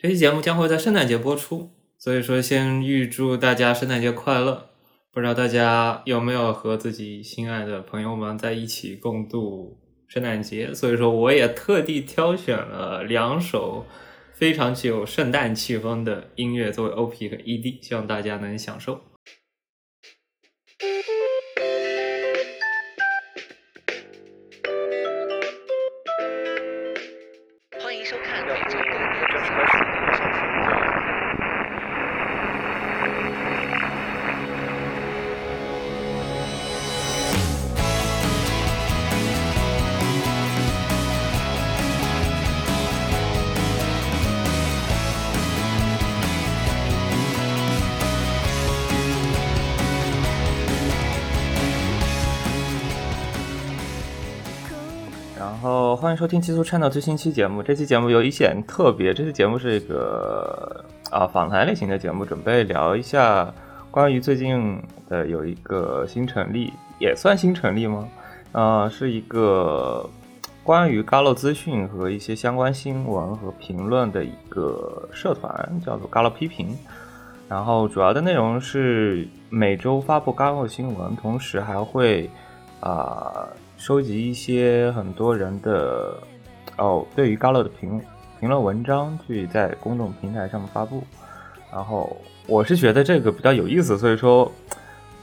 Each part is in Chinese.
这期节目将会在圣诞节播出，所以说先预祝大家圣诞节快乐。不知道大家有没有和自己心爱的朋友们在一起共度圣诞节？所以说我也特地挑选了两首非常具有圣诞气氛的音乐作为 OP 和 ED，希望大家能享受。收听极速 channel 最新期节目。这期节目有一点特别，这期节目是一个啊访谈类型的节目，准备聊一下关于最近的有一个新成立，也算新成立吗？呃，是一个关于 Galo 资讯和一些相关新闻和评论的一个社团，叫做 Galo 批评。然后主要的内容是每周发布 Galo 新闻，同时还会啊。收集一些很多人的哦，对于 Galo 的评评论文章，去在公众平台上面发布。然后我是觉得这个比较有意思，所以说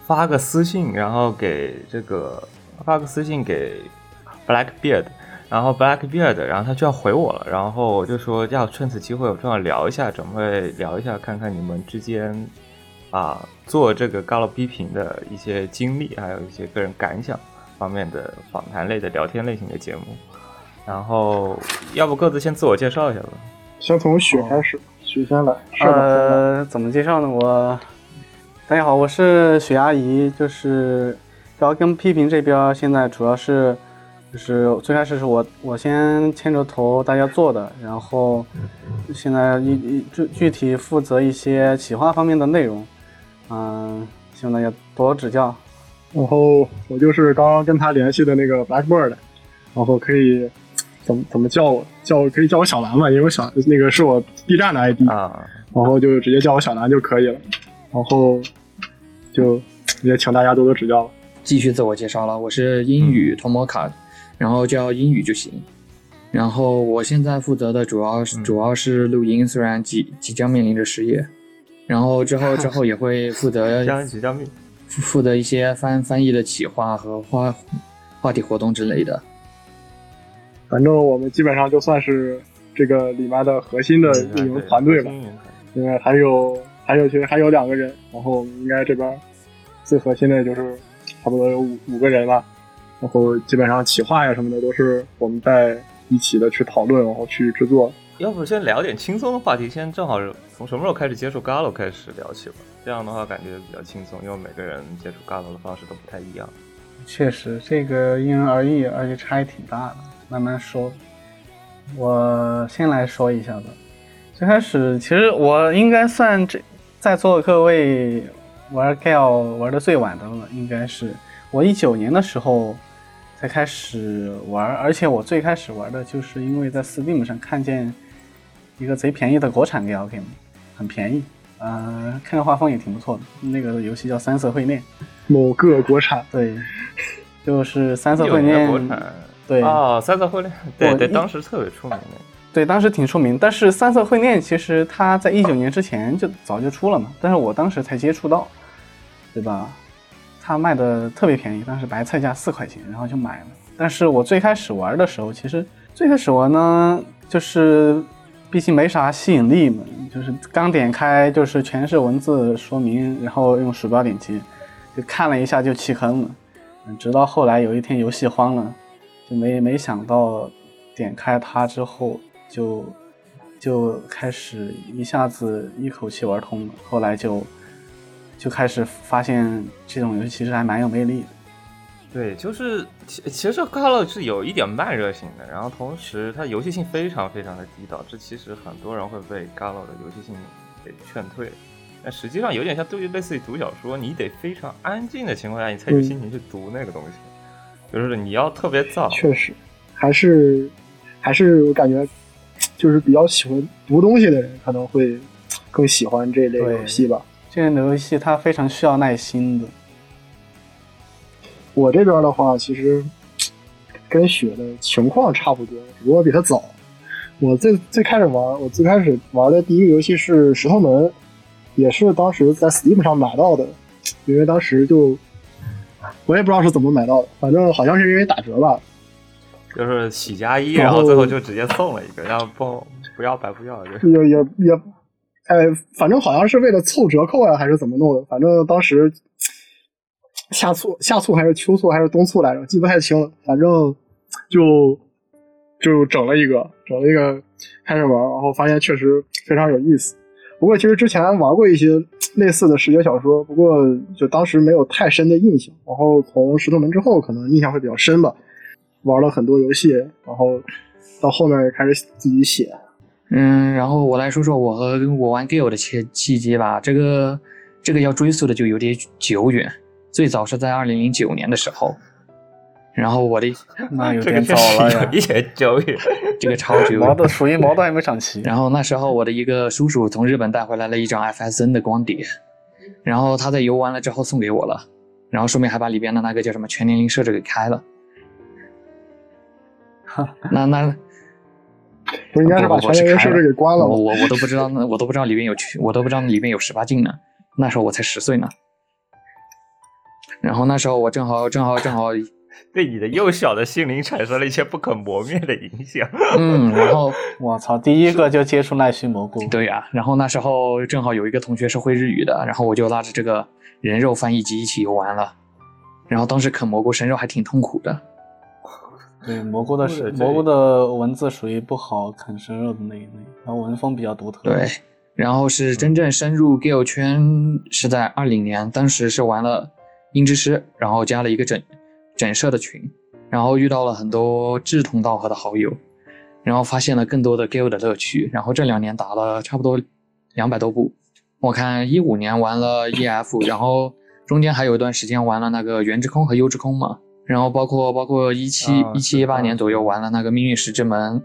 发个私信，然后给这个发个私信给 Blackbeard，然后 Blackbeard，然后他就要回我了。然后我就说要趁此机会，我正好聊一下，准备聊一下，看看你们之间啊做这个 Galo 批评的一些经历，还有一些个人感想。方面的访谈类的聊天类型的节目，然后要不各自先自我介绍一下吧。先从雪开始，雪先来。呃，怎么介绍呢？我大家好，我是雪阿姨，就是主要跟批评这边现在主要是就是最开始是我我先牵着头大家做的，然后现在一一具具体负责一些企划方面的内容，嗯，希望大家多指教。然后我就是刚刚跟他联系的那个 Blackbird，然后可以怎么怎么叫我叫可以叫我小蓝吧，因为小那个是我 B 站的 ID 啊，然后就直接叫我小蓝就可以了。然后就也请大家多多指教了。继续自我介绍了，我是英语托摩卡，然后叫英语就行。然后我现在负责的主要是主要是录音，虽然即即将面临着失业，然后之后 之后也会负责即将面。负责一些翻翻译的企划和话话题活动之类的。反正我们基本上就算是这个里面的核心的运营团队吧，因为还有还有其实还有两个人，然后应该这边最核心的就是差不多有五五个人吧，然后基本上企划呀什么的都是我们在一起的去讨论，然后去制作。要不先聊点轻松的话题，先正好从什么时候开始接触 Galo 开始聊起吧。这样的话感觉比较轻松，因为每个人接触 Galo 的方式都不太一样。确实，这个因人而异，而且差异挺大的。慢慢说，我先来说一下吧。最开始，其实我应该算这在座各位玩 Gal 玩的最晚的了，应该是我一九年的时候才开始玩，而且我最开始玩的就是因为在 Steam 上看见。一个贼便宜的国产 Game，很便宜，呃，看着画风也挺不错的。那个游戏叫《三色会恋》，某个国产，对，就是《三色会恋》。国产，对啊，《三色会恋》，对对，当时特别出名的。对，当时挺出名。但是《三色会恋》其实它在一九年之前就早就出了嘛，但是我当时才接触到，对吧？它卖的特别便宜，当时白菜价四块钱，然后就买了。但是我最开始玩的时候，其实最开始玩呢，就是。毕竟没啥吸引力嘛，就是刚点开就是全是文字说明，然后用鼠标点击，就看了一下就弃坑了。直到后来有一天游戏荒了，就没没想到点开它之后就就开始一下子一口气玩通了。后来就就开始发现这种游戏其实还蛮有魅力的。对，就是其其实 Galo 是有一点慢热型的，然后同时它游戏性非常非常的低，导致其实很多人会被 Galo 的游戏性给劝退。但实际上有点像对于类似于读小说，你得非常安静的情况下，你才有心情去读那个东西。就是你要特别燥。确实，还是还是我感觉就是比较喜欢读东西的人，可能会更喜欢这类游戏吧。这类游戏它非常需要耐心的。我这边的话，其实跟雪的情况差不多，只不过比他早。我最最开始玩，我最开始玩的第一个游戏是《石头门》，也是当时在 Steam 上买到的，因为当时就我也不知道是怎么买到的，反正好像是因为打折吧。就是喜加一，然后最后就直接送了一个，然后不不要白不要，就也也也，哎，反正好像是为了凑折扣啊，还是怎么弄的？反正当时夏促、夏促还是秋促还是冬促来着，记不太清了。反正就就整了一个，整了一个开始玩，然后发现确实非常有意思。不过其实之前玩过一些类似的视觉小说，不过就当时没有太深的印象。然后从石头门之后，可能印象会比较深吧。玩了很多游戏，然后到后面也开始自己写。嗯，然后我来说说我和我玩 Gale 的契契机吧。这个这个要追溯的就有点久远，最早是在二零零九年的时候。然后我的那有点早了呀，一点久远，这个超久。毛的属于毛都还没长齐。然后那时候我的一个叔叔从日本带回来了一张 FSN 的光碟，然后他在游完了之后送给我了，然后顺便还把里边的那个叫什么全年龄设置给开了。那那 不应该是把全年龄设置给关了我我我都不知道，那我都不知道里面有我都不知道里面有十八禁呢。那时候我才十岁呢。然后那时候我正好正好正好 对你的幼小的心灵产生了一些不可磨灭的影响。嗯，然后 我操，第一个就接触奈须蘑菇。对呀，然后那时候正好有一个同学是会日语的，然后我就拉着这个人肉翻译机一起游玩了。然后当时啃蘑菇生肉还挺痛苦的。对蘑菇的是蘑菇的文字属于不好啃生肉的那一类，然后文风比较独特。对，然后是真正深入 Gale 圈是在二零年，当时是玩了音之师，然后加了一个整整社的群，然后遇到了很多志同道合的好友，然后发现了更多的 Gale 的乐趣。然后这两年打了差不多两百多部，我看一五年玩了 EF，然后中间还有一段时间玩了那个原之空和幽之空嘛。然后包括包括一七一七一八年左右玩了那个命运石之门、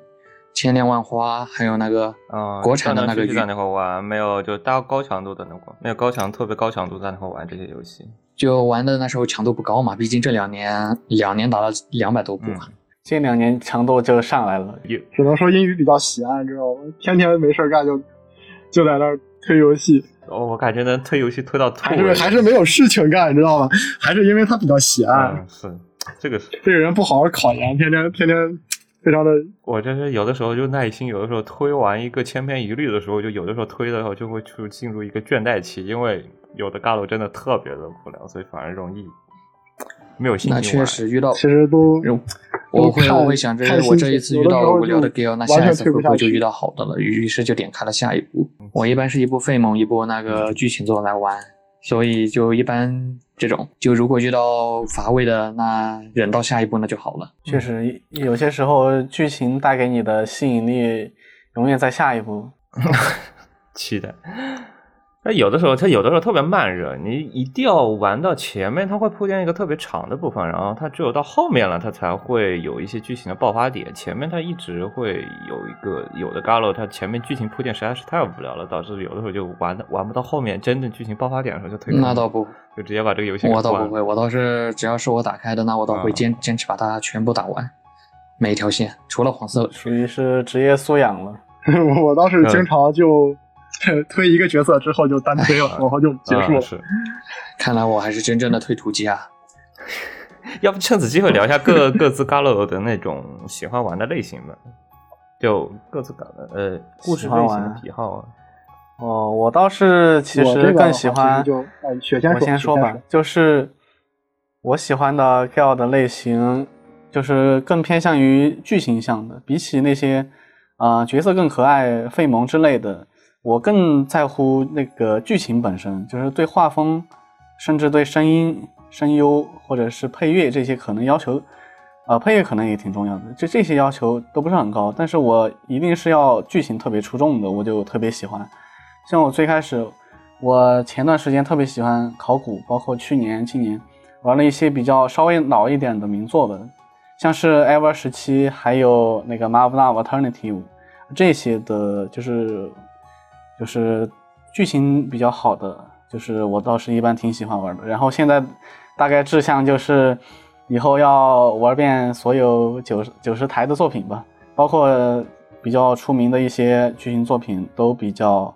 千变万花，还有那个嗯国产的那个。在那块玩没有？就大高强度的那块，没有高强特别高强度在那块玩这些游戏。就玩的那时候强度不高嘛，毕竟这两年两年打了两百多部嘛，近两年强度就上来了。只能说英语比较喜爱，知道吗？天天没事干就就在那儿推游戏。哦，我感觉能推游戏推到还是还是没有事情干，你知道吗？还是因为他比较喜爱。是。这个是这个人不好好考研，天天天天非常的。我真是有的时候就耐心，有的时候推完一个千篇一律的时候，就有的时候推的时候就会去进入一个倦怠期，因为有的嘎鲁真的特别的无聊，所以反而容易没有心情那确实遇到，其实都我会我会想着我这一次遇到了无聊的 g a l 那下一次会不会就遇到好的了？于是就点开了下一步。我一般是一部费蒙，一部那个剧情作来玩。所以就一般这种，就如果遇到乏味的，那忍到下一步那就好了。确实，有些时候剧情带给你的吸引力，永远在下一步。期待。那有的时候，它有的时候特别慢热，你一定要玩到前面，它会铺垫一个特别长的部分，然后它只有到后面了，它才会有一些剧情的爆发点。前面它一直会有一个有的 Galo，它前面剧情铺垫实在是太无聊了，导致有的时候就玩玩不到后面真正剧情爆发点的时候就退。那倒不，就直接把这个游戏我倒不会，我倒是只要是我打开的，那我倒会坚坚持把它全部打完，每一条线，除了黄色，属于是职业素养了。我倒是经常就。推一个角色之后就单推了，然后就结束了。是，看来我还是真正的推图机啊！要不趁此机会聊一下各各自 Galo 的那种喜欢玩的类型吧？就各自搞的呃故事类型的癖好啊。哦，我倒是其实更喜欢，就我先说吧，就是我喜欢的 Galo 的类型，就是更偏向于剧情向的，比起那些啊角色更可爱、费萌之类的。我更在乎那个剧情本身，就是对画风，甚至对声音、声优或者是配乐这些可能要求，呃，配乐可能也挺重要的。就这些要求都不是很高，但是我一定是要剧情特别出众的，我就特别喜欢。像我最开始，我前段时间特别喜欢考古，包括去年、今年玩了一些比较稍微老一点的名作的，像是《Ever 十七》，还有那个《Marvel Alternative》。这些的，就是就是剧情比较好的，就是我倒是一般挺喜欢玩的。然后现在大概志向就是以后要玩遍所有九十九十台的作品吧，包括比较出名的一些剧情作品都比较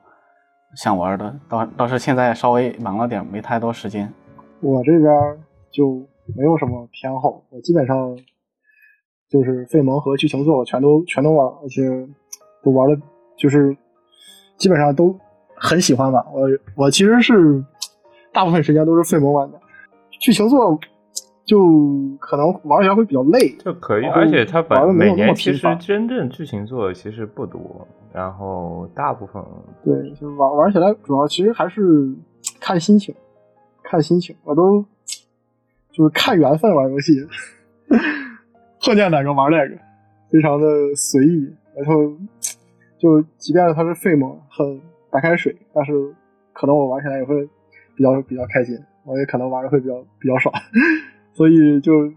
想玩的。倒倒是现在稍微忙了点，没太多时间。我这边就没有什么偏好，我基本上。就是费蒙和剧情作全都全都玩，而且都玩的，就是基本上都很喜欢吧。我我其实是大部分时间都是费蒙玩的，剧情作就可能玩起来会比较累。就可以，而且它本每年其实真正剧情作其实不多，然后大部分对，就玩玩起来主要其实还是看心情，看心情。我都就是看缘分玩游戏。碰见哪个玩哪个，非常的随意。然后就即便它是费蒙很白开水，但是可能我玩起来也会比较比较开心，我也可能玩的会比较比较爽。所以就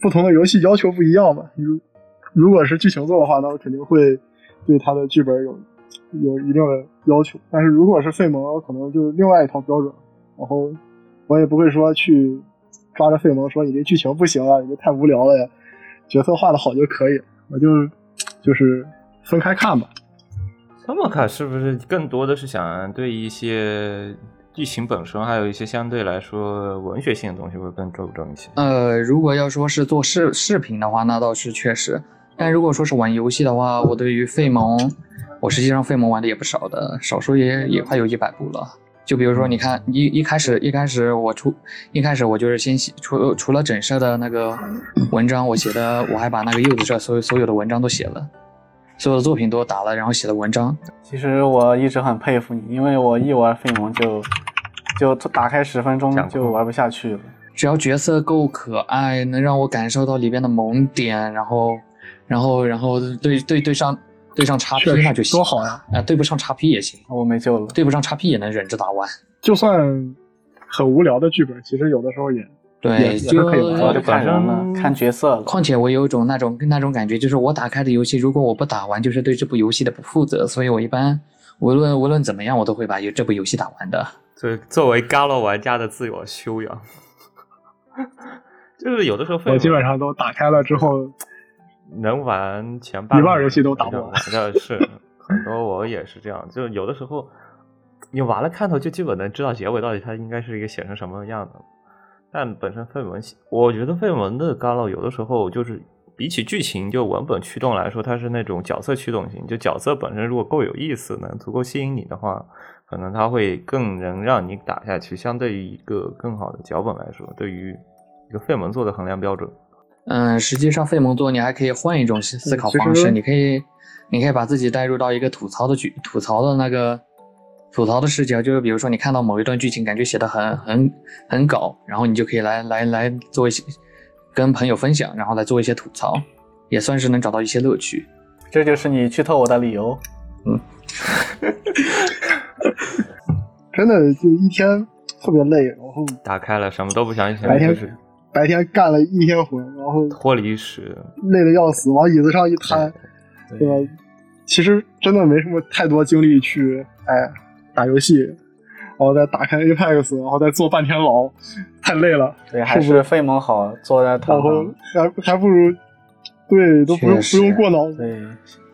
不同的游戏要求不一样嘛。如如果是剧情做的话，那我肯定会对它的剧本有有一定的要求。但是如果是费蒙，可能就另外一套标准。然后我也不会说去抓着费蒙说你这剧情不行啊，你这太无聊了呀。角色画的好就可以，我就就是分开看吧。这么看是不是更多的是想对一些剧情本身，还有一些相对来说文学性的东西会更注重一些？呃，如果要说是做视视频的话，那倒是确实。但如果说是玩游戏的话，我对于费蒙，我实际上费蒙玩的也不少的，少说也也快有一百部了。就比如说，你看一一开始一开始我出一开始我就是先写除除了整社的那个文章，我写的我还把那个柚子社所有所有的文章都写了，所有的作品都打了，然后写了文章。其实我一直很佩服你，因为我一玩费蒙就就打开十分钟就玩不下去了。只要角色够可爱，能让我感受到里边的萌点，然后然后然后对对对上。对上叉 P 那就行，多好呀！啊，对不上叉 P 也行，我没救了。对不上叉 P 也能忍着打完。就算很无聊的剧本，其实有的时候也对，就可以玩。就看人了，看角色。况且我有一种那种跟那种感觉，就是我打开的游戏，如果我不打完，就是对这部游戏的不负责。所以我一般无论无论怎么样，我都会把这部游戏打完的。对，作为 Galo 玩家的自我修养，就是有的时候我基本上都打开了之后。能玩前半，一半游戏都打不完。的是很多，我也是这样。就有的时候，你玩了看头，就基本能知道结尾到底它应该是一个写成什么样的。但本身费文，我觉得费文的《Galo》有的时候就是比起剧情就文本驱动来说，它是那种角色驱动型。就角色本身如果够有意思，能足够吸引你的话，可能它会更能让你打下去。相对于一个更好的脚本来说，对于一个费文做的衡量标准。嗯，实际上费蒙多你还可以换一种思考方式，你可以，你可以把自己带入到一个吐槽的剧，吐槽的那个吐槽的视角，就是比如说你看到某一段剧情，感觉写的很很很搞，然后你就可以来来来做一些跟朋友分享，然后来做一些吐槽，也算是能找到一些乐趣。这就是你剧透我的理由。嗯，真的就一天特别累，然后打开了什么都不想想，白天就是。白天干了一天活，然后脱离时累的要死，往椅子上一瘫，对吧？其实真的没什么太多精力去哎打游戏，然后再打开 Apex，然后再坐半天牢，太累了。对，还是费蒙好，坐在然后还还不如对都不用不用过脑，对，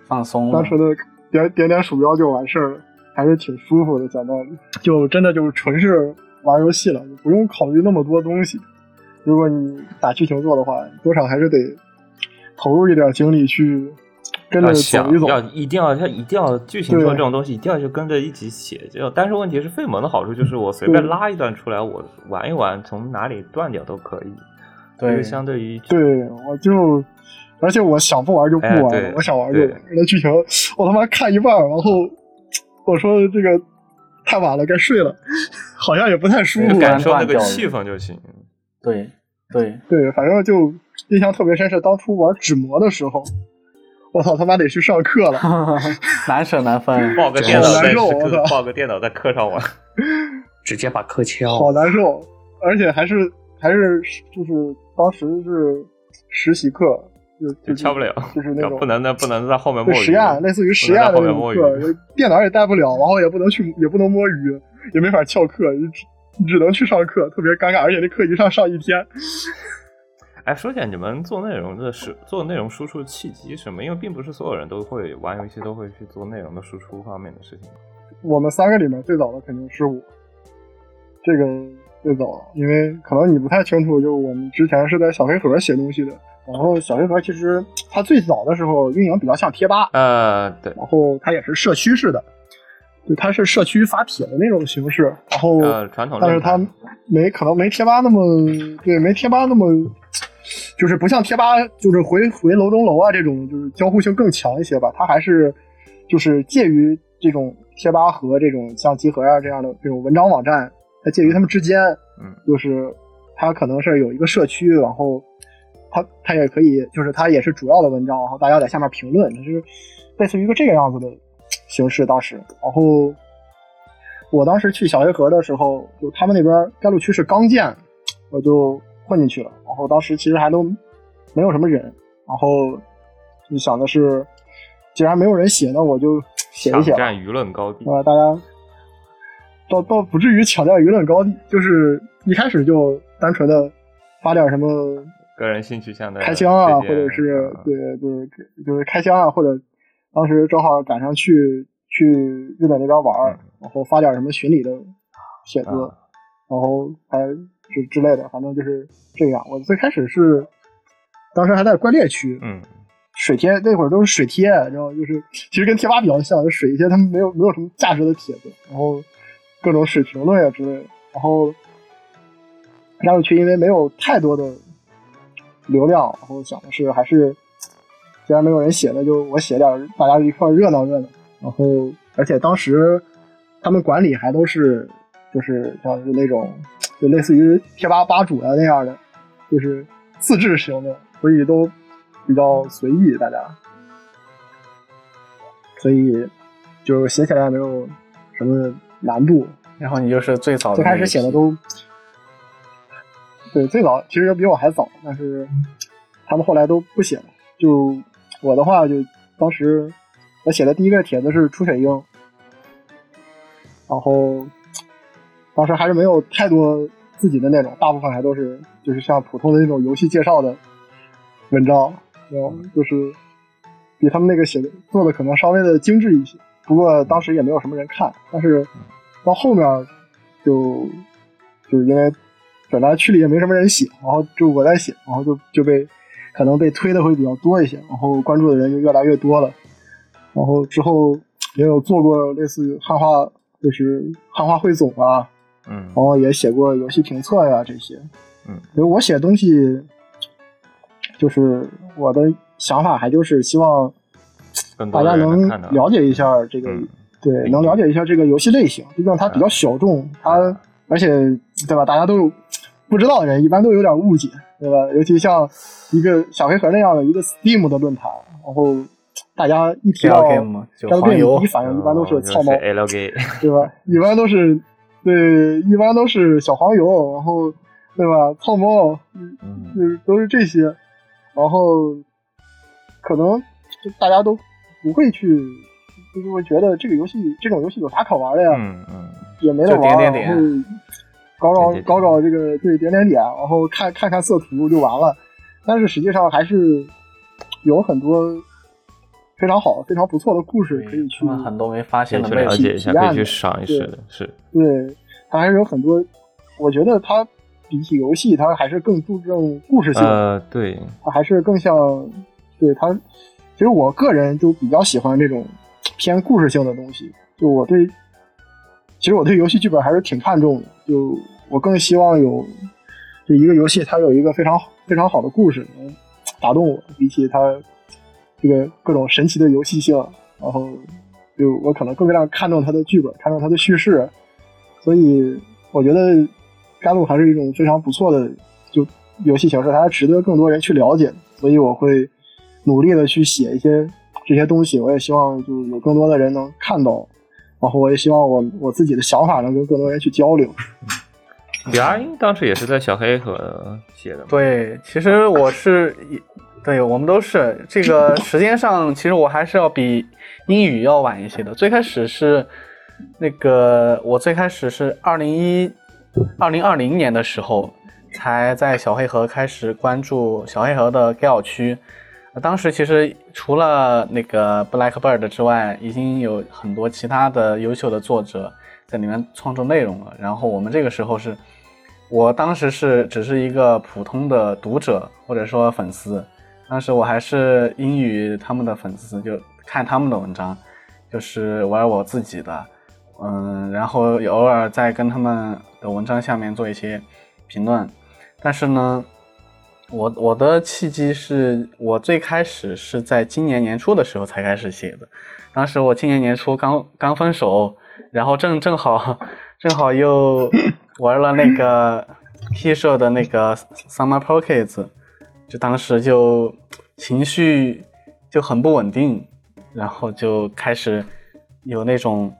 放松，单纯的点点点鼠标就完事儿了，还是挺舒服的。讲道理，就真的就是纯是玩游戏了，不用考虑那么多东西。如果你打剧情做的话，多少还是得投入一点精力去跟着走一走。要一定要，他一定要剧情说这种东西，一定要就跟着一起写。就但是问题是，费蒙的好处就是我随便拉一段出来，我玩一玩，从哪里断掉都可以。对，相对于对，我就而且我想不玩就不玩，我想玩就玩。那剧情我他妈看一半，然后我说这个太晚了，该睡了，好像也不太舒服，感受那个气氛就行。对，对，对，反正就印象特别深，是当初玩纸模的时候，我操他妈得去上课了，难舍难分，抱个电脑在课，抱个电脑在课上玩，直接把课敲，好难受，而且还是还是就是当时是实习课，就就敲不了，就是那种不能在不能在后面摸鱼。实验类似于实验的那种课，电脑也带不了，然后也不能去，也不能摸鱼，也没法翘课，只只能去上课，特别尴尬，而且那课一上上一天。哎，说起来，你们做内容的是做内容输出的契机什么？因为并不是所有人都会玩游戏，都会去做内容的输出方面的事情。我们三个里面最早的肯定是我，这个最早，因为可能你不太清楚，就我们之前是在小黑盒写东西的。然后小黑盒其实它最早的时候运营比较像贴吧，呃，对。然后它也是社区式的，就它是社区发帖的那种形式。然后，传统，但是它没可能没贴吧那么对，没贴吧那么。就是不像贴吧，就是回回楼中楼啊这种，就是交互性更强一些吧。它还是就是介于这种贴吧和这种像集合啊这样的这种文章网站，它介于他们之间。嗯，就是它可能是有一个社区，然后它它也可以，就是它也是主要的文章，然后大家在下面评论，就是类似于一个这个样子的形式。当时，然后我当时去小黑盒的时候，就他们那边甘露区是刚建，我就。混进去了，然后当时其实还都没有什么人，然后就想的是，既然没有人写，那我就写一写。抢占舆论高地啊！大家倒倒不至于抢占舆论高地，就是一开始就单纯的发点什么个人兴趣向的开箱啊，或者是对对，就是开箱啊，或者当时正好赶上去去日本那边玩，然后发点什么巡礼的帖子，然后还。之之类的，反正就是这样。我最开始是，当时还在怪猎区，嗯，水贴那会儿都是水贴，然后就是其实跟贴吧比较像，就水一些他们没有没有什么价值的帖子，然后各种水评论啊之类的。然后加入区因为没有太多的流量，然后想的是还是既然没有人写，那就我写点，大家一块热闹热闹。然后而且当时他们管理还都是就是像是那种。就类似于贴吧吧主啊那样的，就是自制型的，所以都比较随意，大家，所以就写起来没有什么难度。然后你就是最早最开始写的都，对，最早其实比我还早，但是他们后来都不写了。就我的话，就当时我写的第一个帖子是出水英，然后。当时还是没有太多自己的那种，大部分还都是就是像普通的那种游戏介绍的文章，然后就是比他们那个写的做的可能稍微的精致一些。不过当时也没有什么人看，但是到后面就就是因为本来区里也没什么人写，然后就我在写，然后就就被可能被推的会比较多一些，然后关注的人就越来越多了。然后之后也有做过类似于汉化，就是汉化汇总啊。嗯，然后也写过游戏评测呀这些，嗯，因为我写东西，就是我的想法还就是希望大家能了解一下这个，对，能了解一下这个游戏类型，毕竟它比较小众，它而且对吧，大家都有不知道的人一般都有点误解，对吧？尤其像一个小黑盒那样的一个 Steam 的论坛，然后大家一提到 Game，第一反应一般都是操猫，对吧？一般都是。对，一般都是小黄油，然后，对吧？泡沫，嗯，都是这些，然后，可能就大家都不会去，就是会觉得这个游戏这种游戏有啥可玩的呀？嗯嗯，也没得玩，然后搞搞搞搞这个对点点点，然后看看看色图就完了。但是实际上还是有很多。非常好，非常不错的故事可以去，很多没发现的去了解一下，可以去赏一试。是，对，它还是有很多。我觉得它比起游戏，它还是更注重故事性。呃，对，它还是更像，对它。其实我个人就比较喜欢这种偏故事性的东西。就我对，其实我对游戏剧本还是挺看重的。就我更希望有，就一个游戏它有一个非常非常好的故事能打动我，比起它。这个各种神奇的游戏性，然后就我可能更加看重它的剧本，看重它的叙事，所以我觉得甘露还是一种非常不错的就游戏形式，它值得更多人去了解，所以我会努力的去写一些这些东西，我也希望就有更多的人能看到，然后我也希望我我自己的想法能跟更多人去交流。李阿英当时也是在小黑盒写的，对，其实我是对我们都是这个 时间上，其实我还是要比英语要晚一些的。最开始是那个，我最开始是二零一二零二零年的时候，才在小黑盒开始关注小黑盒的 Gal 区。当时其实除了那个 Blackbird 之外，已经有很多其他的优秀的作者在里面创作内容了。然后我们这个时候是，我当时是只是一个普通的读者或者说粉丝。当时我还是英语他们的粉丝，就看他们的文章，就是玩我自己的，嗯，然后偶尔在跟他们的文章下面做一些评论。但是呢，我我的契机是我最开始是在今年年初的时候才开始写的。当时我今年年初刚刚分手，然后正正好正好又玩了那个 K 社的那个 Summer Pockets。就当时就情绪就很不稳定，然后就开始有那种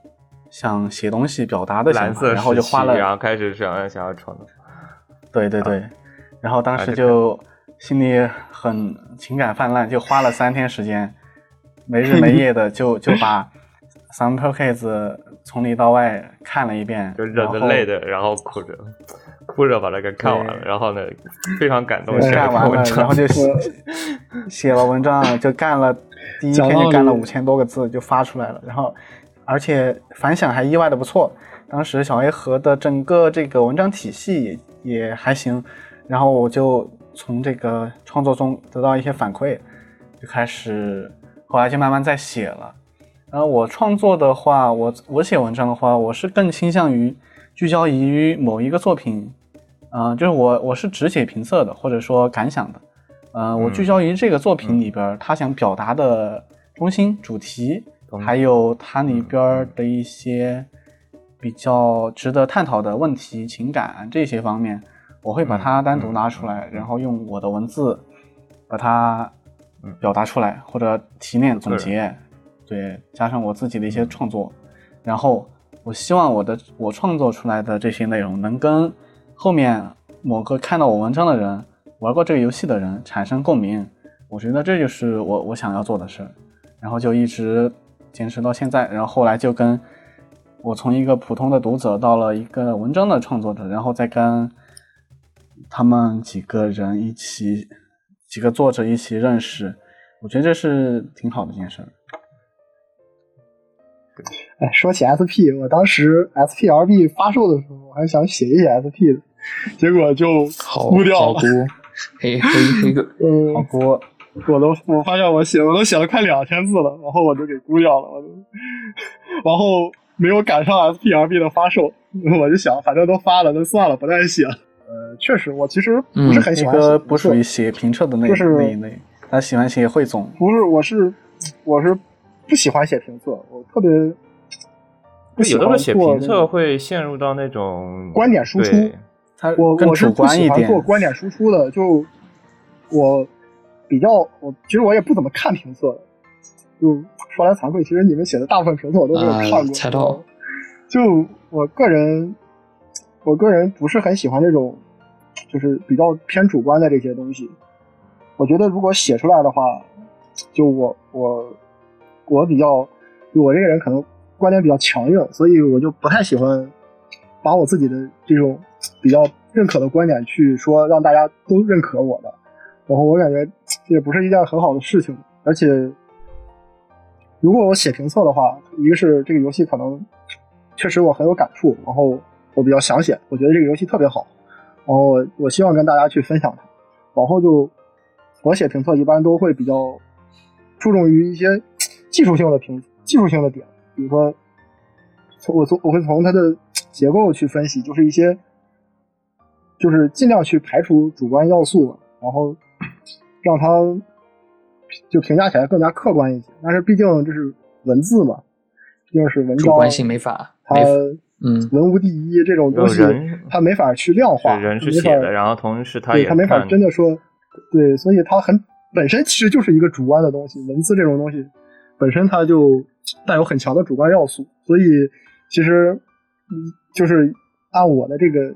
想写东西表达的想法，然后就花了，然后开始想要想要创作，对对对，然后当时就心里很情感泛滥，就花了三天时间，没日没夜的就 就把《Some p o c a s e 从里到外看了一遍，就忍着累的，然后哭着。哭着把它给看完了，然后呢，非常感动，干完了，然后就写写了文章，就干了第一天就干了五千多个字，就发出来了。然后，而且反响还意外的不错。当时小黑盒的整个这个文章体系也也还行，然后我就从这个创作中得到一些反馈，就开始后来就慢慢在写了。然后我创作的话，我我写文章的话，我是更倾向于。聚焦于某一个作品，嗯，就是我我是只写评测的，或者说感想的，嗯，我聚焦于这个作品里边他想表达的中心主题，还有它里边的一些比较值得探讨的问题、情感这些方面，我会把它单独拿出来，然后用我的文字把它表达出来，或者提炼总结，对，加上我自己的一些创作，然后。我希望我的我创作出来的这些内容能跟后面某个看到我文章的人、玩过这个游戏的人产生共鸣。我觉得这就是我我想要做的事儿，然后就一直坚持到现在。然后后来就跟我从一个普通的读者到了一个文章的创作者，然后再跟他们几个人一起几个作者一起认识，我觉得这是挺好的一件事儿。哎，说起 SP，我当时 SPLB 发售的时候，我还想写一写 SP 的，结果就估掉了。黑黑黑个，嗯，好估。我都我发现我写我都写了快两千字了，然后我就给估掉了，我就，然后没有赶上 SPRB 的发售，我就想反正都发了，那算了，不再写了。呃，确实，我其实不是很喜欢。个不属于写评测的那那一类，他喜欢写汇总。不是，我是我是。不喜欢写评测，我特别不喜欢写评测，会陷入到那种观点输出。我我是不喜欢做观点输出的，就我比较我其实我也不怎么看评测，就说来惭愧，其实你们写的大部分评测我都没有看过。猜到。就我个人，我个人不是很喜欢这种，就是比较偏主观的这些东西。我觉得如果写出来的话，就我我。我比较，我这个人可能观点比较强硬，所以我就不太喜欢把我自己的这种比较认可的观点去说，让大家都认可我的。然后我感觉这也不是一件很好的事情。而且，如果我写评测的话，一个是这个游戏可能确实我很有感触，然后我比较想写，我觉得这个游戏特别好，然后我希望跟大家去分享它。往后就我写评测一般都会比较注重于一些。技术性的评技术性的点，比如说，从我从我会从它的结构去分析，就是一些，就是尽量去排除主观要素，然后 让它就评价起来更加客观一些。但是毕竟这是文字嘛，毕竟是文章，主观性没法，它嗯，文无第一这种东西，它没法去量化，人是写的，然后同时它也它没法真的说，对，所以它很本身其实就是一个主观的东西，文字这种东西。本身它就带有很强的主观要素，所以其实，嗯，就是按我的这个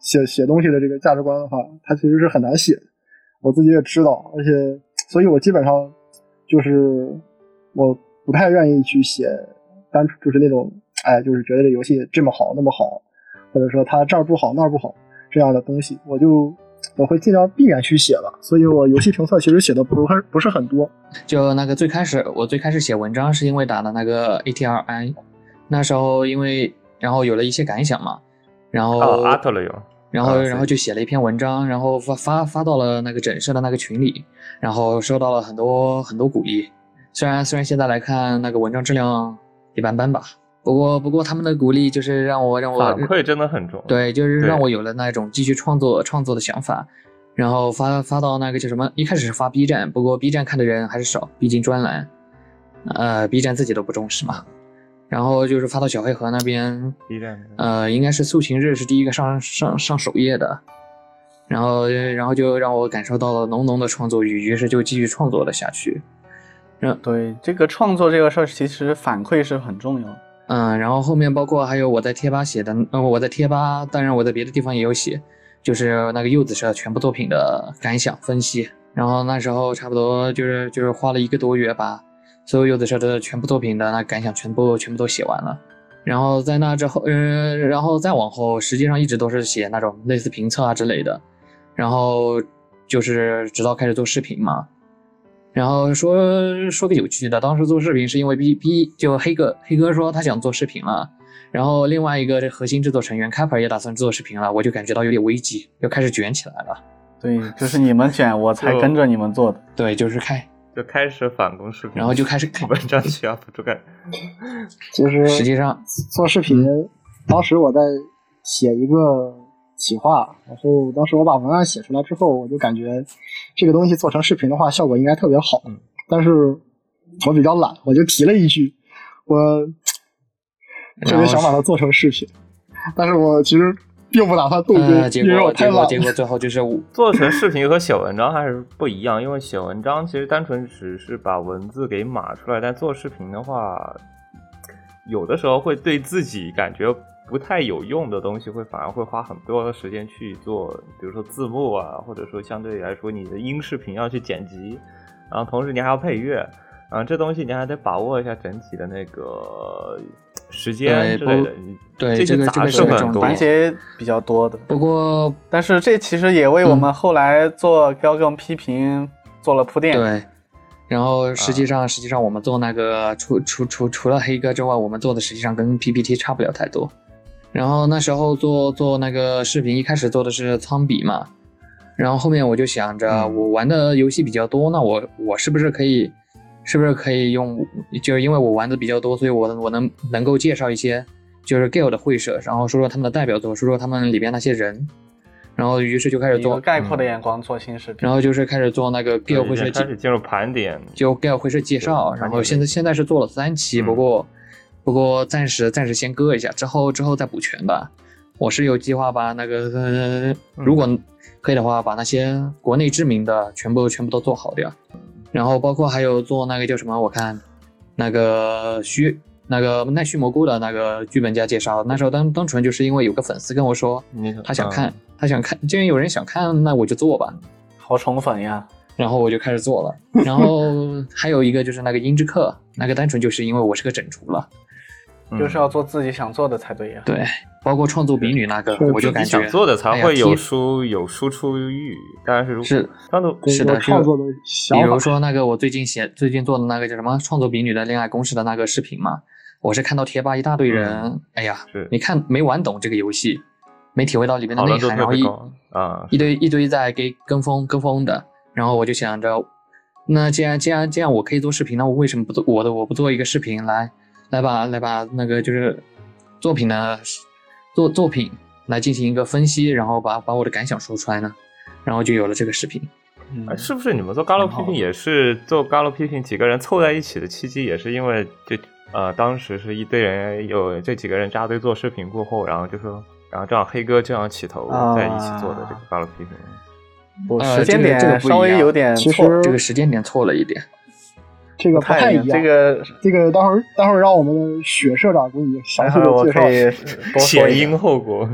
写写东西的这个价值观的话，它其实是很难写的。我自己也知道，而且所以我基本上就是我不太愿意去写单纯就是那种哎，就是觉得这游戏这么好那么好，或者说它这儿不好那儿不好这样的东西，我就我会尽量避免去写了。所以我游戏评测其实写的不是不是很多。就那个最开始我最开始写文章是因为打的那个 ATRI，那时候因为然后有了一些感想嘛，然后阿特了有。然后，然后就写了一篇文章，然后发发发到了那个整社的那个群里，然后收到了很多很多鼓励。虽然虽然现在来看那个文章质量一般般吧，不过不过他们的鼓励就是让我让我反馈真的很重。对，就是让我有了那种继续创作创作的想法。然后发发到那个叫什么？一开始是发 B 站，不过 B 站看的人还是少，毕竟专栏，呃，B 站自己都不重视嘛。然后就是发到小黑盒那边，呃，应该是素琴日是第一个上上上首页的，然后然后就让我感受到了浓浓的创作欲，于是就继续创作了下去。嗯，对，这个创作这个事儿其实反馈是很重要。嗯，然后后面包括还有我在贴吧写的，呃，我在贴吧，当然我在别的地方也有写，就是那个柚子社全部作品的感想分析。然后那时候差不多就是就是花了一个多月吧。所有的时候的全部作品的那感想全部全部都写完了，然后在那之后，呃，然后再往后，实际上一直都是写那种类似评测啊之类的，然后就是直到开始做视频嘛。然后说说个有趣的，当时做视频是因为 B B 就黑哥黑哥说他想做视频了，然后另外一个这核心制作成员 Kapper 也打算做视频了，我就感觉到有点危机，又开始卷起来了。对，就是你们卷，我才跟着你们做的。对，就是开。就开始反攻视频，然后就开始 文章需要不干。其实实际上做视频，当时我在写一个企划，然后当时我把文案写出来之后，我就感觉这个东西做成视频的话，效果应该特别好。但是我比较懒，我就提了一句，我特别想把它做成视频，但是我其实。并不打算动工，结果结果结果最后就是做成视频和写文章还是不一样，因为写文章其实单纯只是把文字给码出来，但做视频的话，有的时候会对自己感觉不太有用的东西，会反而会花很多的时间去做，比如说字幕啊，或者说相对来说你的音视频要去剪辑，然后同时你还要配乐。啊，这东西你还得把握一下整体的那个时间之类的，对这个这个是很环节比较多的。不过，但是这其实也为我们后来做高更批评做了铺垫。对，然后实际上实际上我们做那个除除除除了黑哥之外，我们做的实际上跟 PPT 差不了太多。然后那时候做做那个视频，一开始做的是仓比嘛，然后后面我就想着，我玩的游戏比较多，那我我是不是可以？是不是可以用？就是因为我玩的比较多，所以我我能能够介绍一些，就是 Gale 的会社，然后说说他们的代表作，说说他们里边那些人，然后于是就开始做概括的眼光做新视频，然后就是开始做那个 Gale 会社，开始进入盘点，就 Gale 会社介绍，然后现在现在是做了三期，不过不过暂时暂时先搁一下，之后之后再补全吧。我是有计划把那个如果可以的话，把那些国内知名的全部全部都做好掉。然后包括还有做那个叫什么？我看那个虚那个奈须蘑菇的那个剧本家介绍，那时候单单纯就是因为有个粉丝跟我说，他想看，他想看，既然有人想看，那我就做吧。好宠粉呀！然后我就开始做了。然后还有一个就是那个音之客，那个单纯就是因为我是个整厨了。就是要做自己想做的才对呀。对，包括创作比女那个，我就感觉想做的才会有输有输出欲。当然是是创作是的创作的比如说那个我最近写最近做的那个叫什么创作比女的恋爱公式的那个视频嘛，我是看到贴吧一大堆人，哎呀，你看没玩懂这个游戏，没体会到里面的内涵，然后一啊一堆一堆在给跟风跟风的，然后我就想着，那既然既然这样我可以做视频，那我为什么不做我的我不做一个视频来？来把来把那个就是作品呢作作品来进行一个分析，然后把把我的感想说出来呢，然后就有了这个视频。嗯，是不是你们做高楼批评也是做高楼批评几个人凑在一起的契机，也是因为这呃当时是一堆人有这几个人扎堆做视频过后，然后就说，然后正好黑哥这样起头在一起做的这个高楼批评。时间点稍微有点错，这个时间点错了一点。这个不太一样，这个这个待会儿待会儿让我们的雪社长给你详细的介绍前因后果。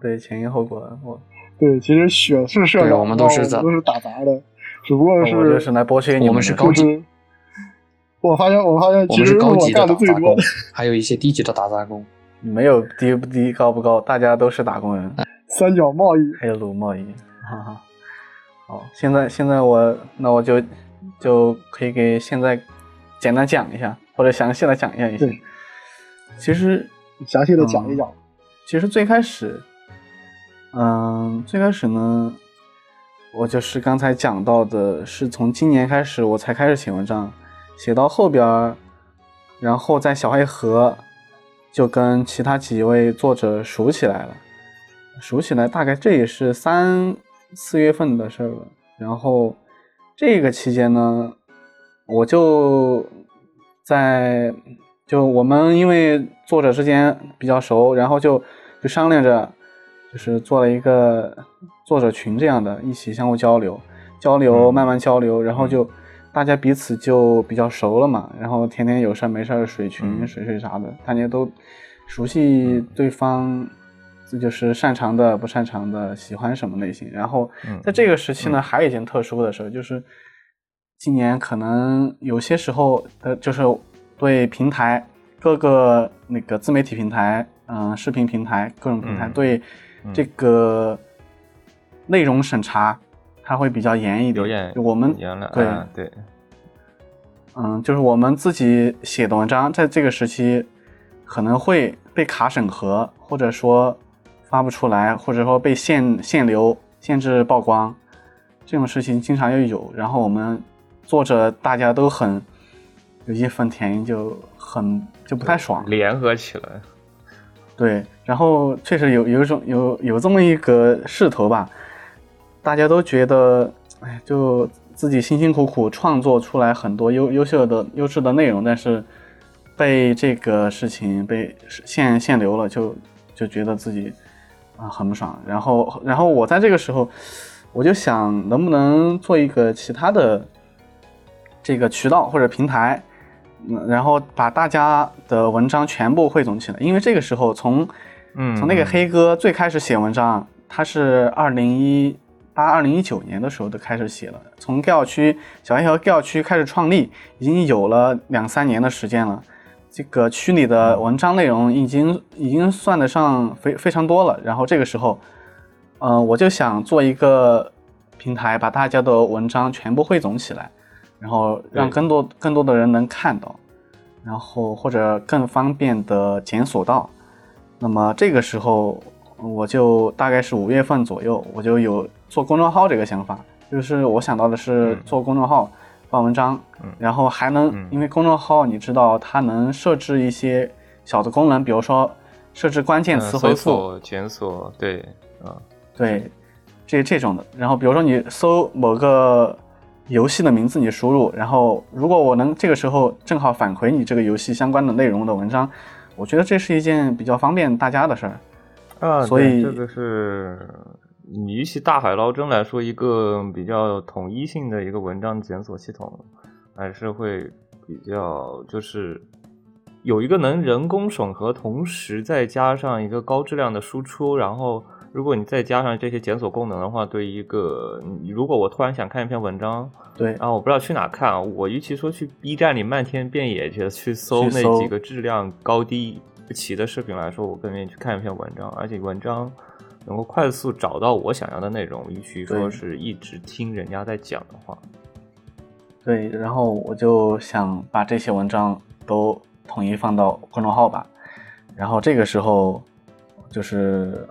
对前因后果，我 对其实雪是社长，我们都是都是打杂的。只不过是是来剥削你们是高级。我发现，我发现，其实我干的最多，还有一些低级的打杂工，没有低不低，高不高，大家都是打工人。三角贸易，黑路贸易，哈哈。好，现在现在我那我就就可以给现在简单讲一下，或者详细的讲一下一些。其实详细的讲一讲。其实最开始，嗯，最开始呢，我就是刚才讲到的，是从今年开始我才开始写文章。写到后边，然后在小黑盒就跟其他几位作者熟起来了，熟起来大概这也是三四月份的事了。然后这个期间呢，我就在就我们因为作者之间比较熟，然后就就商量着，就是做了一个作者群这样的，一起相互交流交流，慢慢交流，然后就。大家彼此就比较熟了嘛，然后天天有事没事水群水水啥的，大家都熟悉对方，这就是擅长的、不擅长的、喜欢什么类型。然后在这个时期呢，还有一件特殊的事，就是今年可能有些时候，呃，就是对平台各个那个自媒体平台，嗯，视频平台各种平台对这个内容审查。它会比较严一点，我们对对，嗯，就是我们自己写的文章，在这个时期可能会被卡审核，或者说发不出来，或者说被限限流、限制曝光，这种事情经常又有。然后我们作者大家都很有义愤填膺，就很就不太爽，联合起来。对，然后确实有有一种有有这么一个势头吧。大家都觉得，哎，就自己辛辛苦苦创作出来很多优优秀的优质的内容，但是被这个事情被限限流了，就就觉得自己啊很不爽。然后，然后我在这个时候，我就想能不能做一个其他的这个渠道或者平台，嗯，然后把大家的文章全部汇总起来。因为这个时候从嗯从那个黑哥最开始写文章，他是二零一。八二零一九年的时候就开始写了，从 g a 区小黑和 g a 区开始创立，已经有了两三年的时间了。这个区里的文章内容已经已经算得上非非常多了。然后这个时候，嗯，我就想做一个平台，把大家的文章全部汇总起来，然后让更多更多的人能看到，然后或者更方便的检索到。那么这个时候，我就大概是五月份左右，我就有。做公众号这个想法，就是我想到的是做公众号发文章，然后还能因为公众号你知道它能设置一些小的功能，比如说设置关键词回复、检索，对，啊，对，这这种的。然后比如说你搜某个游戏的名字，你输入，然后如果我能这个时候正好返回你这个游戏相关的内容的文章，我觉得这是一件比较方便大家的事儿啊。所以这个是。你与其大海捞针来说，一个比较统一性的一个文章检索系统，还是会比较就是有一个能人工审核，同时再加上一个高质量的输出。然后，如果你再加上这些检索功能的话，对一个如果我突然想看一篇文章，对，然后我不知道去哪看，我与其说去 B 站里漫天遍野去去搜那几个质量高低不齐的视频来说，我更愿意去看一篇文章，而且文章。能够快速找到我想要的内容，与其说是一直听人家在讲的话。对，然后我就想把这些文章都统一放到公众号吧。然后这个时候，就是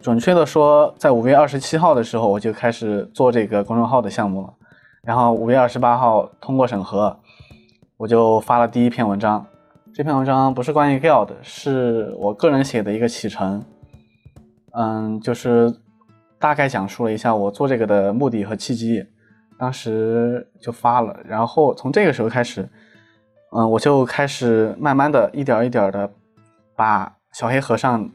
准确的说，在五月二十七号的时候，我就开始做这个公众号的项目了。然后五月二十八号通过审核，我就发了第一篇文章。这篇文章不是关于 GAL 的，是我个人写的一个启程。嗯，就是大概讲述了一下我做这个的目的和契机，当时就发了。然后从这个时候开始，嗯，我就开始慢慢的一点一点的把小黑盒上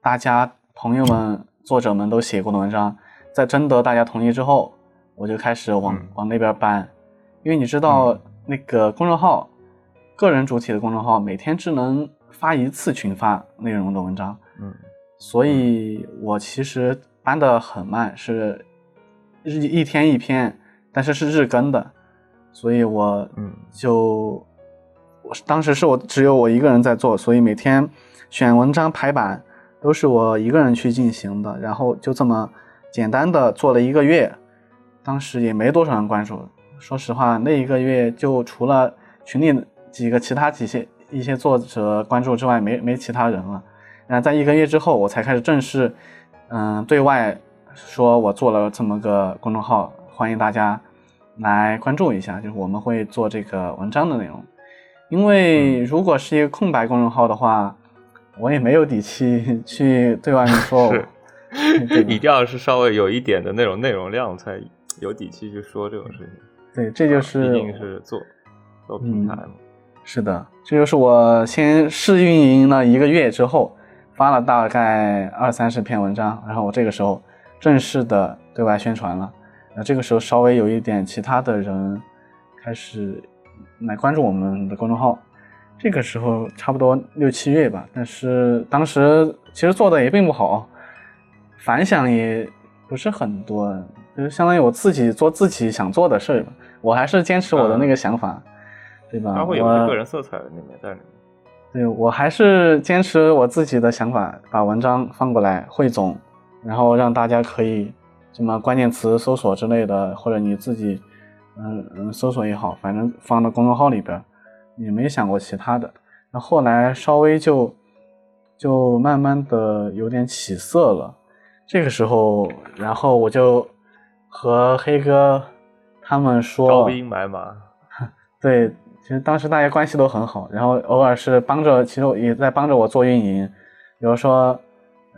大家朋友们、作者们都写过的文章，在征得大家同意之后，我就开始往往那边搬。因为你知道，那个公众号，个人主体的公众号，每天只能发一次群发内容的文章。嗯。所以我其实搬的很慢，是日一天一篇，但是是日更的，所以我嗯。就我当时是我只有我一个人在做，所以每天选文章排版都是我一个人去进行的，然后就这么简单的做了一个月，当时也没多少人关注，说实话那一个月就除了群里几个其他几些一些作者关注之外，没没其他人了。然后在一个月之后，我才开始正式嗯对外说我做了这么个公众号，欢迎大家来关注一下，就是我们会做这个文章的内容。因为如果是一个空白公众号的话，我也没有底气 去对外面说。是，一定要是稍微有一点的那种内容量，才有底气去说这种事情。对，这就是一定是做做平台嘛。是的，这就是我先试运营了一个月之后，发了大概二三十篇文章，然后我这个时候正式的对外宣传了。那这个时候稍微有一点其他的人开始来关注我们的公众号，这个时候差不多六七月吧。但是当时其实做的也并不好，反响也不是很多，就是相当于我自己做自己想做的事儿吧。我还是坚持我的那个想法。对吧？它会有个人色彩在里面在里面。对我还是坚持我自己的想法，把文章放过来汇总，然后让大家可以什么关键词搜索之类的，或者你自己嗯嗯搜索也好，反正放到公众号里边，也没想过其他的。那后来稍微就就慢慢的有点起色了，这个时候，然后我就和黑哥他们说，招兵买马，对。其实当时大家关系都很好，然后偶尔是帮着，其实也在帮着我做运营，比如说，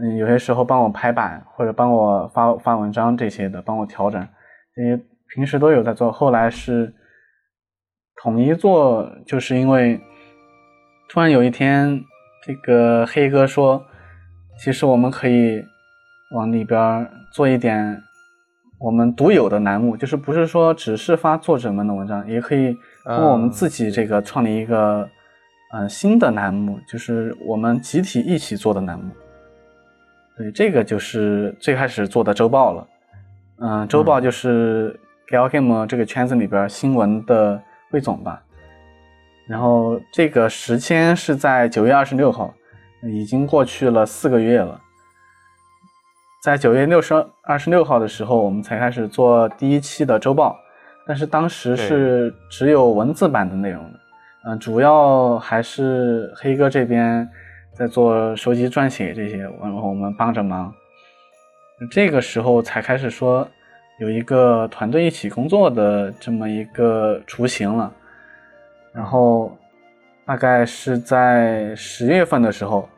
嗯，有些时候帮我排版或者帮我发发文章这些的，帮我调整，这些平时都有在做。后来是统一做，就是因为突然有一天，这个黑哥说，其实我们可以往里边做一点我们独有的栏目，就是不是说只是发作者们的文章，也可以。通过我们自己这个创立一个，嗯，新的栏目，就是我们集体一起做的栏目。对，这个就是最开始做的周报了。嗯，周报就是 Gal Game 这个圈子里边新闻的汇总吧。然后这个时间是在九月二十六号，已经过去了四个月了。在九月六十二十六号的时候，我们才开始做第一期的周报。但是当时是只有文字版的内容的，嗯，主要还是黑哥这边在做收集撰写这些，然后我们帮着忙。这个时候才开始说有一个团队一起工作的这么一个雏形了。然后大概是在十月份的时候，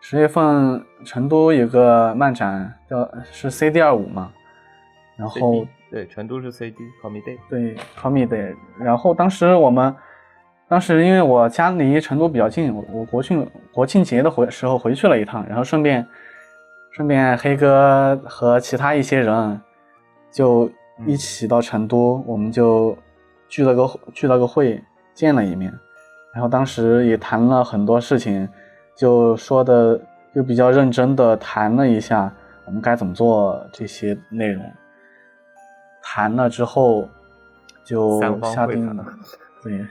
十月份成都有个漫展叫是 CD 二五嘛，然后。对，成都是 CD，Call Me Day。对，Call Me Day。然后当时我们，当时因为我家离成都比较近，我我国庆国庆节的回时候回去了一趟，然后顺便顺便黑哥和其他一些人就一起到成都，我们就聚了个聚了个会，见了一面。然后当时也谈了很多事情，就说的就比较认真的谈了一下我们该怎么做这些内容。谈了之后，就下定了，对，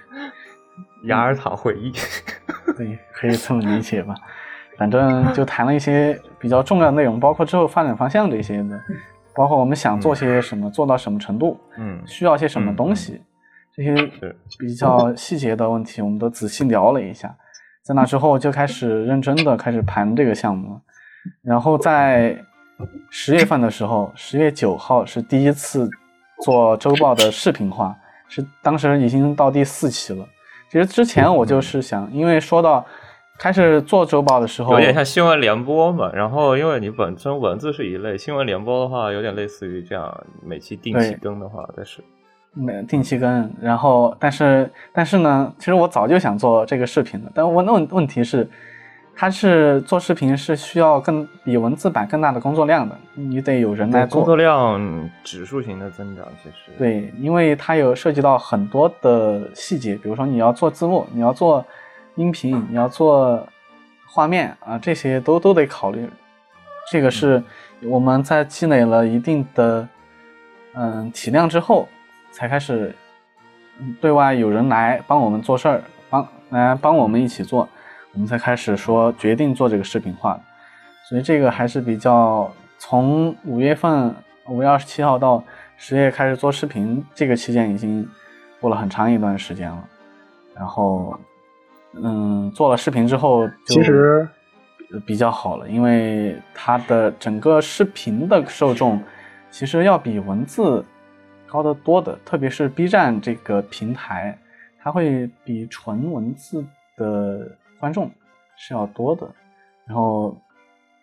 雅尔塔会议，对，可以这么理解吧。反正就谈了一些比较重要的内容，包括之后发展方向这些的，包括我们想做些什么，做到什么程度，嗯，需要些什么东西，这些比较细节的问题，我们都仔细聊了一下。在那之后，就开始认真的开始盘这个项目，然后在十月份的时候，十月九号是第一次。做周报的视频化是当时已经到第四期了。其实之前我就是想，因为说到开始做周报的时候，有点像新闻联播嘛。然后因为你本身文字是一类，新闻联播的话有点类似于这样，每期定期更的话，但是每定期更。然后但是但是呢，其实我早就想做这个视频了，但问问问题是。它是做视频是需要更比文字版更大的工作量的，你得有人来做。工作量指数型的增长，其实对，因为它有涉及到很多的细节，比如说你要做字幕，你要做音频，你要做画面啊，这些都都得考虑。这个是我们在积累了一定的嗯体量之后，才开始对外有人来帮我们做事儿，帮来帮我们一起做，我们才开始说决定做这个视频化的。所以这个还是比较从五月份五月二十七号到十月开始做视频，这个期间已经过了很长一段时间了。然后，嗯，做了视频之后，其实比较好了，因为它的整个视频的受众其实要比文字高得多的，特别是 B 站这个平台，它会比纯文字的观众是要多的。然后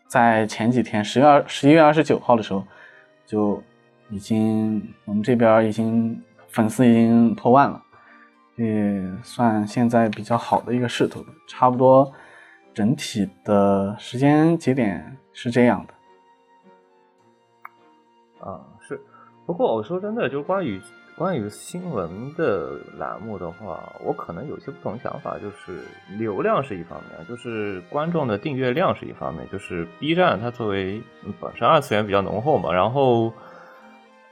在前几天，十月二十一月二十九号的时候，就已经我们这边已经粉丝已经破万了。也算现在比较好的一个势头，差不多整体的时间节点是这样的。啊，是。不过我说真的，就关于关于新闻的栏目的话，我可能有些不同想法。就是流量是一方面，就是观众的订阅量是一方面。就是 B 站它作为本身二次元比较浓厚嘛，然后。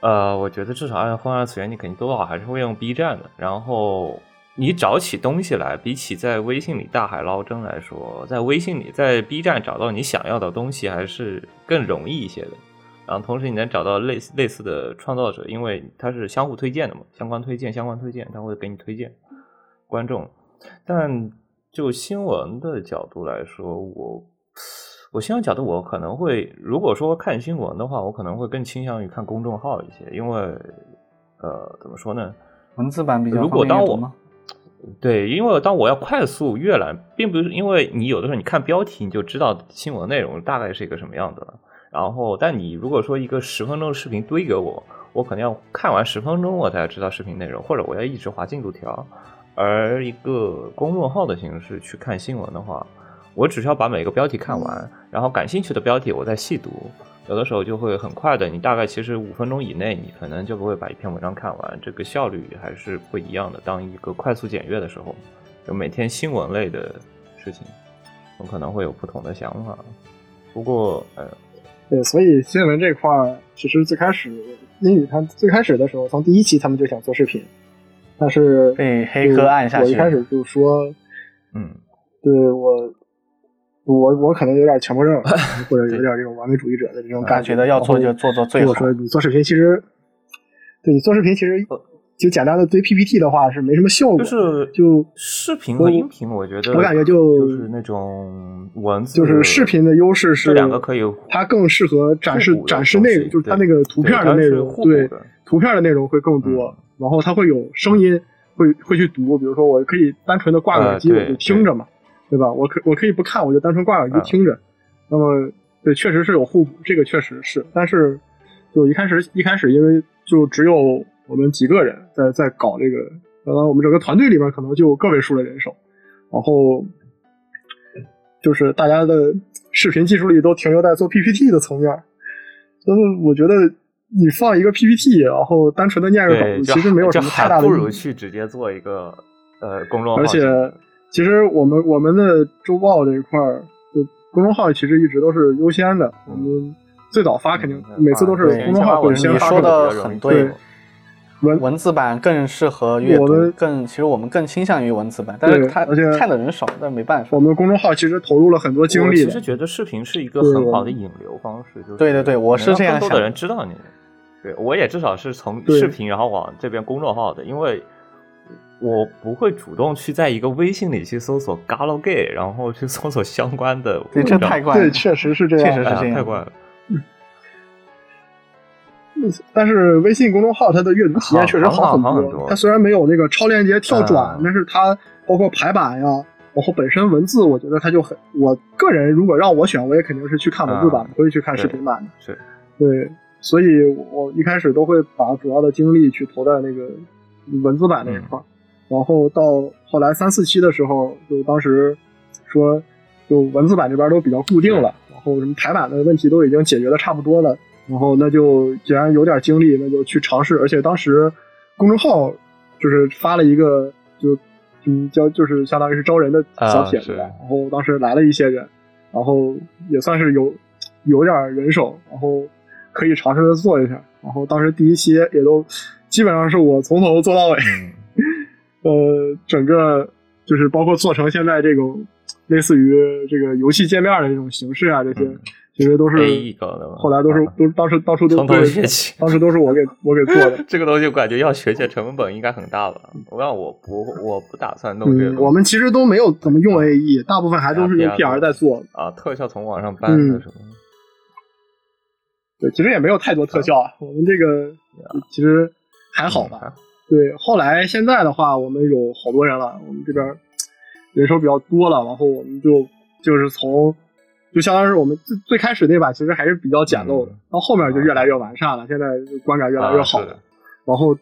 呃，我觉得至少按混二次元，你肯定多少还是会用 B 站的。然后你找起东西来，比起在微信里大海捞针来说，在微信里，在 B 站找到你想要的东西还是更容易一些的。然后同时你能找到类似类似的创造者，因为它是相互推荐的嘛，相关推荐，相关推荐，他会给你推荐观众。但就新闻的角度来说，我。我新闻角度，我可能会如果说看新闻的话，我可能会更倾向于看公众号一些，因为呃，怎么说呢？文字版比较如果当我对，因为当我要快速阅览，并不是因为你有的时候你看标题你就知道新闻内容大概是一个什么样子了。然后，但你如果说一个十分钟的视频堆给我，我可能要看完十分钟我才知道视频内容，或者我要一直划进度条。而一个公众号的形式去看新闻的话。我只需要把每个标题看完，然后感兴趣的标题我再细读，有的时候就会很快的。你大概其实五分钟以内，你可能就不会把一篇文章看完，这个效率还是不一样的。当一个快速检阅的时候，就每天新闻类的事情，我可能会有不同的想法。不过，呃，对，所以新闻这块儿，其实最开始英语它最开始的时候，从第一期他们就想做视频，但是被黑客按下去。我一开始就说，嗯，对我。我我可能有点强迫症，或者有点这种完美主义者的这种感觉，得要做就做做最好。我说你做视频，其实对你做视频，其实就简单的堆 PPT 的话是没什么效果。就是就视频和音频，我觉得我感觉就就是那种文字，就是视频的优势是两个可以，它更适合展示展示内容，就是它那个图片的内容，对图片的内容会更多，然后它会有声音，会会去读，比如说我可以单纯的挂耳机我就听着嘛。对吧？我可我可以不看，我就单纯挂耳机听着。那么，对，确实是有互补，这个确实是。但是，就一开始一开始，因为就只有我们几个人在在搞这个，呃，我们整个团队里面可能就个位数的人手，然后就是大家的视频技术力都停留在做 PPT 的层面。所以我觉得你放一个 PPT，然后单纯的念个稿子，其实没有什么太大的。不如去直接做一个呃公众号。而且。其实我们我们的周报这一块儿，就公众号其实一直都是优先的。我们最早发肯定每次都是公众号会先发。你说的很对，文文字版更适合阅读，更其实我们更倾向于文字版，但是它而且看的人少，但没办法。我们公众号其实投入了很多精力。其实觉得视频是一个很好的引流方式，就是对对对，我是这样想。更多的人知道你，对我也至少是从视频然后往这边公众号的，因为。我不会主动去在一个微信里去搜索 “galgay”，然后去搜索相关的。对，这太怪。对，确实是这样，确实是这样，太怪了。但是微信公众号它的阅读体验确实好很多。它虽然没有那个超链接跳转，但是它包括排版呀，然后本身文字，我觉得它就很。我个人如果让我选，我也肯定是去看文字版，不会去看视频版的。是。对，所以我一开始都会把主要的精力去投在那个文字版那一块。然后到后来三四期的时候，就当时说，就文字版这边都比较固定了，然后什么排版的问题都已经解决的差不多了，然后那就既然有点精力，那就去尝试。而且当时公众号就是发了一个，就嗯叫就是相当于是招人的小帖子，然后当时来了一些人，然后也算是有有点人手，然后可以尝试着做一下。然后当时第一期也都。基本上是我从头做到尾，呃，整个就是包括做成现在这种类似于这个游戏界面的这种形式啊，这些。其实都是后来都是都当时当初都从头学起，当时都是我给我给做的。这个东西我感觉要学起来成本应该很大吧？我让我不我不打算弄这个。我们其实都没有怎么用 AE，大部分还都是用 PR 在做啊。特效从网上搬的什么？对，其实也没有太多特效啊。我们这个其实还好吧？对，后来现在的话，我们有好多人了，我们这边人手比较多了，然后我们就就是从。就相当于是我们最最开始那把其实还是比较简陋的，到后面就越来越完善了，现在观感越来越好了。然后，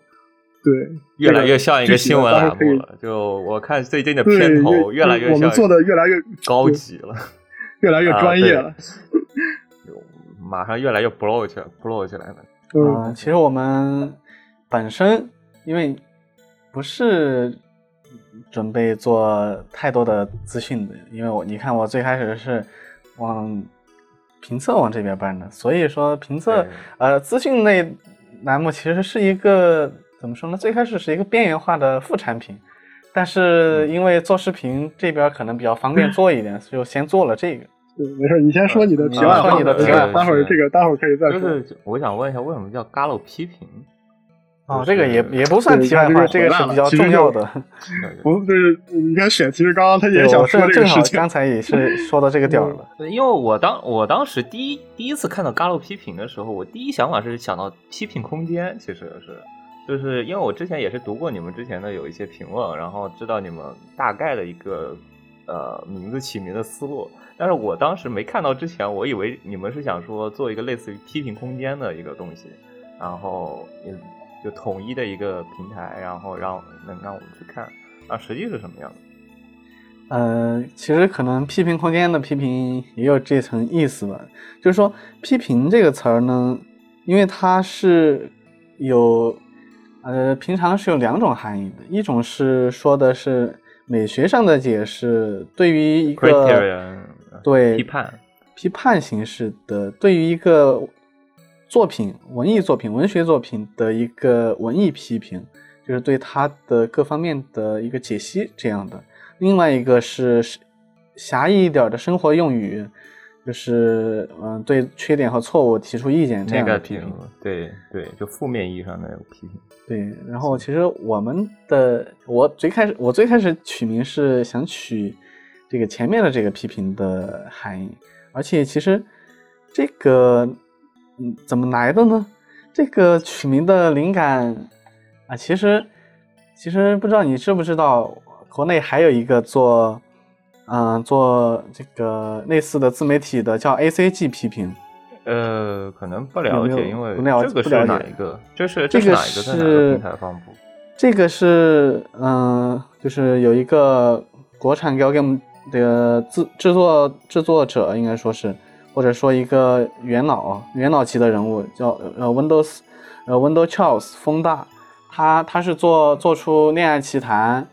对，越来越像一个新闻栏目了。就我看最近的片头越来越，我们做的越来越高级了，越来越专业了。马上越来越 blow 起来，blow 起来了。嗯，其实我们本身因为不是准备做太多的资讯的，因为我你看我最开始是。往评测往这边搬的，所以说评测呃资讯类栏目其实是一个怎么说呢？最开始是一个边缘化的副产品，但是因为做视频这边可能比较方便做一点，就先做了这个。对，没事，你先说你的题外话，你的题外话，待会儿这个待会儿可以再说。就是我想问一下，为什么叫 Galo 批评？哦，这个也也不算题外话，这个是比较重要的。不，是你看选，其实刚刚他也想说这个事情。刚才也是说到这个点了。因为我当我当时第一第一次看到嘎鲁批评的时候，我第一想法是想到批评空间，其实是就是因为我之前也是读过你们之前的有一些评论，然后知道你们大概的一个呃名字起名的思路，但是我当时没看到之前，我以为你们是想说做一个类似于批评空间的一个东西，然后也。就统一的一个平台，然后让能让我们去看，啊，实际是什么样的？呃，其实可能批评空间的批评也有这层意思吧。就是说，批评这个词儿呢，因为它是有，呃，平常是有两种含义的，一种是说的是美学上的解释，对于一个对批判批判形式的，对于一个。作品、文艺作品、文学作品的一个文艺批评，就是对它的各方面的一个解析这样的。另外一个是狭义一点的生活用语，就是嗯，对缺点和错误提出意见这样的批评。对对，就负面意义上的批评。对，然后其实我们的我最开始我最开始取名是想取这个前面的这个批评的含义，而且其实这个。嗯，怎么来的呢？这个取名的灵感啊，其实其实不知道你知不知道，国内还有一个做嗯做这个类似的自媒体的叫 A C G 批评。呃，可能不了解，因为不了解这个是哪一个？这是这是哪一个在哪个平台发布？这个是嗯，就是有一个国产 Game 的制制作制作者，应该说是。或者说一个元老元老级的人物叫呃 Windows，呃 Windows Charles 风大，他他是做做出恋爱奇谭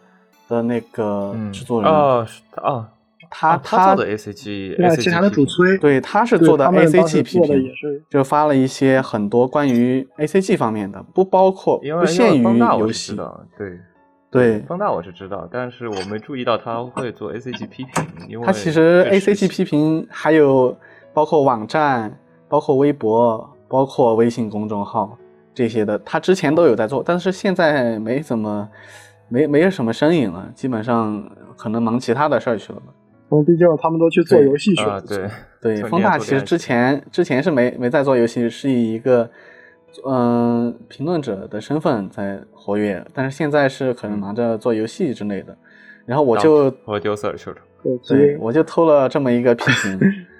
的那个制作人哦哦，他他做的 A C G 恋爱奇谭的主催，对他是做的 A C G 批评，就发了一些很多关于 A C G 方面的，不包括不限于游戏，对对，风大我是知道，但是我没注意到他会做 A C G 批评，因为他其实 A C G 批评还有。包括网站，包括微博，包括微信公众号这些的，他之前都有在做，但是现在没怎么，没没有什么身影了，基本上可能忙其他的事儿去了吧。嗯，毕竟他们都去做游戏去了。对对，风大其实之前之前是没没在做游戏，是以一个嗯评论者的身份在活跃，但是现在是可能忙着做游戏之类的。然后我就我丢色去了。对，我就偷了这么一个批评。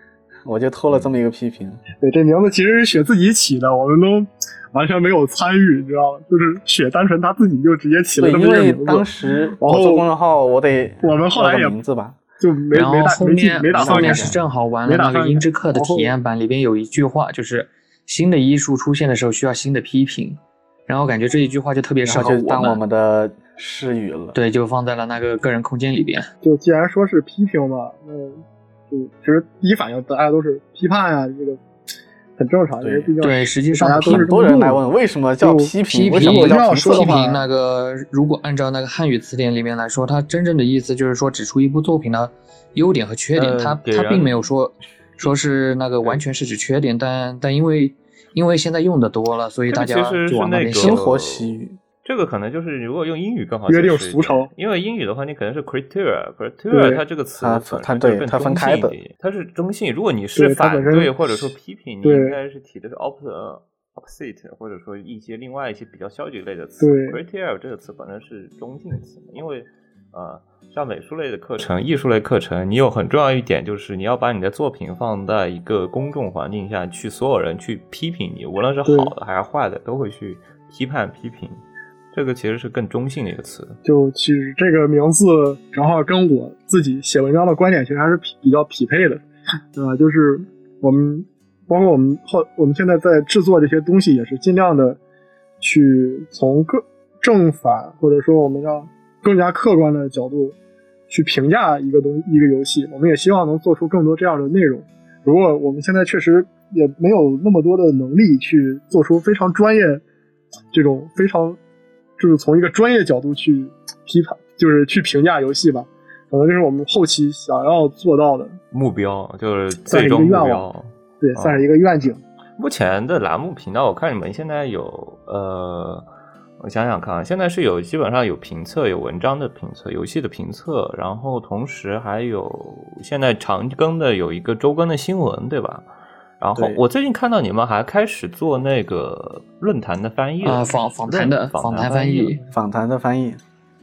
我就偷了这么一个批评。对，这名字其实是雪自己起的，我们都完全没有参与，你知道吗？就是雪单纯他自己就直接起了这么一个名字。当时我做公众号，我得我们后来也名字吧，就没没打后面没打后面是正好玩了那个音之客的体验版，里边有一句话，就是新的艺术出现的时候需要新的批评，然后感觉这一句话就特别适合我们的诗语了。对，就放在了那个个人空间里边。就既然说是批评嘛，嗯。就其实第一反应大家都是批判啊，这个很正常，因为毕竟对，实际上大家都是多人来问为什么叫批评？为什么叫批评？那个如果按照那个汉语词典里面来说，它真正的意思就是说指出一部作品的优点和缺点。它它并没有说说是那个完全是指缺点，但但因为因为现在用的多了，所以大家就往那边生活习语。这个可能就是如果用英语更好约定俗成，因为英语的话，你可能是 criteria，criteria 它这个词它对它分开的，它是中性。如果你是反对或者说批评，你应该是提的是 opposite opposite，或者说一些另外一些比较消极类的词。criteria 这个词本身是中性词，因为呃，像美术类的课程、艺术类课程，你有很重要一点就是你要把你的作品放在一个公众环境下去，所有人去批评你，无论是好的还是坏的，都会去批判批评。这个其实是更中性的一个词，就其实这个名字正好跟我自己写文章的观点其实还是比较匹配的，对吧？就是我们包括我们后我们现在在制作这些东西，也是尽量的去从各正反或者说我们要更加客观的角度去评价一个东一个游戏。我们也希望能做出更多这样的内容。如果我们现在确实也没有那么多的能力去做出非常专业这种非常。就是从一个专业角度去批判，就是去评价游戏吧，可能就是我们后期想要做到的目标，就是最终目标，对，算是一个愿景。目前的栏目频道，我看你们现在有，呃，我想想看，现在是有基本上有评测，有文章的评测，游戏的评测，然后同时还有现在长更的有一个周更的新闻，对吧？然后我最近看到你们还开始做那个论坛的翻译啊，访访谈的访谈翻译，访谈的翻译，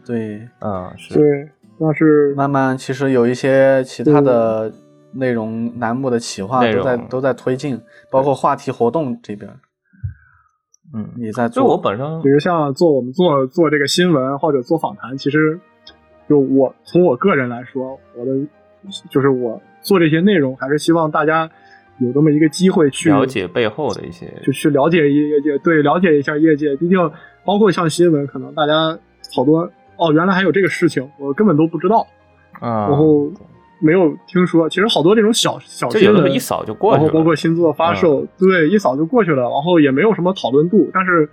对，嗯，是，对，那是慢慢其实有一些其他的内容栏目的企划都在都在推进，包括话题活动这边，嗯，你在做。就我本身，比如像做我们做做这个新闻或者做访谈，其实就我从我个人来说，我的就是我做这些内容，还是希望大家。有这么一个机会去了解背后的一些，就去了解业界，对，了解一下业界。毕竟，包括像新闻，可能大家好多哦，原来还有这个事情，我根本都不知道啊。然后没有听说，其实好多这种小小新闻，一扫就过去了。然后包括新作发售，对，一扫就过去了。然后也没有什么讨论度。但是，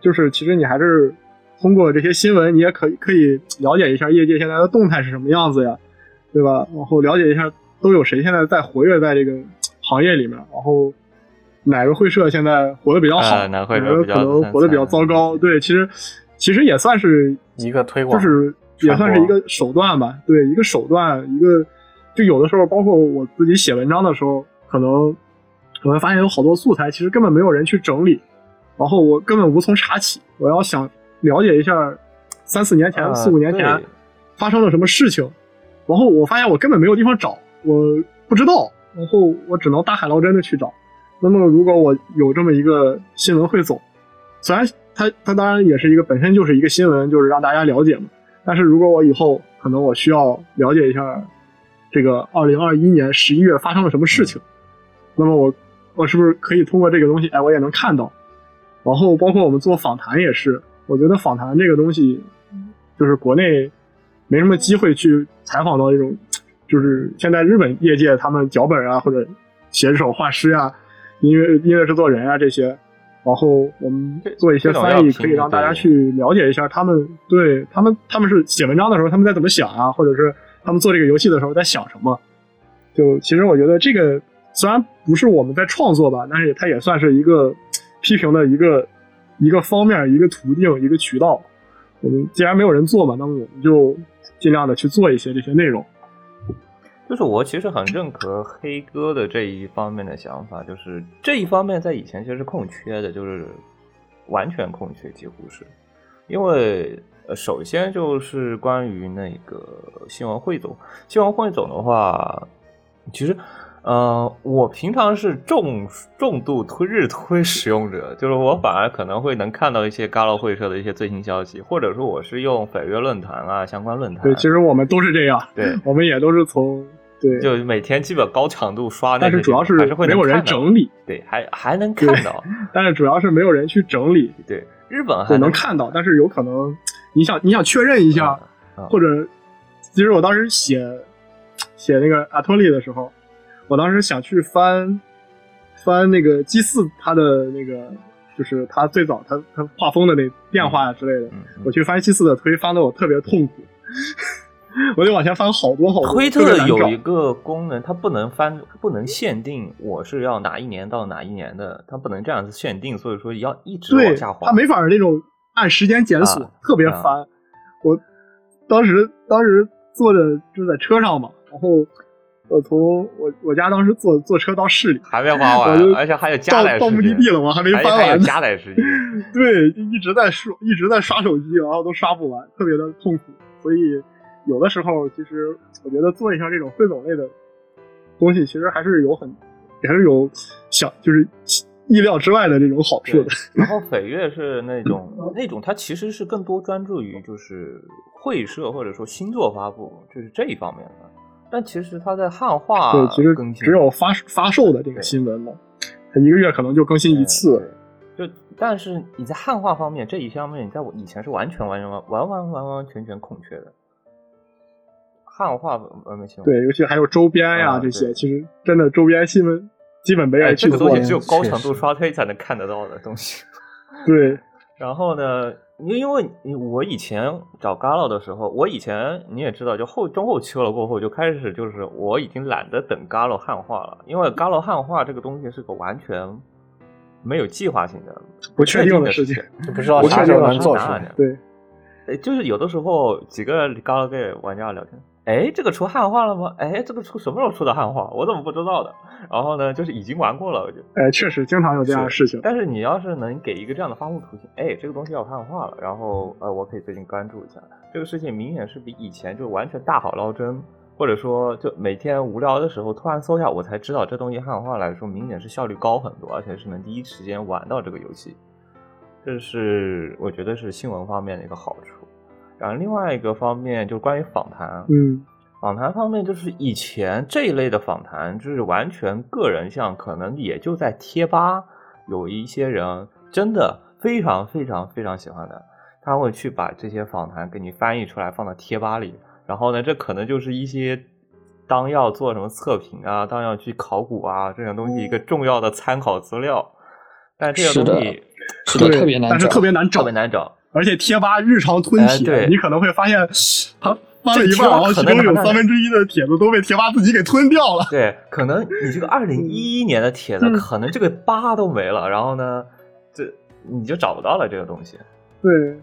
就是其实你还是通过这些新闻，你也可以可以了解一下业界现在的动态是什么样子呀，对吧？然后了解一下都有谁现在在活跃在这个。行业里面，然后哪个会社现在活得比较好，哪个可能活得比较糟糕？对，其实其实也算是一个推广，就是也算是一个手段吧。对，一个手段，一个就有的时候，包括我自己写文章的时候，可能我会发现有好多素材，其实根本没有人去整理，然后我根本无从查起。我要想了解一下三四年前、四五年前发生了什么事情，然后我发现我根本没有地方找，我不知道。然后我只能大海捞针的去找。那么如果我有这么一个新闻汇总，虽然它它当然也是一个本身就是一个新闻，就是让大家了解嘛。但是如果我以后可能我需要了解一下这个二零二一年十一月发生了什么事情，那么我我是不是可以通过这个东西，哎，我也能看到。然后包括我们做访谈也是，我觉得访谈这个东西，就是国内没什么机会去采访到这种。就是现在日本业界，他们脚本啊，或者写手、画师啊，音乐音乐制作人啊这些，然后我们做一些翻译，可以让大家去了解一下他们对他们他们是写文章的时候他们在怎么想啊，或者是他们做这个游戏的时候在想什么。就其实我觉得这个虽然不是我们在创作吧，但是它也算是一个批评的一个一个方面、一个途径、一个渠道。我们既然没有人做嘛，那么我们就尽量的去做一些这些内容。就是我其实很认可黑哥的这一方面的想法，就是这一方面在以前其实是空缺的，就是完全空缺，几乎是。因为呃，首先就是关于那个新闻汇总，新闻汇总的话，其实呃，我平常是重重度推日推使用者，就是我反而可能会能看到一些 Galo 会社的一些最新消息，或者说我是用北约论坛啊相关论坛。对，其实我们都是这样，对，我们也都是从。对，就每天基本高强度刷，但是主要是没有人整理，对，还还能看到，但是主要是没有人去整理。对，日本还能看到，但是有可能你想你想确认一下，或者其实我当时写写那个阿托利的时候，我当时想去翻翻那个祭祀他的那个就是他最早他他画风的那变化呀之类的，我去翻 G 四的推，翻的我特别痛苦。我得往前翻好多好多。推特有一个功能，它不能翻，不能限定我是要哪一年到哪一年的，它不能这样子限定，所以说要一直往下滑。它没法那种按时间检索，特别烦。我当时当时坐着就在车上嘛，然后我从我我家当时坐坐车到市里，还没花完，而且还有加载到目的地了，吗还没翻完，加载时间。对，一直在刷，一直在刷手机，然后都刷不完，特别的痛苦，所以。有的时候，其实我觉得做一下这种汇总类的东西，其实还是有很，还是有想就是意料之外的这种好处的。然后 斐月是那种那种，它其实是更多专注于就是会社或者说星座发布，就是这一方面的。但其实它在汉化，对，其实只有发发售的这个新闻嘛，它一个月可能就更新一次。就但是你在汉化方面这一方面，你在我以前是完全完全完完完完完全全空缺的。汉化呃没听对，尤其还有周边呀这些，其实真的周边新闻基本没人去做。这个东西只有高强度刷推才能看得到的东西。对，然后呢，因因为我以前找 Galo 的时候，我以前你也知道，就后中后期了过后，就开始就是我已经懒得等 Galo 汉化了，因为 Galo 汉化这个东西是个完全没有计划性的、不确定的事情，不知道啥时候能做出来。对，就是有的时候几个 Galo Gay 玩家聊天。哎，这个出汉化了吗？哎，这个出什么时候出的汉化？我怎么不知道的？然后呢，就是已经玩过了，我就哎，确实经常有这样的事情。但是你要是能给一个这样的发布途径，哎，这个东西要汉化了，然后呃，我可以最近关注一下这个事情，明显是比以前就完全大好捞针，或者说就每天无聊的时候突然搜一下，我才知道这东西汉化来说，明显是效率高很多，而且是能第一时间玩到这个游戏。这是我觉得是新闻方面的一个好处。然后另外一个方面就是关于访谈，嗯。访谈方面，就是以前这一类的访谈，就是完全个人像，可能也就在贴吧有一些人真的非常非常非常喜欢的，他会去把这些访谈给你翻译出来放到贴吧里，然后呢，这可能就是一些当要做什么测评啊，当要去考古啊这种东西一个重要的参考资料，但这个东西是的特别难，但是特别难找，特别难找，而且贴吧日常吞帖，你可能会发现他。发了一半，然后其中有三分之一的帖子都被贴吧自己给吞掉了。对，可能你这个二零一一年的帖子，可能这个吧都没了，然后呢，这你就找不到了这个东西。对，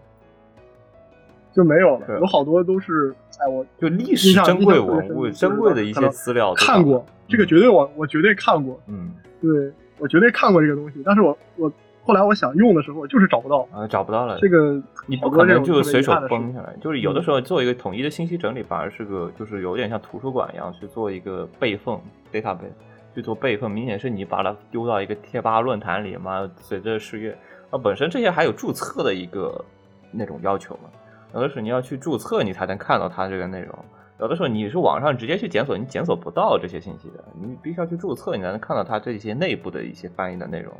就没有了。有好多都是，哎，我就历史珍贵文物、珍贵的一些资料看过，这个绝对我我绝对看过。嗯，对我绝对看过这个东西，但是我我。后来我想用的时候，就是找不到啊，找不到了。这个你不可能就随手崩下来，就是有的时候做一个统一的信息整理，反而是个就是有点像图书馆一样去做一个备份 database 去做备份，明显是你把它丢到一个贴吧论坛里嘛。随着岁月，啊，本身这些还有注册的一个那种要求嘛。有的时候你要去注册，你才能看到它这个内容。有的时候你是网上直接去检索，你检索不到这些信息的，你必须要去注册，你才能看到它这些内部的一些翻译的内容。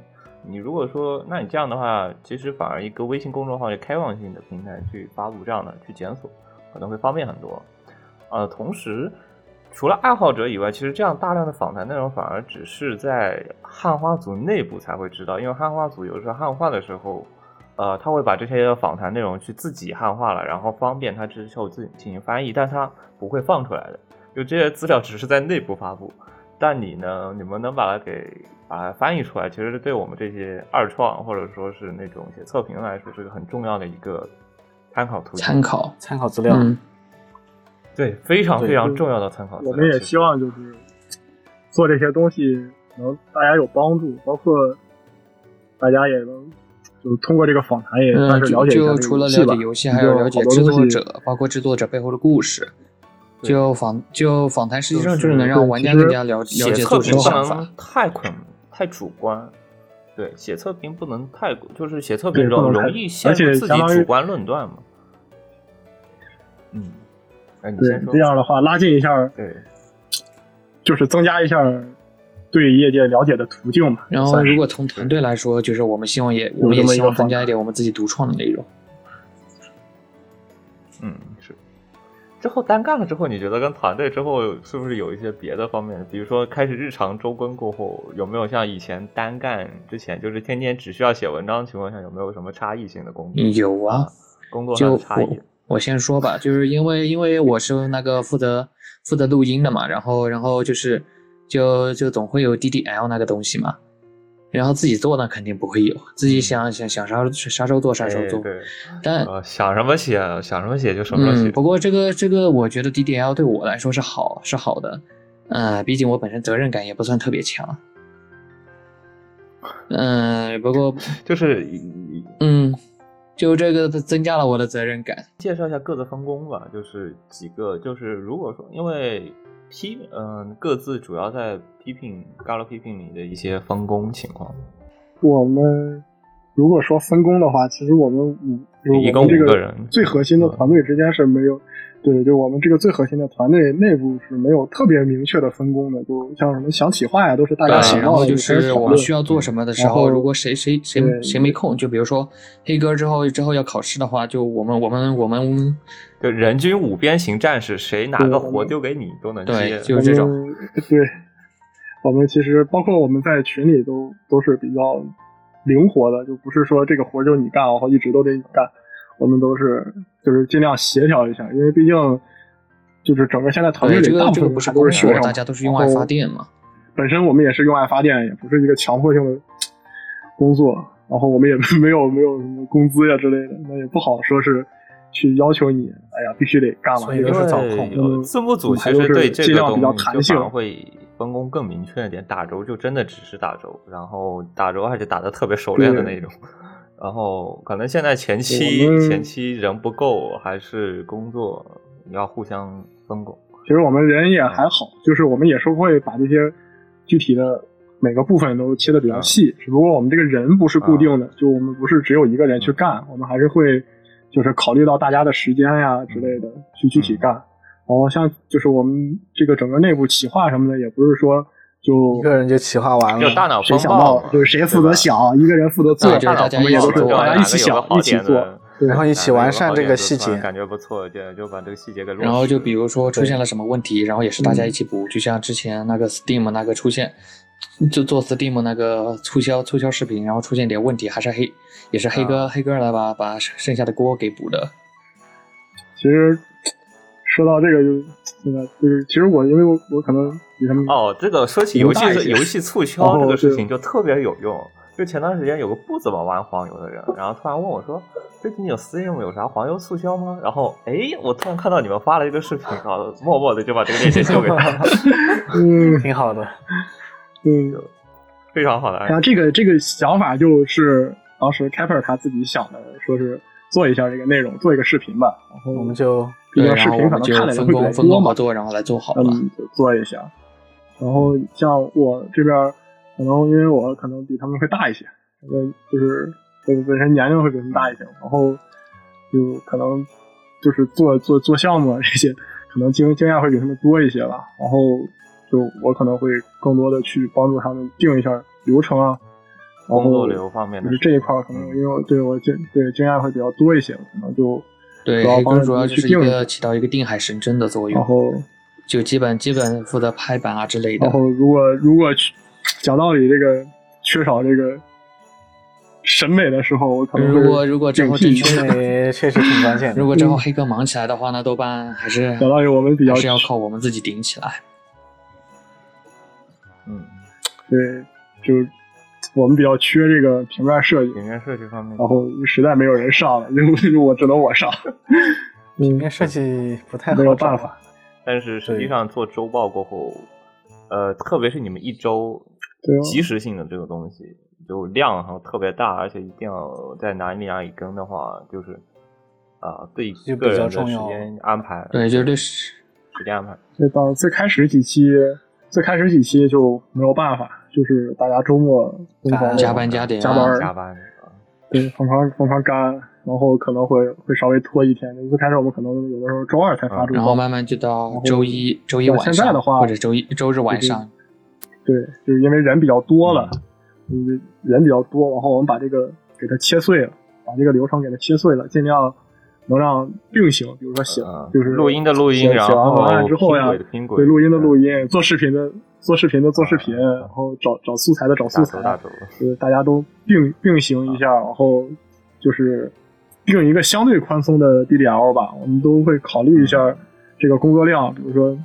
你如果说，那你这样的话，其实反而一个微信公众号的开放性的平台去发布这样的去检索，可能会方便很多。呃，同时，除了爱好者以外，其实这样大量的访谈内容反而只是在汉化组内部才会知道，因为汉化组有时候汉化的时候，呃，他会把这些访谈内容去自己汉化了，然后方便他之后自己进行翻译，但他不会放出来的，就这些资料只是在内部发布。但你呢？你们能把它给把它翻译出来，其实是对我们这些二创或者说是那种写测评来说，是个很重要的一个参考途径。参考参考资料，对，非常非常重要的参考。我们也希望就是做这些东西能大家有帮助，包括大家也能就通过这个访谈也算是了解就除了了解游戏，还有了解制作者，包括制作者背后的故事。就访就访谈，实际上就是能让玩家更加了了解作者想法。太捆太主观，对，写测评不能太，就是写测评容容易陷入自己主观论断嘛。嗯，哎，你先说。这样的话，拉近一下，对，就是增加一下对业界了解的途径嘛。然后，如果从团队来说，就是我们希望也我们也希望增加一点我们自己独创的内容。嗯，是。之后单干了之后，你觉得跟团队之后是不是有一些别的方面？比如说开始日常周更过后，有没有像以前单干之前，就是天天只需要写文章的情况下，有没有什么差异性的工作？有啊，工作上的差异。我先说吧，就是因为因为我是那个负责负责录音的嘛，然后然后就是就就总会有 DDL 那个东西嘛。然后自己做呢，肯定不会有。自己想想想啥啥时候做啥时候做。对。但想什么写，想什么写就什么写。不过这个这个，我觉得 DDL 对我来说是好是好的。呃，毕竟我本身责任感也不算特别强。嗯，不过 就是嗯，就这个增加了我的责任感。介绍一下各自分工吧，就是几个，就是如果说因为。批嗯，各自主要在批评 Galo 批评里的一些分工情况。我们如果说分工的话，其实我们五一共五个人，最核心的团队之间是没有。对，就我们这个最核心的团队内部是没有特别明确的分工的，就像什么想企划呀，都是大家想到就是我们需要做什么的时候，如果谁谁谁谁没空，就比如说黑哥之后之后要考试的话，就我们我们我们就人均五边形战士，谁哪个活丢给你都能接，就是这种。对，我们其实包括我们在群里都都是比较灵活的，就不是说这个活就你干，然后一直都得你干。我们都是就是尽量协调一下，因为毕竟就是整个现在团队里大部分不是都是学生，大家都是用爱发电嘛。本身我们也是用爱发电，也不是一个强迫性的工作，然后我们也没有没有什么工资呀之类的，那也不好说是去要求你，哎呀必须得干完。所以都是早控。字幕组其实对这个东西就反而会分工更明确一点，打轴就真的只是打轴，然后打轴还是打的特别熟练的那种。然后可能现在前期前期人不够，还是工作要互相分工。其实我们人也还好，就是我们也是会把这些具体的每个部分都切的比较细。只不过我们这个人不是固定的，就我们不是只有一个人去干，我们还是会就是考虑到大家的时间呀之类的去具体干。然后像就是我们这个整个内部企划什么的，也不是说。就一个人就企划完了，就大脑谁想到，就是谁负责想，一个人负责做，大家也都是大家一起想，一起做，然后一起完善这个细节，感觉不错，就就把这个细节给。然后就比如说出现了什么问题，然后也是大家一起补，就像之前那个 Steam 那个出现，就做 Steam 那个促销促销视频，然后出现点问题，还是黑也是黑哥黑哥来把把剩下的锅给补的。其实说到这个就。现在就是，其实我因为我我可能比他们哦，这个说起游戏游戏促销这个事情就特别有用。就前段时间有个不怎么玩黄油的人，然后突然问我说：“最近有 Steam 有啥黄油促销吗？”然后哎，我突然看到你们发了一个视频，然后默默的就把这个链接交给他。嗯，挺好的，嗯，非常好的。然后这个这个想法就是当时 Kapper 他自己想的，说是做一下这个内容，做一个视频吧。然后我们就。毕竟视频可能看的人会比较多嘛，做然后来做好了，就做一下。然后像我这边，可能因为我可能比他们会大一些，呃，就是本本身年龄会比他们大一些，然后就可能就是做做做项目这些，可能经经验会比他们多一些吧。然后就我可能会更多的去帮助他们定一下流程啊，然后流方面就是这一块可能因为我对我经对经验会比较多一些，可能就。对，黑哥主要就是一个起到一个定海神针的作用，然后就基本基本负责拍板啊之类的。然后如果如果讲道理，这个缺少这个审美的时候，我可能如果如果之后这 确实挺关键。如果之后黑哥忙起来的话，那多半还是讲道理，我们比较是要靠我们自己顶起来。嗯，对，就。我们比较缺这个平面设计，平面设计方面，然后实在没有人上了，就 我只能我上。平面设计不太没有办法，但是实际上做周报过后，呃，特别是你们一周及时性的这个东西，就量哈特别大，而且一定要在哪里哪里更的话，就是啊，对个人的时间安排，对，就是对时时间安排。对到最开始几期，最开始几期就没有办法。就是大家周末疯狂加班加点加班加班，对，疯狂疯狂干，然后可能会会稍微拖一天。最开始我们可能有的时候周二才发出，然后慢慢就到周一周一晚上，现在的话或者周一周日晚上。对，就是因为人比较多了，嗯人比较多，然后我们把这个给它切碎了，把这个流程给它切碎了，尽量能让并行，比如说写就是录音的录音，然后写完文案之后呀，对录音的录音，做视频的做视频的做视频，然后找找素材的找素材，就是大家都并并行一下，然后就是定一个相对宽松的 DDL 吧，我们都会考虑一下这个工作量，比如说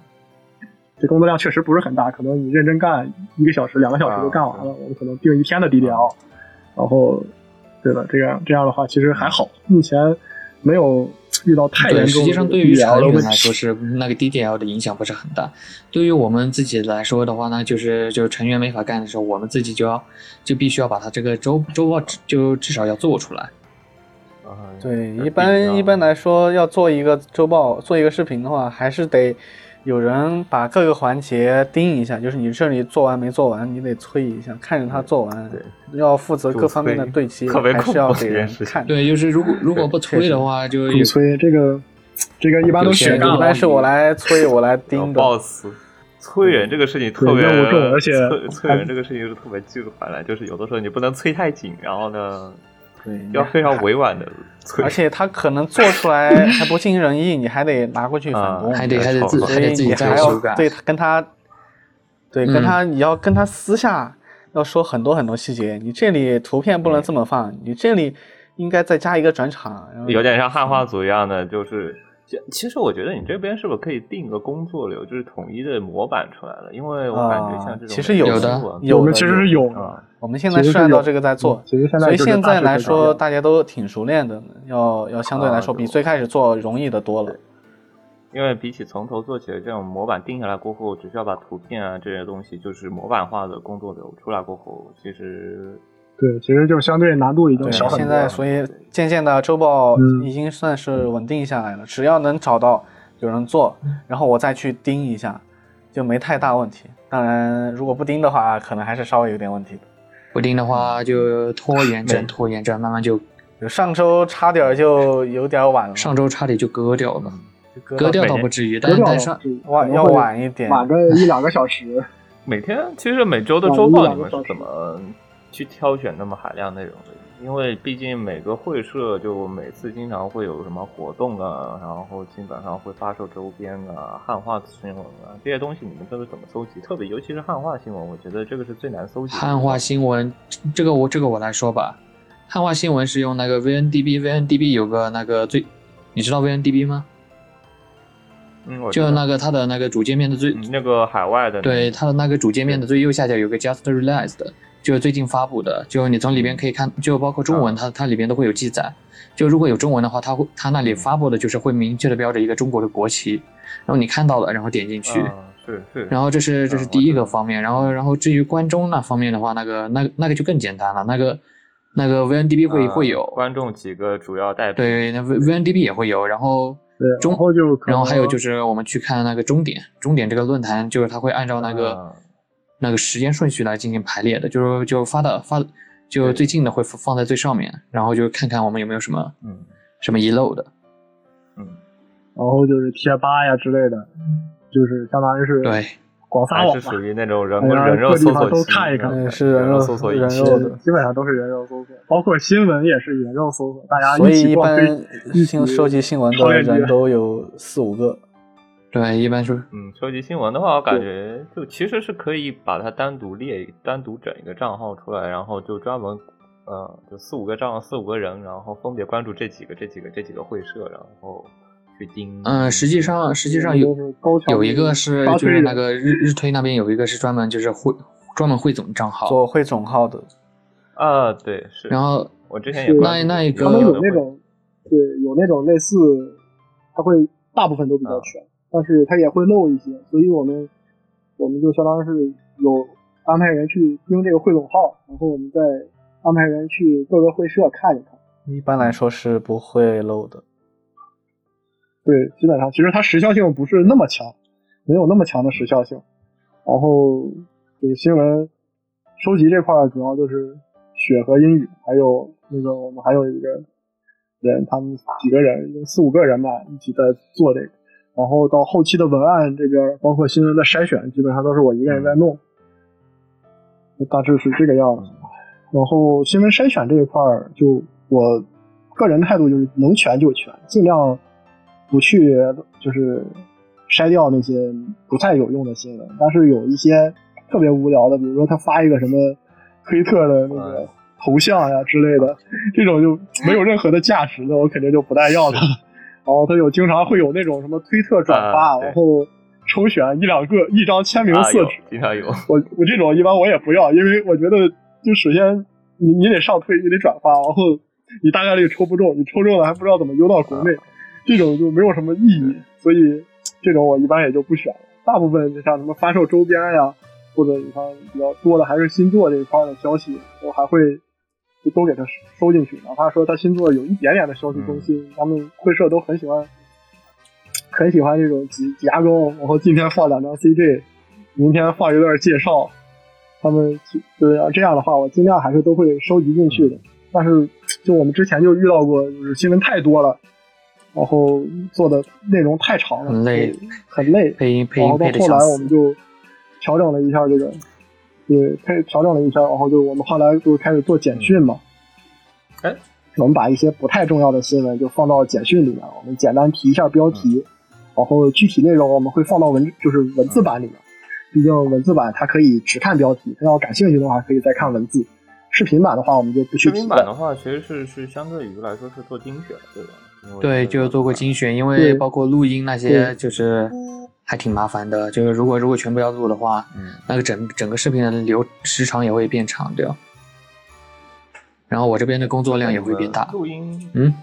这工作量确实不是很大，可能你认真干一个小时、两个小时就干完了，我们可能定一天的 DDL，然后对吧，这样这样的话其实还好，目前。没有 遇到太严重。实际上，对于成员来说是那个 DDL 的影响不是很大。对于我们自己来说的话呢，就是就是成员没法干的时候，我们自己就要就必须要把它这个周周报就至少要做出来。对，一般一般来说要做一个周报，做一个视频的话，还是得。有人把各个环节盯一下，就是你这里做完没做完，你得催一下，看着他做完。对，要负责各方面的对齐，还是要给人看。对，就是如果如果不催的话，就不催。这个这个一般都选干一般是我来催，我来盯的。boss，催人这个事情特别重，而且催人这个事情是特别忌烦的，就是有的时候你不能催太紧，然后呢。对，要非常委婉的，而且他可能做出来 还不尽人意，你还得拿过去返工，还得还得自还得自己还要对跟他，对跟他你要跟他私下要说很多很多细节，你这里图片不能这么放，你这里应该再加一个转场，有点像汉化组一样的，就是。其实我觉得你这边是不是可以定个工作流，就是统一的模板出来了？因为我感觉像这种其实有的，有的其实是有的。我们现在是按照这个在做，所以现在来说大家都挺熟练的，要要相对来说比最开始做容易的多了。因为比起从头做起来，这种模板定下来过后，只需要把图片啊这些东西，就是模板化的工作流出来过后，其实。对，其实就相对难度已经小很多。现在，所以渐渐的周报已经算是稳定下来了。只要能找到有人做，然后我再去盯一下，就没太大问题。当然，如果不盯的话，可能还是稍微有点问题的。不定的话，就拖延症，拖延症，慢慢就上周差点就有点晚了。上周差点就割掉了，割掉倒不至于，但是晚要晚一点，晚个一两个小时。每天其实每周的周报你们是怎么？去挑选那么海量内容的，因为毕竟每个会社就每次经常会有什么活动啊，然后基本上会发售周边啊、汉化新闻啊这些东西，你们都是怎么搜集？特别尤其是汉化新闻，我觉得这个是最难搜集。汉化新闻，这个我这个我来说吧，汉化新闻是用那个 VNDB，VNDB 有个那个最，你知道 VNDB 吗？嗯，就那个它的那个主界面的最那个海外的，对它的那个主界面的最右下角有个 Just Released。就是最近发布的，就你从里边可以看，就包括中文，它它里边都会有记载。就如果有中文的话，它会它那里发布的就是会明确的标着一个中国的国旗，然后你看到了，然后点进去。对对。然后这是这是第一个方面，然后然后至于关中那方面的话，那个那那个就更简单了，那个那个 VNDB 会会有观众几个主要代表。对，那 V VNDB 也会有，然后中后就然后还有就是我们去看那个终点，终点这个论坛就是它会按照那个。那个时间顺序来进行排列的，就是就发的发，就最近的会放在最上面，然后就看看我们有没有什么嗯。什么遗漏的，嗯，然后就是贴吧呀之类的，就是相当于是对。广撒网是属于那种人人肉搜索都看一看，是人肉搜索人肉的，基本上都是人肉搜索，包括新闻也是人肉搜索，大家所以一般新收集新闻的人都有四五个。对，一般是嗯，收集新闻的话，我感觉就其实是可以把它单独列、单独整一个账号出来，然后就专门，呃，就四五个账号、四五个人，然后分别关注这几个、这几个、这几个会社，然后去盯。嗯，实际上实际上有有一个是就是那个日日推那边有一个是专门就是汇专门汇总账号做汇总号的。啊，对，是。然后我之前也那那一个他们有那种对有那种类似，他会大部分都比较全。但是他也会漏一些，所以我们我们就相当于是有安排人去盯这个汇总号，然后我们再安排人去各个会社看一看。一般来说是不会漏的。对，基本上其实它时效性不是那么强，没有那么强的时效性。然后就是新闻收集这块主要就是雪和英语，还有那个我们还有一个人，他们几个人四五个人吧，一起在做这个。然后到后期的文案这边，包括新闻的筛选，基本上都是我一个人在弄，大致是这个样子。然后新闻筛选这一块儿，就我个人态度就是能全就全，尽量不去就是筛掉那些不太有用的新闻。但是有一些特别无聊的，比如说他发一个什么推特的那个头像呀之类的，这种就没有任何的价值的，我肯定就不带要的。然后他有经常会有那种什么推特转发，然后抽选一两个一张签名色纸，经常有。我我这种一般我也不要，因为我觉得就首先你你得上推，你得转发，然后你大概率抽不中，你抽中了还不知道怎么邮到国内，这种就没有什么意义。所以这种我一般也就不选了。大部分就像什么发售周边呀，或者你看比较多的还是星座这一块的消息，我还会。就都给他收进去，哪怕说他新作有一点点的消息更新，他们会社都很喜欢，很喜欢这种挤挤牙膏，然后今天放两张 CG，明天放一段介绍，他们就是要这样的话，我尽量还是都会收集进去的。但是就我们之前就遇到过，就是新闻太多了，然后做的内容太长了，很累，很累，配音配音然后到后来我们就调整了一下这个。对，开始调整了一下，然后就我们后来就开始做简讯嘛。哎，我们把一些不太重要的新闻就放到简讯里面，我们简单提一下标题，然后具体内容我们会放到文就是文字版里面。毕竟文字版它可以只看标题，它要感兴趣的话可以再看文字。视频版的话我们就不去。视频版的话其实是是相对于来说是做精选，对吧？对，就做过精选，因为包括录音那些就是。还挺麻烦的，就是如果如果全部要录的话，嗯，那个整整个视频的流时长也会变长掉，然后我这边的工作量也会变大。录音，嗯，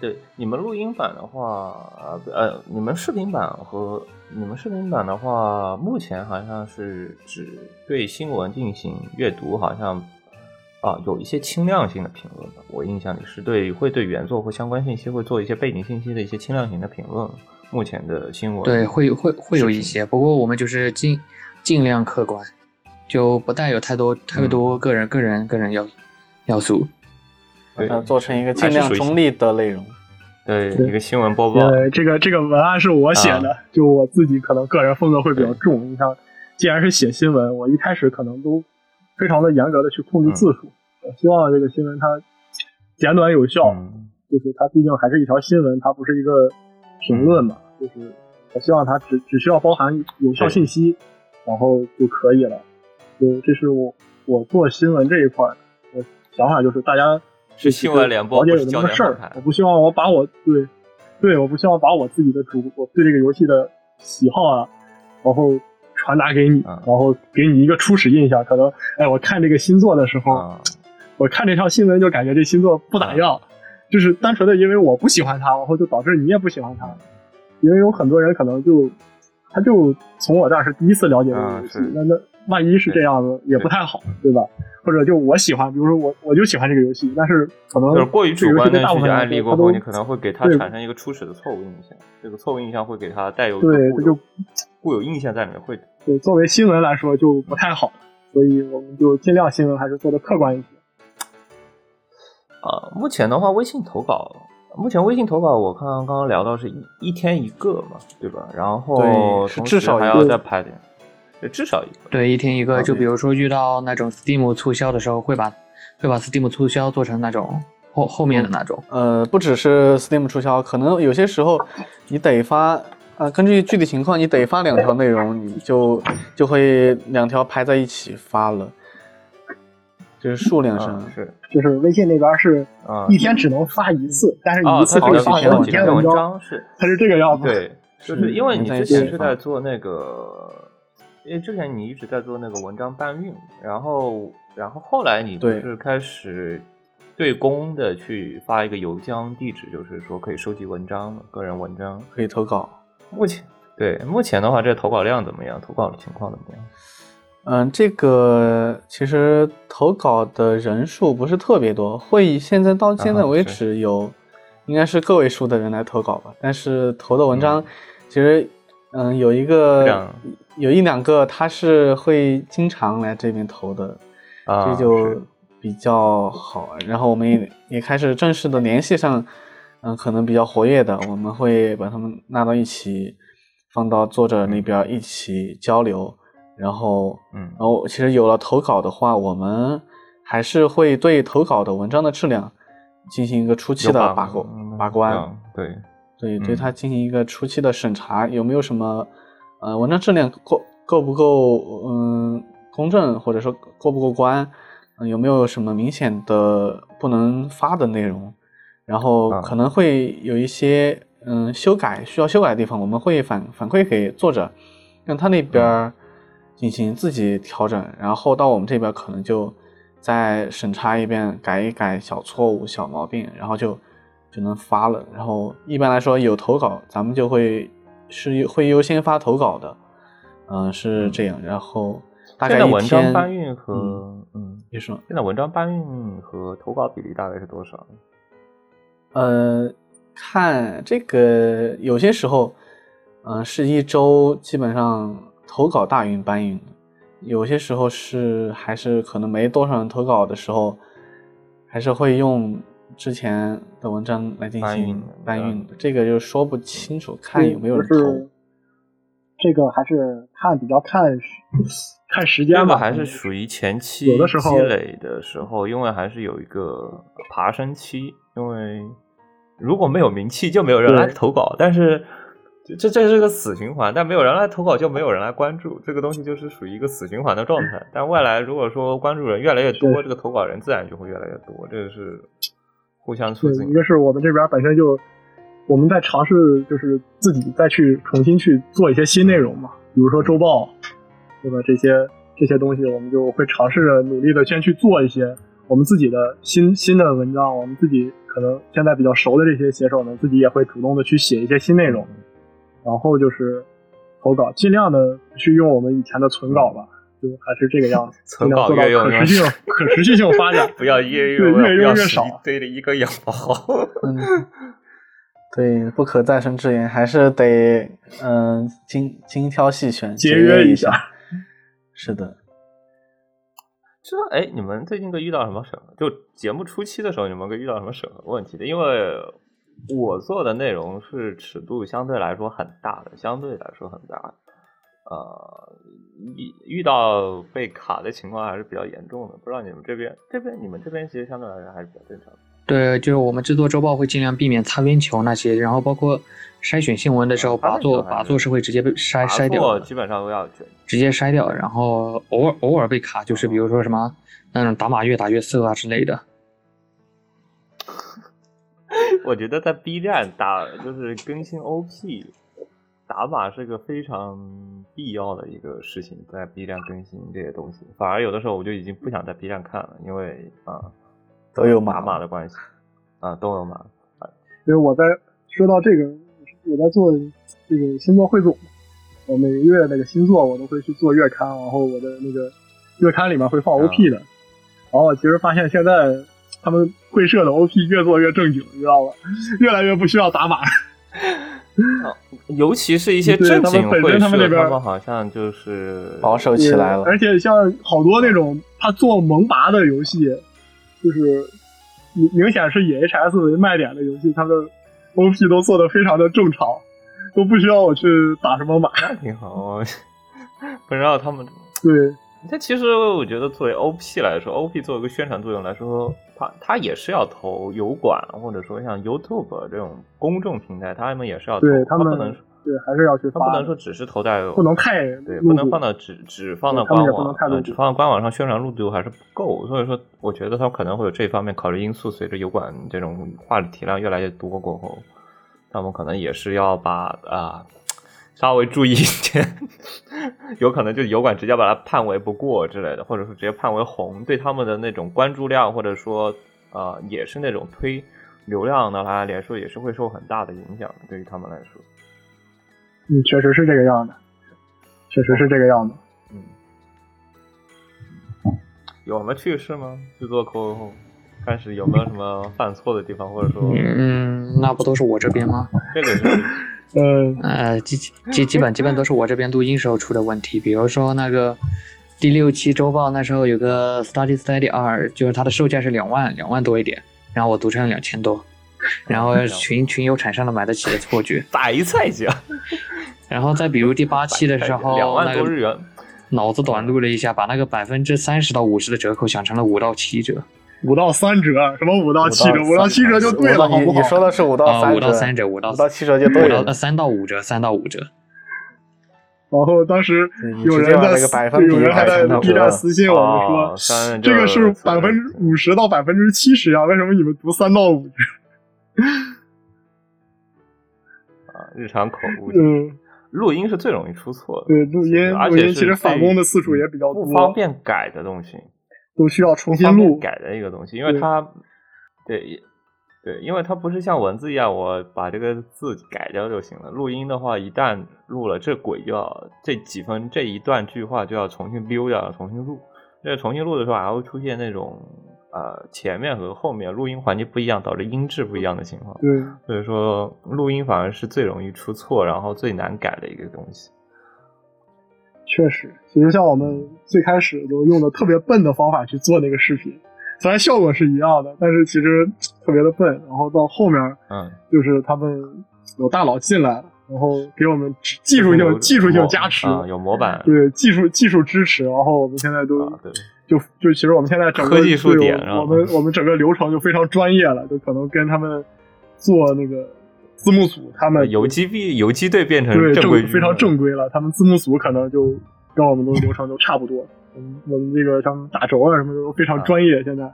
对，你们录音版的话，呃，你们视频版和你们视频版的话，目前好像是只对新闻进行阅读，好像啊有一些轻量性的评论吧。我印象里是对会对原作或相关信息会做一些背景信息的一些轻量型的评论。目前的新闻对会会会有一些，不过我们就是尽尽量客观，就不带有太多太多个人个人个人要要素，把它做成一个尽量中立的内容。对，一个新闻播报。对，这个这个文案是我写的，就我自己可能个人风格会比较重。你像，既然是写新闻，我一开始可能都非常的严格的去控制字数，我希望这个新闻它简短有效，就是它毕竟还是一条新闻，它不是一个。评论嘛，就是我希望它只只需要包含有效信息，然后就可以了。就这是我我做新闻这一块，我想法就是大家是新闻联播，了解有什么个事儿，我不希望我把我对对，我不希望把我自己的主我对这个游戏的喜好啊，然后传达给你，然后给你一个初始印象。可能哎，我看这个新作的时候，我看这条新闻就感觉这新作不咋样。就是单纯的因为我不喜欢他，然后就导致你也不喜欢他，因为有很多人可能就，他就从我这儿是第一次了解这个游戏，那那万一是这样子也不太好，对吧？或者就我喜欢，比如说我我就喜欢这个游戏，但是可能就是过于主观的大部分案例过后，你可能会给他产生一个初始的错误印象，这个错误印象会给他带有对就固有印象在里面，会对作为新闻来说就不太好，所以我们就尽量新闻还是做的客观一些。啊，目前的话，微信投稿，目前微信投稿，我看刚刚聊到是一一天一个嘛，对吧？然后是至少还要再排点，对，至少一个。对，一天一个。就比如说遇到那种 Steam 促销的时候，会把会把 Steam 促销做成那种后后面的那种。呃，不只是 Steam 促销，可能有些时候你得发，啊，根据具体情况，你得发两条内容，你就就会两条排在一起发了。就是数量上是，就是微信那边是一天只能发一次，但是一次可以发好几篇文章，是它是这个样子。对，就是因为你之前是在做那个，因为之前你一直在做那个文章搬运，然后然后后来你就是开始对公的去发一个邮箱地址，就是说可以收集文章，个人文章可以投稿。目前对目前的话，这投稿量怎么样？投稿的情况怎么样？嗯，这个其实投稿的人数不是特别多，会议现在到现在为止有，应该是个位数的人来投稿吧。但是投的文章，其实嗯有一个有一两个他是会经常来这边投的，这就比较好。然后我们也也开始正式的联系上，嗯，可能比较活跃的，我们会把他们拉到一起，放到作者那边一起交流。然后，嗯，然后其实有了投稿的话，我们还是会对投稿的文章的质量进行一个初期的把关把关，对。对，对它进行一个初期的审查，有没有什么呃文章质量够够不够嗯公正，或者说过不过关，有没有什么明显的不能发的内容，然后可能会有一些嗯修改需要修改的地方，我们会反反馈给作者，让他那边进行自己调整，然后到我们这边可能就。再审查一遍，改一改小错误、小毛病，然后就就能发了。然后一般来说有投稿，咱们就会是会优先发投稿的，嗯，是这样。然后大概文章搬运和嗯，你说现在文章搬运和投稿比例大概是多少？呃，看这个有些时候，嗯，是一周基本上投稿大运搬运。有些时候是还是可能没多少人投稿的时候，还是会用之前的文章来进行搬运，这个就说不清楚，看有没有人投。这个还是看比较看看时间吧，还是属于前期有的时候积累的时候，因为还是有一个爬升期，因为如果没有名气，就没有人来投稿，但是。这这是个死循环，但没有人来投稿，就没有人来关注这个东西，就是属于一个死循环的状态。但未来如果说关注人越来越多，这个投稿人自然就会越来越多，这个是互相促进。一个是我们这边本身就我们在尝试，就是自己再去重新去做一些新内容嘛，比如说周报，对吧？这些这些东西，我们就会尝试着努力的先去做一些我们自己的新新的文章，我们自己可能现在比较熟的这些写手呢，自己也会主动的去写一些新内容。然后就是投稿，尽量的去用我们以前的存稿吧，就还是这个样子，存稿越用可持续性，可持续性发展，不要越用越用越少，堆了一个养不好。嗯，对，不可再生资源还是得嗯精精挑细选，节约一下。是的。这哎，你们最近都遇到什么审核？就节目初期的时候，你们会遇到什么审核问题的？因为。我做的内容是尺度相对来说很大的，相对来说很大，呃，遇遇到被卡的情况还是比较严重的。不知道你们这边，这边你们这边其实相对来说还是比较正常的。对，就是我们制作周报会尽量避免擦边球那些，然后包括筛选新闻的时候，把座把座是会直接被筛筛掉，基本上都要直接筛掉。然后偶尔偶尔被卡，就是比如说什么那种打码越打越色啊之类的。我觉得在 B 站打就是更新 OP 打码是个非常必要的一个事情，在 B 站更新这些东西，反而有的时候我就已经不想在 B 站看了，因为啊都有码码的关系啊都有码。因为我在说到这个，我在做这个星座汇总，我每个月那个星座我都会去做月刊，然后我的那个月刊里面会放 OP 的，然后我其实发现现在。他们会社的 OP 越做越正经，你知道吧？越来越不需要打码。尤其是一些正经会社，他们那边好像就是保守起来了。而且像好多那种他做萌拔的游戏，就是明明显是以 HS 为卖点的游戏，他的 OP 都做的非常的正常，都不需要我去打什么码。那挺好，不知道他们对。但其实我觉得，作为 OP 来说，OP 作为一个宣传作用来说，它它也是要投油管，或者说像 YouTube 这种公众平台，他们也是要投。对他们不能对还是要去发，不能说只是投在不能太对，不能放到只只放到官网，只放到官网上宣传力度还是不够。所以说，我觉得他可能会有这方面考虑因素。随着油管这种话题量越来越多过后，他们可能也是要把啊。稍微注意一点，有可能就油管直接把它判为不过之类的，或者说直接判为红，对他们的那种关注量，或者说呃，也是那种推流量的来来说，也是会受很大的影响的。对于他们来说，嗯，确实是这个样的，确实是这个样子。嗯，有什么趣事吗？制作过后开始有没有什么犯错的地方，或者说，嗯，那不都是我这边吗？这个是。嗯。呃基基基本基本都是我这边录音时候出的问题，比如说那个第六期周报那时候有个 Study Study 二，就是它的售价是两万两万多一点，然后我读成了两千多，然后群群友产生了买得起的错觉，白菜价。然后再比如第八期的时候，两万多日元，脑子短路了一下，把那个百分之三十到五十的折扣想成了五到七折，五到三折，什么五到七折？五到七折就对了，好不好？你说的是五到三折，五到三折，五到五到七折就对了。三到五折，三到五折。然后当时有人在，有人还在 B 站私信我们说，这个是百分之五十到百分之七十啊？为什么你们读三到五折？啊，日常口误。嗯，录音是最容易出错的。对，录音，录音其实返工的次数也比较多，不方便改的东西。都需要重新录改的一个东西，因为它，对，对，因为它不是像文字一样，我把这个字改掉就行了。录音的话，一旦录了，这轨就要这几分这一段句话就要重新溜掉，重新录。这重新录的时候还会出现那种呃前面和后面录音环节不一样，导致音质不一样的情况。对，所以说录音反而是最容易出错，然后最难改的一个东西。确实，其实像我们最开始都用的特别笨的方法去做那个视频，虽然效果是一样的，但是其实特别的笨。然后到后面，嗯，就是他们有大佬进来，然后给我们技术性技术性加持，有模板，对技术技术支持。然后我们现在都就就其实我们现在整个科技术点，我们我们整个流程就非常专业了，就可能跟他们做那个。字幕组他们游击币游击队变成对正规非常正规了，他们字幕组可能就跟我们的流程都差不多。嗯，我们这个像打轴啊什么的都非常专业，现在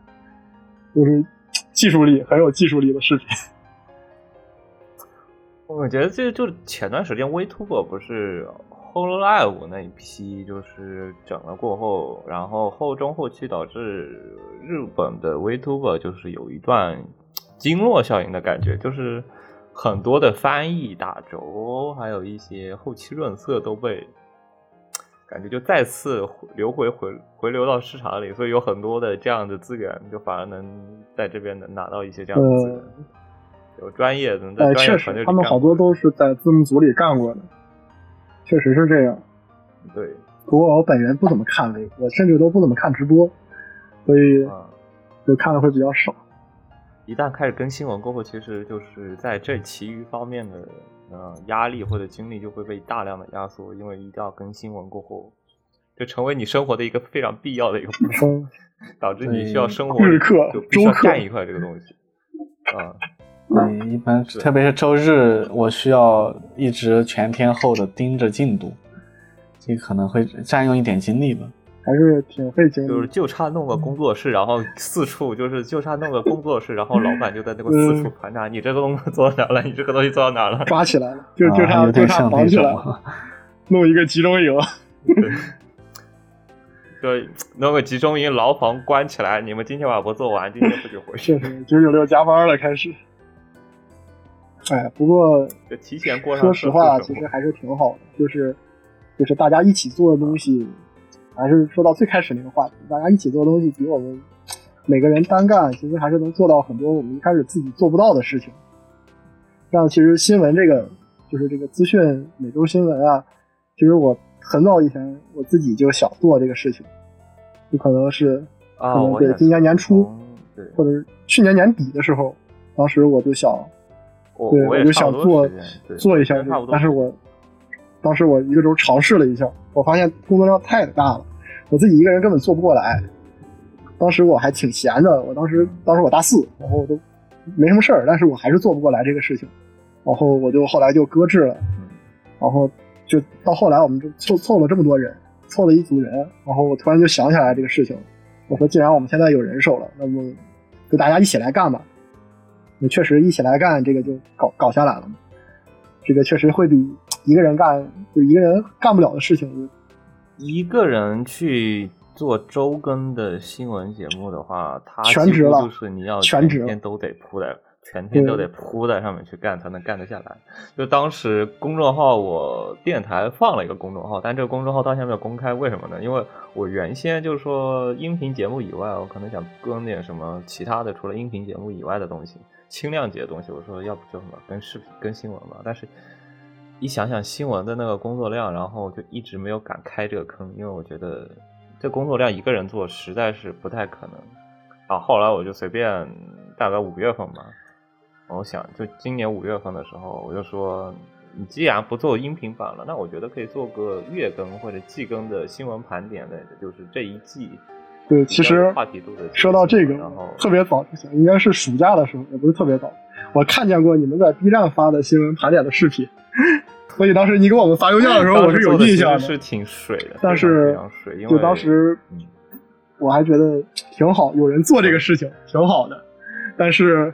就是技术力很有技术力的视频。我觉得这就前段时间 Vtuber 不是 Hololive 那一批，就是整了过后，然后后中后期导致日本的 Vtuber 就是有一段 经络效应的感觉，就是。很多的翻译、打轴，还有一些后期润色都被感觉就再次流回回回流到市场里，所以有很多的这样的资源，就反而能在这边能拿到一些这样的资源。有专业的，在专业团队他们好多都是在字幕组里干过的，确实是这样。对，不过我本人不怎么看微，我甚至都不怎么看直播，所以就看的会比较少。一旦开始更新完过后，其实就是在这其余方面的呃压力或者精力就会被大量的压缩，因为一定要更新完过后，就成为你生活的一个非常必要的一个部分，导致你需要生活日课就必须要干一块这个东西啊。对，一般特别是周日，我需要一直全天候的盯着进度，这可能会占用一点精力吧。还是挺费劲，就是就差弄个工作室，然后四处就是就差弄个工作室，然后老板就在那个四处盘查，你这个东西做到哪了？你这个东西做到哪了？抓起来了，就就差就差绑起来了，弄一个集中营，对，弄个集中营牢房关起来，你们今天晚上不做完，今天不许回去。九九六加班了，开始。哎，不过提前过说实话，其实还是挺好的，就是就是大家一起做的东西。还是说到最开始那个话题，大家一起做东西，比我们每个人单干，其实还是能做到很多我们一开始自己做不到的事情。像其实新闻这个，就是这个资讯每周新闻啊，其实我很早以前我自己就想做这个事情，就可能是啊，对，今年年初，对，或者是去年年底的时候，当时我就想，对，我就想做做一下这个，但是我。当时我一个周尝试了一下，我发现工作量太大了，我自己一个人根本做不过来。当时我还挺闲的，我当时当时我大四，然后我都没什么事儿，但是我还是做不过来这个事情，然后我就后来就搁置了。然后就到后来，我们就凑凑了这么多人，凑了一组人，然后我突然就想起来这个事情，我说既然我们现在有人手了，那么就大家一起来干吧。也确实一起来干，这个就搞搞下来了。这个确实会比。一个人干就一个人干不了的事情，一个人去做周更的新闻节目的话，他全职了，就是你要全天都得扑在，全天都得扑在上面去干，才能干得下来。就当时公众号，我电台放了一个公众号，但这个公众号到现在没有公开，为什么呢？因为我原先就是说音频节目以外，我可能想更点什么其他的，除了音频节目以外的东西，轻量级的东西。我说要不就什么跟视频、跟新闻吧，但是。一想想新闻的那个工作量，然后就一直没有敢开这个坑，因为我觉得这工作量一个人做实在是不太可能。啊，后来我就随便，大概五月份吧，我想就今年五月份的时候，我就说，你既然不做音频版了，那我觉得可以做个月更或者季更的新闻盘点类的，就是这一季对，其实话题度的。说到这个，然后特别早之前，应该是暑假的时候，也不是特别早，我看见过你们在 B 站发的新闻盘点的视频，所以当时你给我们发邮件的时候，我是有印象的。是挺水的，但是就当时我还觉得挺好，有人做这个事情挺好的，但是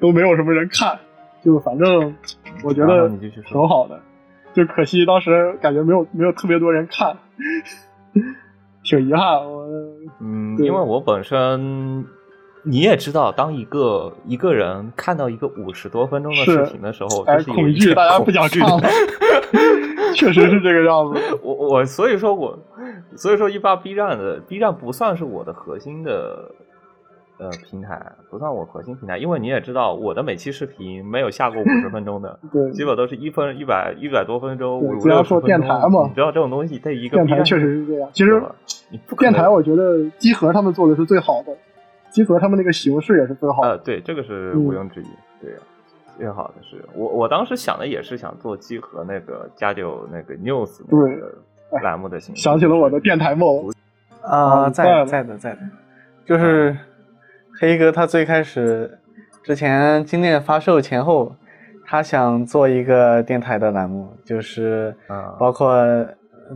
都没有什么人看，就反正我觉得挺好的，就可惜当时感觉没有没有特别多人看。挺遗憾，我嗯，因为我本身你也知道，当一个一个人看到一个五十多分钟的视频的时候，是恐惧，大家不想看，确实是这个样子。我我所以说我所以说一般 B 站的 B 站不算是我的核心的。呃，平台不算我核心平台，因为你也知道，我的每期视频没有下过五十分钟的，对，基本都是一分一百一百多分钟，五六十分钟。电台嘛，你知道这种东西对一个电台确实是这样。其实，电台我觉得机核他们做的是最好的，机核他们那个形式也是最好的。呃，对，这个是毋庸置疑。对，最好的是我我当时想的也是想做集合那个加九那个 news 那个栏目的形式。想起了我的电台梦啊，在在的在的，就是。黑哥他最开始之前精炼发售前后，他想做一个电台的栏目，就是包括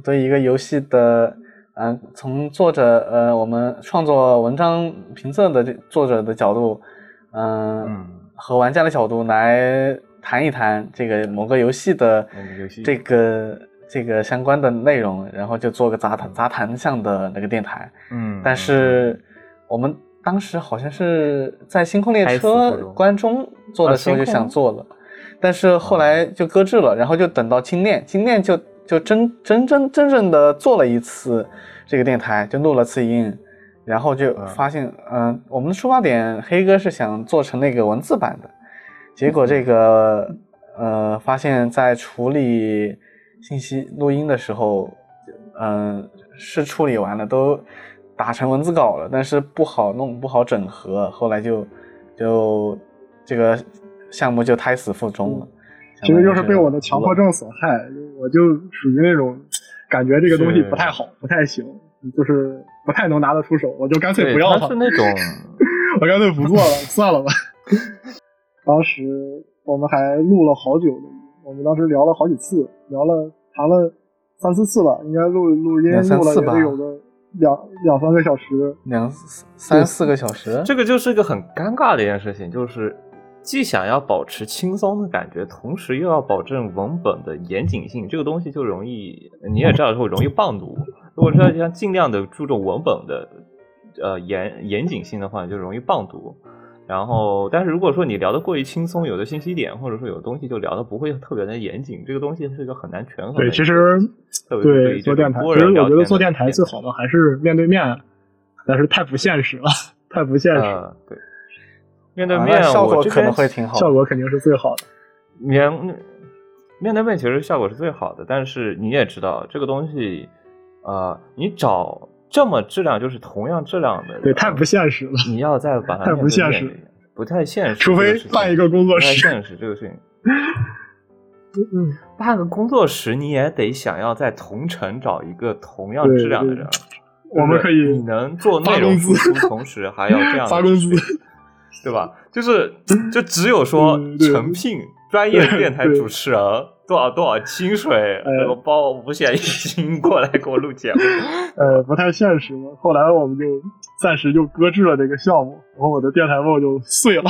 对一个游戏的，嗯，从作者呃我们创作文章评测的作者的角度，嗯，和玩家的角度来谈一谈这个某个游戏的这个这个相关的内容，然后就做个杂谈杂谈向的那个电台。嗯，但是我们。当时好像是在星空列车关中。做的时候就想做了，但是后来就搁置了，然后就等到精炼，精炼就就真真真真正的做了一次这个电台，就录了次音，然后就发现，嗯，我们的出发点黑哥是想做成那个文字版的，结果这个呃发现，在处理信息录音的时候，嗯，是处理完了都。打成文字稿了，但是不好弄，不好整合，后来就就这个项目就胎死腹中了。其实就是被我的强迫症所害，我就属于那种感觉这个东西不太好，不太行，就是不太能拿得出手，我就干脆不要了。是那种，我干脆不做了，算了吧。当时我们还录了好久，我们当时聊了好几次，聊了谈了三四次吧，应该录录音录了也得有个。两两三个小时，两三四个小时，这个就是一个很尴尬的一件事情，就是既想要保持轻松的感觉，同时又要保证文本的严谨性，这个东西就容易，你也知道会容易棒读。如果说要尽量的注重文本的呃严严谨性的话，就容易棒读。然后，但是如果说你聊得过于轻松，有的信息点或者说有东西就聊的不会特别的严谨，这个东西是一个很难权衡。对，其实对做电台，其实我觉得做电台最好的还是面对面，但是太不现实了，太不现实。对，面对面效果可能会挺好，效果肯定是最好的。面面对面其实效果是最好的，但是你也知道这个东西，呃，你找。这么质量就是同样质量的，对，太不现实了。你要再把它 太不现实，不太现实。除非办一个工作室，不太现实这个事情。嗯，办个工作室你也得想要在同城找一个同样质量的人。我们可以，你能做内容输出，同时还要这样 发工资，对吧？就是就只有说诚聘专业电台主持人。多少多少薪水？我包五险一金过来给我录节目，呃，不太现实嘛。后来我们就暂时就搁置了这个项目，然后我的电台梦就碎了。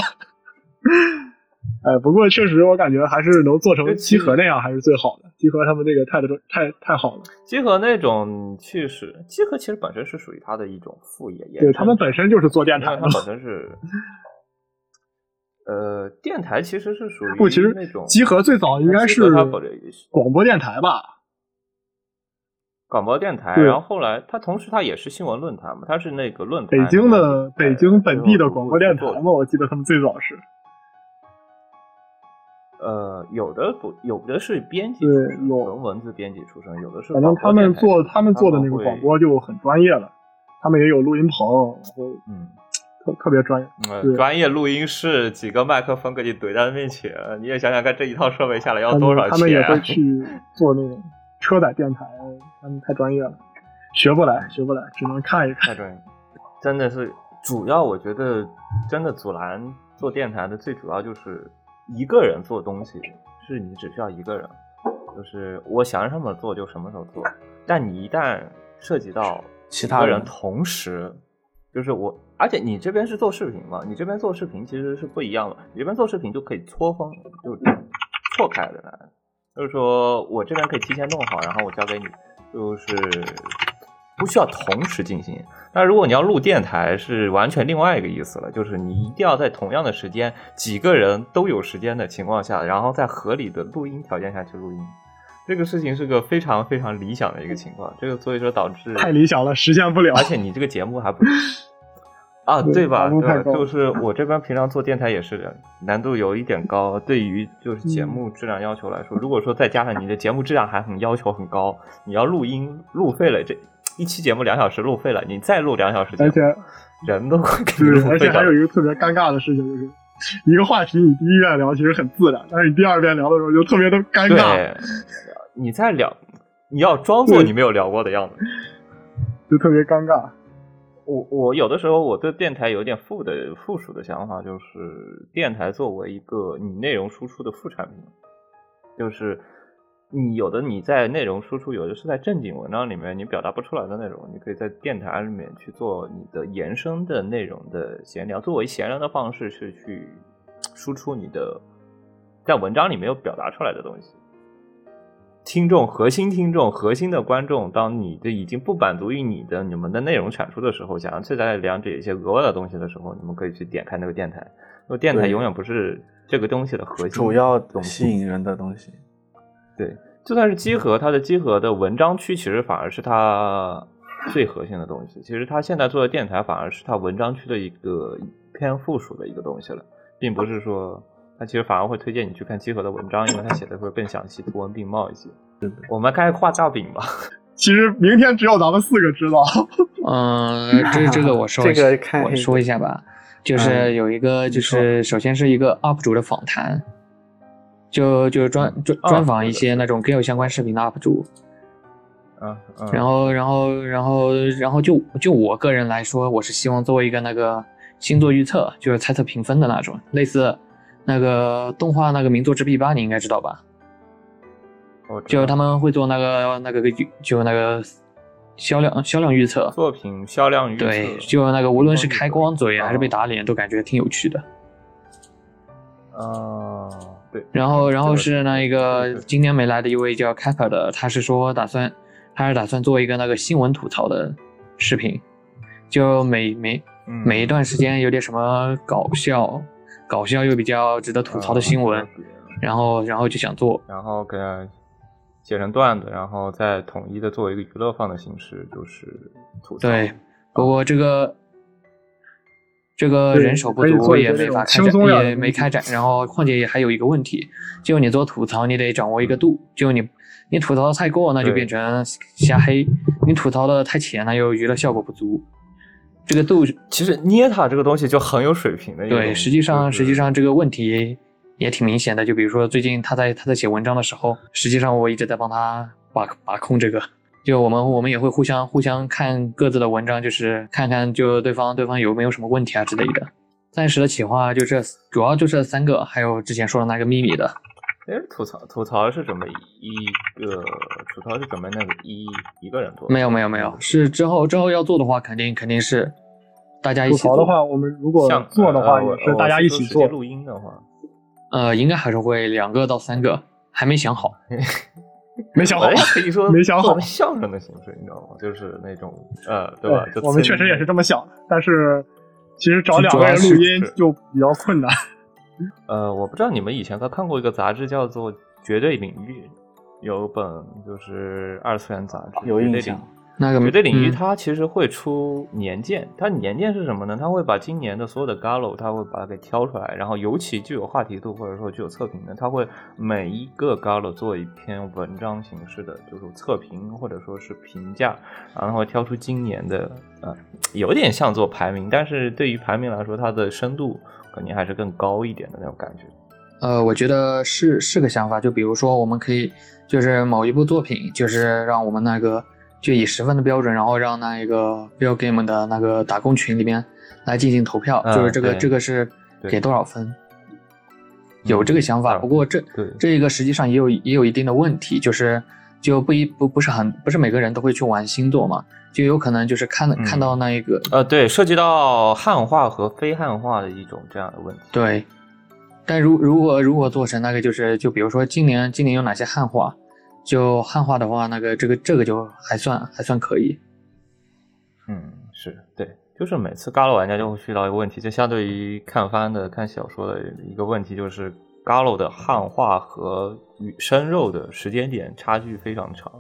哎，不过确实我感觉还是能做成集合那样还是最好的。集合他们那个太太太好了。集合那种确实，集合其实本身是属于他的一种副业，对他们本身就是做电台，他本身是。呃，电台其实是属于不，其实那种集合最早应该是广播电台吧？广播电台，然后后来它同时它也是新闻论坛嘛，它是那个论坛。北京的北京本地的广播电台嘛，我记得他们最早是。呃，有的不，有的是编辑，对，纯文字编辑出身，有的是。反正他们做他们做的那个广播就很专业了，他们也有录音棚，然后嗯。特别专业，专业录音室，几个麦克风给你怼在面前，你也想想看，这一套设备下来要多少钱？他们也会去做那种车载电台，他们太专业了，学不来，学不来，只能看一看。太专业，真的是主要，我觉得真的阻拦做电台的最主要就是一个人做东西，是你只需要一个人，就是我想什么做就什么时候做。但你一旦涉及到其他人同时，就是我，而且你这边是做视频嘛，你这边做视频其实是不一样的，你这边做视频就可以错峰，就错开的来。就是说我这边可以提前弄好，然后我交给你，就是不需要同时进行。那如果你要录电台，是完全另外一个意思了，就是你一定要在同样的时间，几个人都有时间的情况下，然后在合理的录音条件下去录音。这个事情是个非常非常理想的一个情况，这个所以说导致太理想了，实现不了。而且你这个节目还不。啊，对吧？对，就是我这边平常做电台也是难度有一点高。对于就是节目质量要求来说，如果说再加上你的节目质量还很要求很高，你要录音录废了，这一期节目两小时录废了，你再录两小时，而且人都会给你而且还有一个特别尴尬的事情，就是一个话题你第一遍聊其实很自然，但是你第二遍聊的时候就特别的尴尬。你在聊，你要装作你没有聊过的样子，就特别尴尬。我我有的时候我对电台有点负的附属的想法，就是电台作为一个你内容输出的副产品，就是你有的你在内容输出，有的是在正经文章里面你表达不出来的内容，你可以在电台里面去做你的延伸的内容的闲聊，作为闲聊的方式是去输出你的在文章里没有表达出来的东西。听众核心听众核心的观众，当你的已经不满足于你的你们的内容产出的时候，想要去再了解一些额外的东西的时候，你们可以去点开那个电台。那电台永远不是这个东西的核心，主要吸引人的东西。对，就算是集合，它的集合的文章区其实反而是它最核心的东西。其实它现在做的电台反而是它文章区的一个偏附属的一个东西了，并不是说。他其实反而会推荐你去看集合的文章，因为他写的会更详细，图文并茂一些。我们开始画大饼吧。其实明天只有咱们四个知道。嗯，这这个我说 这个，我说一下吧。就是有一个，就是首先是一个 UP 主的访谈，就就专专专访一些那种跟有相关视频的 UP 主。嗯。然后，然后，然后，然后就就我个人来说，我是希望做一个那个星座预测，就是猜测评分的那种，类似。那个动画那个名作之 B 八你应该知道吧？就他们会做那个那个个就那个销量销量预测，作品销量预测。对，就那个无论是开光嘴还是被打脸，都感觉挺有趣的。啊，对。然后然后是那一个今年没来的一位叫 Kappa 的，他是说打算他是打算做一个那个新闻吐槽的视频，就每每每一段时间有点什么搞笑。搞笑又比较值得吐槽的新闻，然后然后就想做，然后给它写成段子，然后再统一的作为一个娱乐放的形式，就是吐槽。对，不过这个这个人手不足，也没法开展，也没开展。然后况且也还有一个问题，就你做吐槽，你得掌握一个度，就你你吐槽的太过，那就变成瞎黑；你吐槽的太浅，那又娱乐效果不足。这个度其实捏它这个东西就很有水平的。对，实际上实际上这个问题也挺明显的。就比如说最近他在他在写文章的时候，实际上我一直在帮他把把控这个。就我们我们也会互相互相看各自的文章，就是看看就对方对方有没有什么问题啊之类的。暂时的企划就这，主要就这三个，还有之前说的那个秘密的。哎，吐槽吐槽是准备一个吐槽是准备那个一一个人做？没有没有没有，是之后之后要做的话，肯定肯定是大家一起做的话，我们如果做的话，也是大家一起做。录音的话，呃，应该还是会两个到三个，还没想好，没想好，可以说没想好。相声的形式，你知道吗？就是那种呃，对吧？我们确实也是这么想的，但是其实找两个人录音就比较困难。呃，我不知道你们以前都看过一个杂志叫做《绝对领域》，有本就是二次元杂志，有印象。那个绝对领域它其实会出年鉴，它年鉴是什么呢？它会把今年的所有的 Galo，它会把它给挑出来，然后尤其具有话题度或者说具有测评的，它会每一个 Galo 做一篇文章形式的，就是测评或者说是评价，然后会挑出今年的，呃，有点像做排名，但是对于排名来说，它的深度。肯定还是更高一点的那种感觉，呃，我觉得是是个想法。就比如说，我们可以就是某一部作品，就是让我们那个就以十分的标准，然后让那一个 Bill Game 的那个打工群里面来进行投票，就是这个这个是给多少分？有这个想法，不过这这一个实际上也有也有一定的问题，就是就不一不不是很不是每个人都会去玩星座嘛，就有可能就是看看到那一个呃对，涉及到汉化和非汉化的一种这样的问题。对，但如如果如果做成那个就是就比如说今年今年有哪些汉化，就汉化的话，那个这个这个就还算还算可以。嗯，是对。就是每次 Galo 玩家就会遇到一个问题，就相对于看番的、看小说的一个问题，就是 Galo 的汉化和与生肉的时间点差距非常长，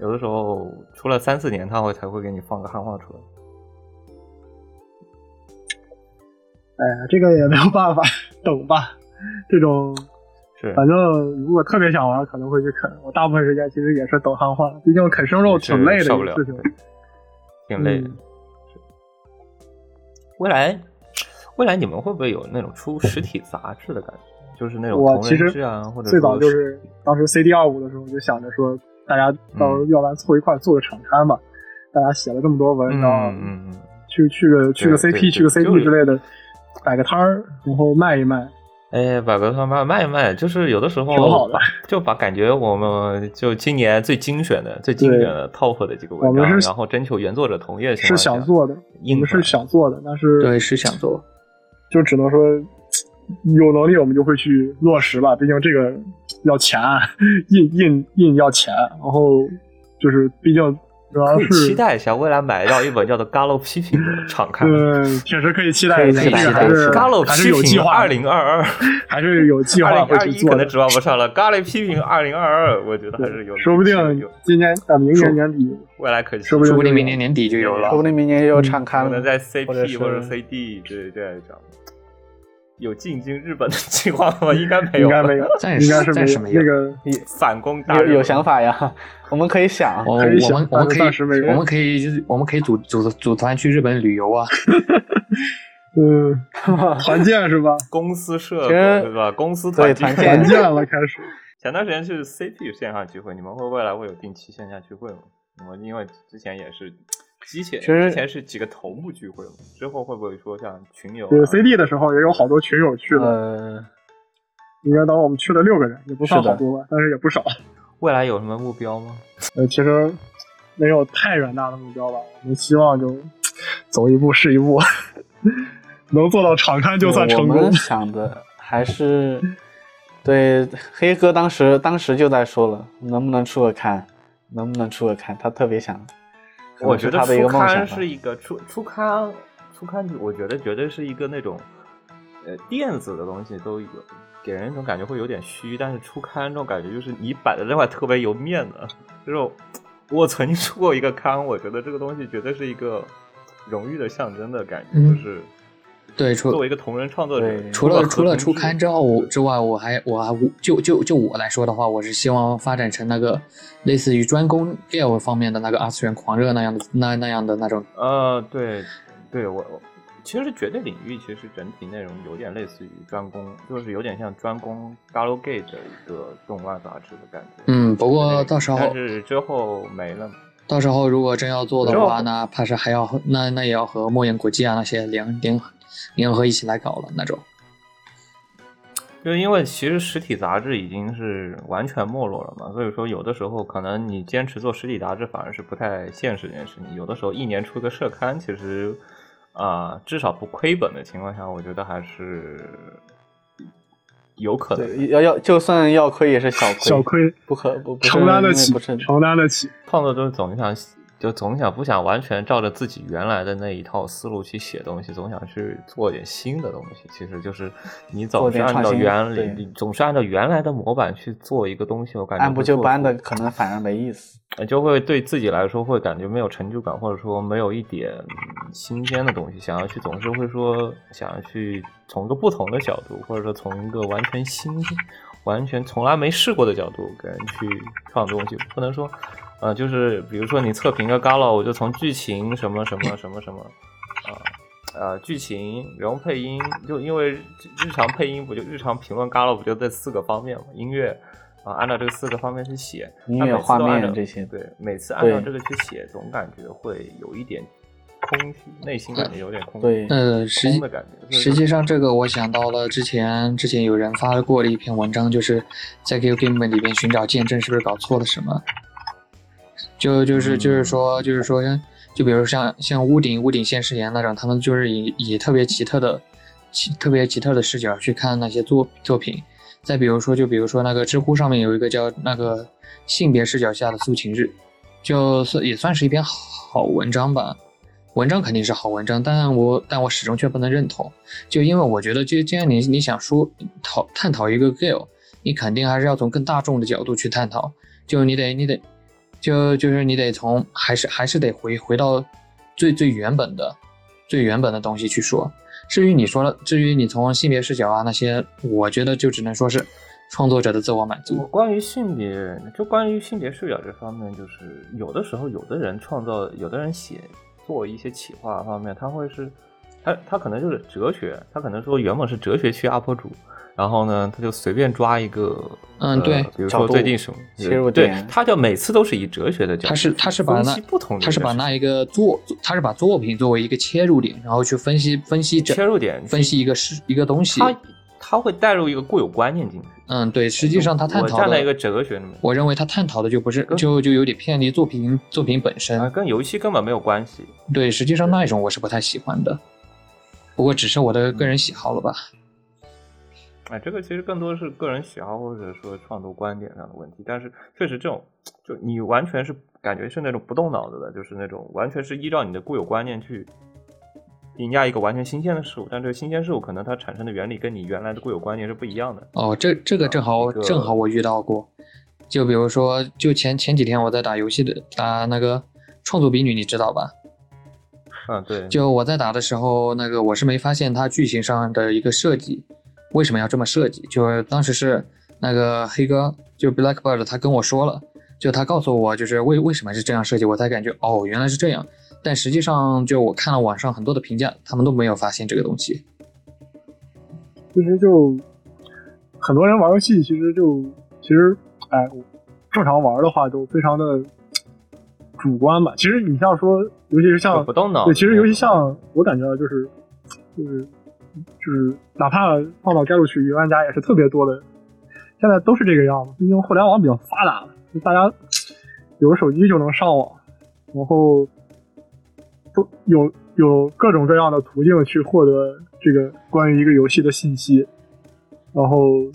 有的时候出了三四年，他会才会给你放个汉化出来。哎呀，这个也没有办法，等吧。这种是，反正如果特别想玩，可能会去啃。我大部分时间其实也是等汉化，毕竟啃生肉挺累的一个事情，挺累的。未来，未来你们会不会有那种出实体杂志的感觉？就是那种同人志啊，或者最早就是当时 CD 二五的时候，就想着说，大家到时候要不然凑一块做个场刊吧，大家写了这么多文，然后去去个去个 CP，去个 CP 之类的，摆个摊儿，然后卖一卖。哎，摆个摊卖卖一卖，就是有的时候挺好的，就把感觉我们就今年最精选的、最精选的 top 的几个文章，然后征求原作者同意是想做的，我们是想做的，但是对是想做，就只能说有能力我们就会去落实吧，毕竟这个要钱，印印印要钱，然后就是毕竟。可以期待一下，未来买到一本叫做 《Gallo 批评》的敞刊。嗯，确实可以期待一下。还是 Gallo 批评二零二二，还是有计划会去做。可能指望不上了。Gallo 批评二零二二，我觉得还是有。说不定今年啊，明年年底，未来可期，说不定明年年底就有了。说不定明年有敞刊了。可能在 CP 或者 CD 对这样讲。有进军日本的计划吗？应该没有，应该没有，暂时暂时没有。那个反攻大有有想法呀，我们可以想，我们我们可以我们可以就是我们可以组组组团去日本旅游啊。嗯，团建是吧？公司社对吧？公司团团建了，开始。前段时间是 CP 线上聚会，你们会未来会有定期线下聚会吗？我因为之前也是。之前之前是几个头目聚会嘛，之后会不会说像群友？对 CD 的时候也有好多群友去了，应该当我们去了六个人，也不算好多吧，但是也不少。未来有什么目标吗？呃，其实没有太远大的目标吧，我们希望就走一步是一步，能做到场刊就算成功。我们想的还是对黑哥当时当时就在说了，能不能出个刊，能不能出个刊，他特别想。我觉得初刊是一个初初刊，初刊，我觉得绝对是一个那种，呃，电子的东西都有，给人一种感觉会有点虚，但是初刊这种感觉就是你摆在这块特别有面子。就是我曾经出过一个刊，我觉得这个东西绝对是一个荣誉的象征的感觉，就是。对，作为一个同人创作者，除了除了出刊之后之外，我还我还就就就我来说的话，我是希望发展成那个类似于专攻 Gale 方面的那个二次元狂热那样的那那样的那种。呃，对，对我其实绝对领域其实整体内容有点类似于专攻，就是有点像专攻 Galgate 的一个动漫杂志的感觉。嗯，不过到时候但是之后没了。到时候如果真要做的话，那怕是还要那那也要和莫言国际啊那些联联。联合一起来搞了那种，就因为其实实体杂志已经是完全没落了嘛，所以说有的时候可能你坚持做实体杂志反而是不太现实一件事情。有的时候一年出个社刊，其实啊至少不亏本的情况下，我觉得还是有可能。要要就算要亏也是小亏，小亏不可不承担得起，承担得起。创作者总想。就总想不想完全照着自己原来的那一套思路去写东西，总想去做点新的东西。其实就是你总是按照原理，你总是按照原来的模板去做一个东西，我感觉按部就班的可能反而没意思，就会对自己来说会感觉没有成就感，或者说没有一点新鲜的东西。想要去总是会说想要去从一个不同的角度，或者说从一个完全新、完全从来没试过的角度跟人去创作东西，不能说。呃，就是比如说你测评个 Gala，我就从剧情什么什么什么什么，啊呃剧情，然后配音，就因为日常配音不就日常评论 Gala 不就这四个方面嘛？音乐、啊，按照这四个方面去写，音乐、画面这些，对，每次按照这个去写，总感觉会有一点空虚，内心感觉有点空，对，呃，实的感觉。实际上，这个我想到了之前之前有人发过的一篇文章，就是在 Q Game 里边寻找见证，是不是搞错了什么？就就是就是说就是说，就比如像像屋顶屋顶现实言那种，他们就是以以特别奇特的奇特别奇特的视角去看那些作作品。再比如说，就比如说那个知乎上面有一个叫那个性别视角下的苏秦日，就算也算是一篇好文章吧。文章肯定是好文章，但我但我始终却不能认同。就因为我觉得，就既然你你想说讨探讨一个 gay，你肯定还是要从更大众的角度去探讨。就你得你得，就就是你得从还是还是得回回到最最原本的最原本的东西去说。至于你说了，至于你从性别视角啊那些，我觉得就只能说是创作者的自我满足。我关于性别，就关于性别视角这方面，就是有的时候，有的人创造，有的人写做一些企划方面，他会是，他他可能就是哲学，他可能说原本是哲学区 UP 主。然后呢，他就随便抓一个，嗯，对，比如说最近什么切入点，他就每次都是以哲学的角度，他是他是把那不同，他是把那一个作，他是把作品作为一个切入点，然后去分析分析切入点，分析一个是一个东西，他他会带入一个固有观念进去，嗯，对，实际上他探讨的一个哲学里面，我认为他探讨的就不是就就有点偏离作品作品本身，跟游戏根本没有关系，对，实际上那一种我是不太喜欢的，不过只是我的个人喜好了吧。哎，这个其实更多是个人喜好或者说创作观点上的问题，但是确实这种，就你完全是感觉是那种不动脑子的，就是那种完全是依照你的固有观念去评价一个完全新鲜的事物，但这个新鲜事物可能它产生的原理跟你原来的固有观念是不一样的。哦，这这个正好正好我遇到过，就比如说，就前前几天我在打游戏的打那个创作比女，你知道吧？嗯，对。就我在打的时候，那个我是没发现它剧情上的一个设计。为什么要这么设计？就是当时是那个黑哥，就 Blackbird，他跟我说了，就他告诉我，就是为为什么是这样设计，我才感觉哦，原来是这样。但实际上，就我看了网上很多的评价，他们都没有发现这个东西。其实就很多人玩游戏，其实就其实哎，正常玩的话都非常的主观吧。其实你像说，尤其是像对，其实尤其像我感觉就是就是。就是哪怕放到该路区，云玩家也是特别多的。现在都是这个样子，毕竟互联网比较发达了，大家有手机就能上网，然后都有有各种各样的途径去获得这个关于一个游戏的信息。然后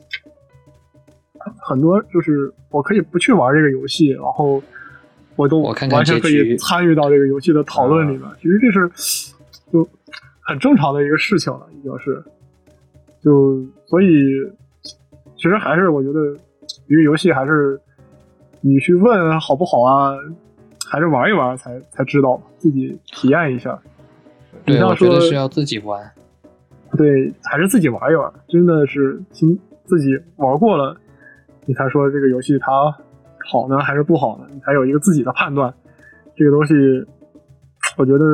很多就是我可以不去玩这个游戏，然后我都完全可以参与到这个游戏的讨论里面。其实这是就。很正常的一个事情了，已经是，就所以，其实还是我觉得，一个游戏还是你去问好不好啊，还是玩一玩才才知道，自己体验一下。对，我觉得是要自己玩。对，还是自己玩一玩，真的是亲自己玩过了，你才说这个游戏它好呢还是不好呢？你才有一个自己的判断。这个东西，我觉得。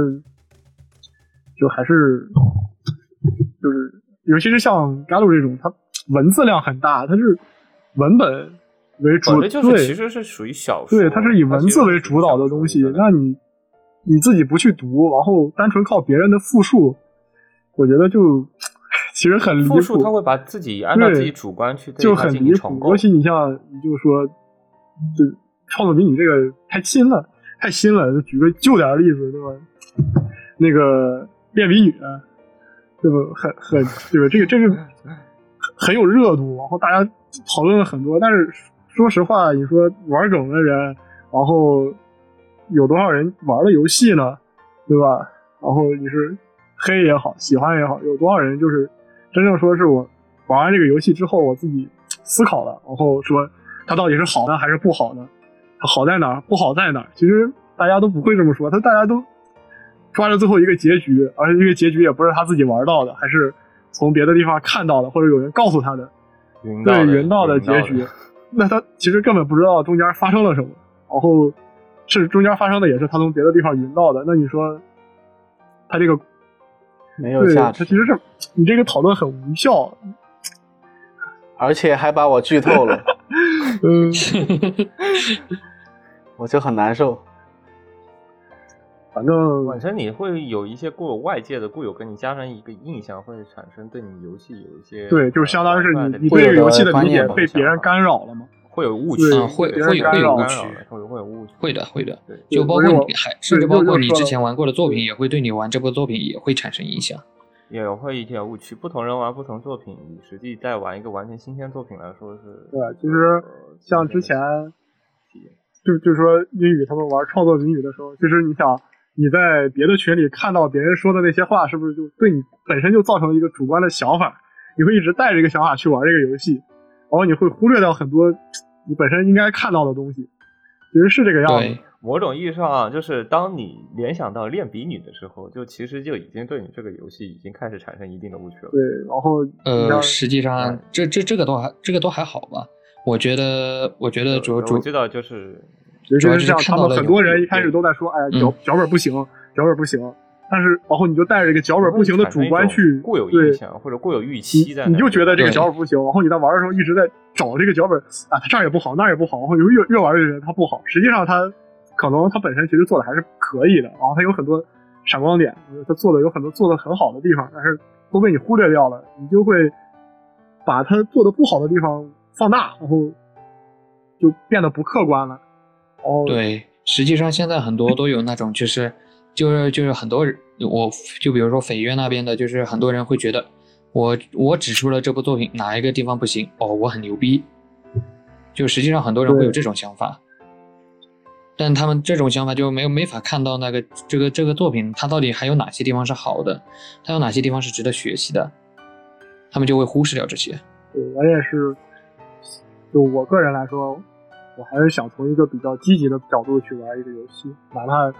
就还是，尤其是像 g a l o 这种，它文字量很大，它是文本为主，对，其实是属于小说，对，它是以文字为主导的东西。那你你自己不去读，然后单纯靠别人的复述，我觉得就 其实很离谱。复述他会把自己按照自己主观去就很离谱。尤其你像，你就说，就创作比你这个太新了，太新了。举个旧点的例子，对吧？那个。变美女，对吧？很很对吧？这个这个很有热度，然后大家讨论了很多。但是说实话，你说玩梗的人，然后有多少人玩了游戏呢？对吧？然后你是黑也好，喜欢也好，有多少人就是真正说是我玩完这个游戏之后，我自己思考了，然后说它到底是好呢还是不好呢？它好在哪儿？不好在哪儿？其实大家都不会这么说，他大家都。抓着最后一个结局，而且这个结局也不是他自己玩到的，还是从别的地方看到的，或者有人告诉他的，对云道的结局。那他其实根本不知道中间发生了什么，然后是中间发生的也是他从别的地方云到的。那你说他这个没有价值？他其实是你这个讨论很无效，而且还把我剧透了。嗯，我就很难受。反正本身你会有一些固有外界的固有跟你加上一个印象，会产生对你游戏有一些对，就是相当于是你你对游戏的理解被别人干扰了吗？会有误区啊，会会有会有误区，会会有误区，会的会的。就包括你还甚至包括你之前玩过的作品，也会对你玩这部作品也会产生影响，也会一点误区。不同人玩不同作品，你实际在玩一个完全新鲜作品来说是。对，其实像之前，就就说英语他们玩创作英语的时候，其实你想。你在别的群里看到别人说的那些话，是不是就对你本身就造成了一个主观的想法？你会一直带着一个想法去玩这个游戏，然后你会忽略掉很多你本身应该看到的东西。其实是这个样子。某种意义上，啊就是当你联想到练比女的时候，就其实就已经对你这个游戏已经开始产生一定的误区了。对，然后呃，实际上这这这个都还这个都还好吧？我觉得，我觉得主主知道就是。就是这样，他们很多人一开始都在说：“哎呀，脚脚本不行，脚本不行。”但是，然后你就带着一个脚本不行的主观去固有印象或者固有预期在，你就觉得这个脚本不行。然后你在玩的时候一直在找这个脚本啊，它这儿也不好，那儿也不好。然后越越玩越觉得它不好。实际上，它可能它本身其实做的还是可以的。然后它有很多闪光点，它做的有很多做的很好的地方，但是都被你忽略掉了。你就会把它做的不好的地方放大，然后就变得不客观了。对，实际上现在很多都有那种，就是就是就是很多人，我就比如说斐约那边的，就是很多人会觉得，我我指出了这部作品哪一个地方不行，哦，我很牛逼，就实际上很多人会有这种想法，但他们这种想法就没有没法看到那个这个这个作品它到底还有哪些地方是好的，它有哪些地方是值得学习的，他们就会忽视掉这些。对我也是，就我个人来说。我还是想从一个比较积极的角度去玩一个游戏，哪怕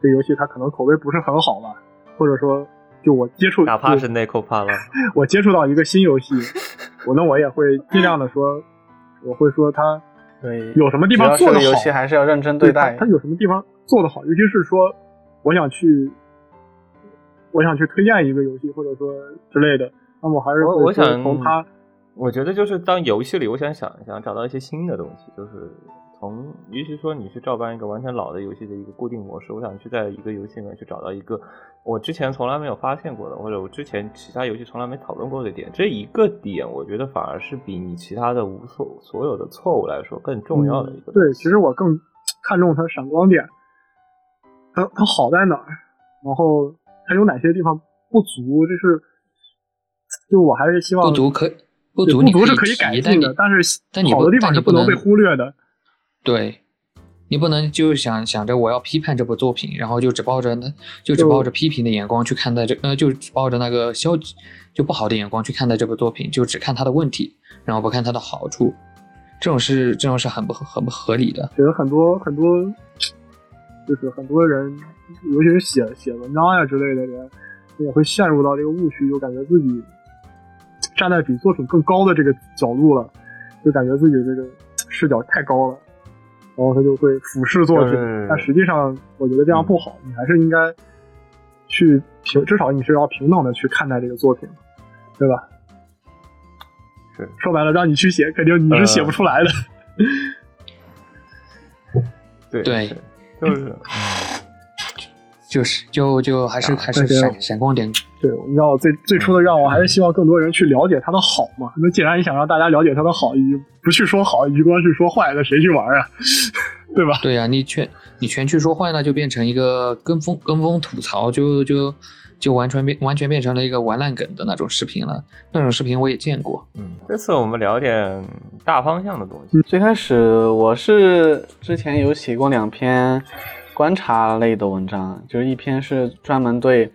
这个游戏它可能口碑不是很好吧，或者说就我接触，哪怕是内扣怕了，我接触到一个新游戏，我那我也会尽量的说，我会说它对有什么地方做的好，游戏还是要认真对待，它有什么地方做的好，尤其是说我想去，我想去推荐一个游戏或者说之类的，那么还是我想从它。我觉得就是当游戏里，我想想想找到一些新的东西，就是从，与其说你去照搬一个完全老的游戏的一个固定模式，我想去在一个游戏里面去找到一个我之前从来没有发现过的，或者我之前其他游戏从来没讨论过的点。这一个点，我觉得反而是比你其他的无所所有的错误来说更重要的一个。对，其实我更看重它闪光点，它它好在哪儿，然后它有哪些地方不足，这是就我还是希望不足可。不足你不是可以改进的，但是但你好的地方是不能被忽略的。对，你不能就想想着我要批判这部作品，然后就只抱着那就只抱着批评的眼光去看待这呃，就只抱着那个消极就不好的眼光去看待这部作品，就只看它的问题，然后不看它的好处，这种是这种是很不很不合理的。觉得很多很多就是很多人，尤其是写写文章呀之类的人，也会陷入到这个误区，就感觉自己。站在比作品更高的这个角度了，就感觉自己这个视角太高了，然后他就会俯视作品。但实际上，我觉得这样不好，你还是应该去平，至少你是要平等的去看待这个作品，对吧？是说白了，让你去写，肯定你是写不出来的。对对，就是。就是就就还是还是闪闪光点。对，你知道最最初的让我还是希望更多人去了解它的好嘛。那既然你想让大家了解它的好，你不去说好，你光去说坏，那谁去玩啊？对吧？对呀，你全你全去说坏，那就变成一个跟风跟风吐槽，就就就完全变完全变成了一个玩烂梗的那种视频了。那种视频我也见过。嗯，这次我们聊点大方向的东西。最开始我是之前有写过两篇。观察类的文章，就是一篇是专门对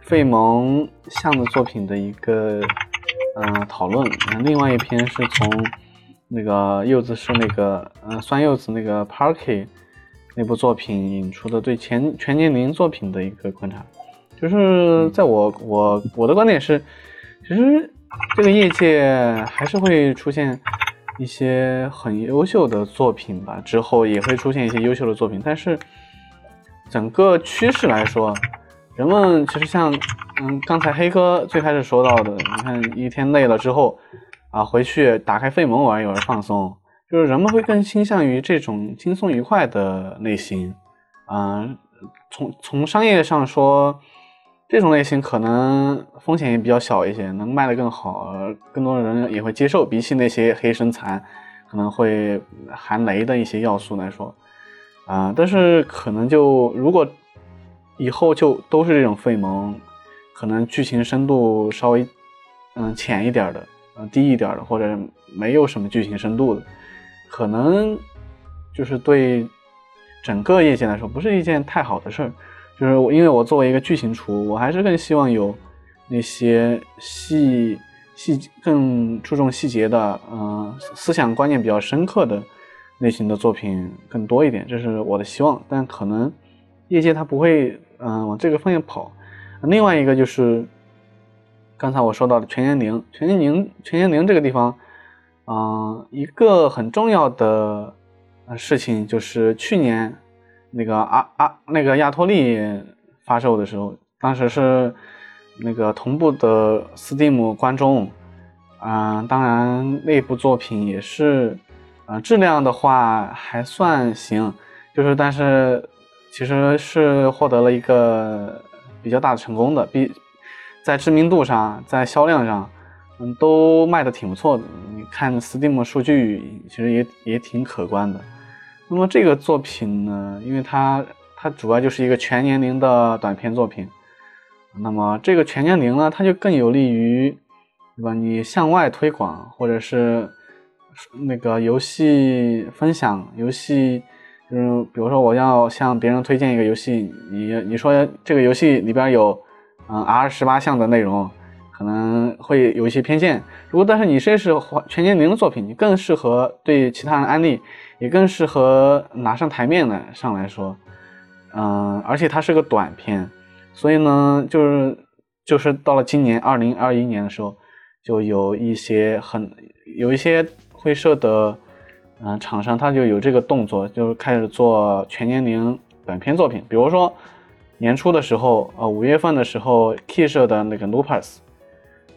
费蒙像的作品的一个嗯讨论，另外一篇是从那个柚子是那个嗯酸柚子那个 Parky 那部作品引出的对全全年龄作品的一个观察，就是在我我我的观点是，其实这个业界还是会出现。一些很优秀的作品吧，之后也会出现一些优秀的作品，但是整个趋势来说，人们其实像嗯，刚才黑哥最开始说到的，你看一天累了之后啊，回去打开费蒙玩一玩放松，就是人们会更倾向于这种轻松愉快的类型，嗯，从从商业上说，这种类型可能风险也比较小一些，能卖得更好，更多的人也会接受，比起那些黑身残可能会含雷的一些要素来说，啊，但是可能就如果以后就都是这种费蒙，可能剧情深度稍微嗯浅一点的，嗯低一点的，或者没有什么剧情深度的。可能就是对整个业界来说不是一件太好的事儿，就是我因为我作为一个剧情厨，我还是更希望有那些细细更注重细节的，嗯，思想观念比较深刻的类型的作品更多一点，这是我的希望。但可能业界它不会嗯往这个方向跑。另外一个就是刚才我说到的全年龄，全年龄全年龄这个地方。嗯，一个很重要的事情就是去年那个阿阿那个亚托利发售的时候，当时是那个同步的 Steam 观众，嗯，当然那部作品也是，呃，质量的话还算行，就是但是其实是获得了一个比较大的成功的，比在知名度上，在销量上。嗯，都卖的挺不错的。你看 Steam 数据，其实也也挺可观的。那么这个作品呢，因为它它主要就是一个全年龄的短片作品。那么这个全年龄呢，它就更有利于，对吧？你向外推广，或者是那个游戏分享，游戏就是比如说我要向别人推荐一个游戏，你你说这个游戏里边有嗯 R 十八项的内容。可能会有一些偏见，如果但是你这是全年龄的作品，你更适合对其他人安利，也更适合拿上台面的上来说，嗯，而且它是个短片，所以呢，就是就是到了今年二零二一年的时候，就有一些很有一些会社的嗯厂商，他就有这个动作，就是开始做全年龄短片作品，比如说年初的时候，呃五月份的时候，K 社的那个 Loopers。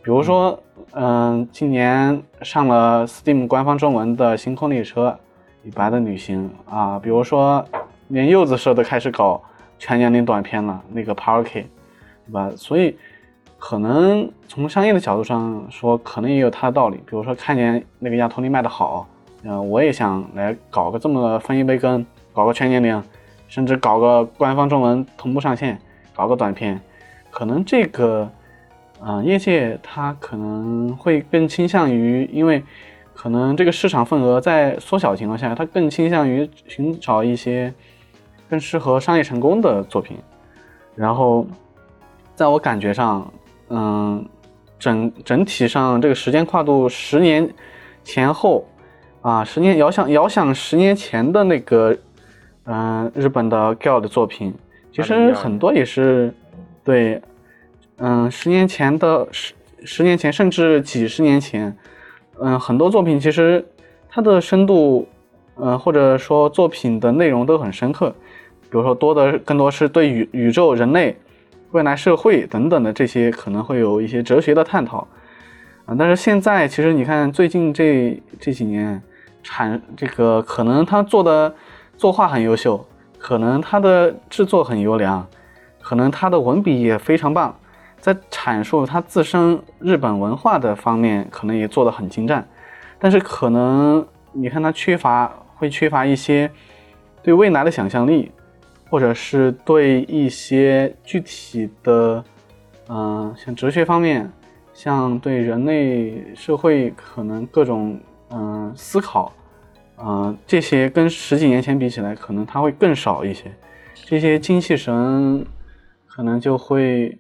比如说，嗯，今年上了 Steam 官方中文的《星空列车》，李白的旅行啊，比如说，连柚子社都开始搞全年龄短片了，那个 Parky，对吧？所以，可能从商业的角度上说，可能也有它的道理。比如说，看见那个亚托利卖的好，嗯，我也想来搞个这么分一杯羹，搞个全年龄，甚至搞个官方中文同步上线，搞个短片，可能这个。嗯，业界它可能会更倾向于，因为可能这个市场份额在缩小的情况下，它更倾向于寻找一些更适合商业成功的作品。然后，在我感觉上，嗯，整整体上这个时间跨度十年前后啊，十年遥想遥想十年前的那个，嗯，日本的 GAL 的作品，其实很多也是对。嗯，十年前的十十年前，甚至几十年前，嗯，很多作品其实它的深度，嗯，或者说作品的内容都很深刻。比如说多的更多是对宇宇宙、人类、未来社会等等的这些可能会有一些哲学的探讨。啊，但是现在其实你看最近这这几年产这个可能他做的作画很优秀，可能他的制作很优良，可能他的文笔也非常棒。在阐述他自身日本文化的方面，可能也做得很精湛，但是可能你看他缺乏，会缺乏一些对未来的想象力，或者是对一些具体的，嗯，像哲学方面，像对人类社会可能各种嗯思考，嗯，这些跟十几年前比起来，可能他会更少一些，这些精气神可能就会。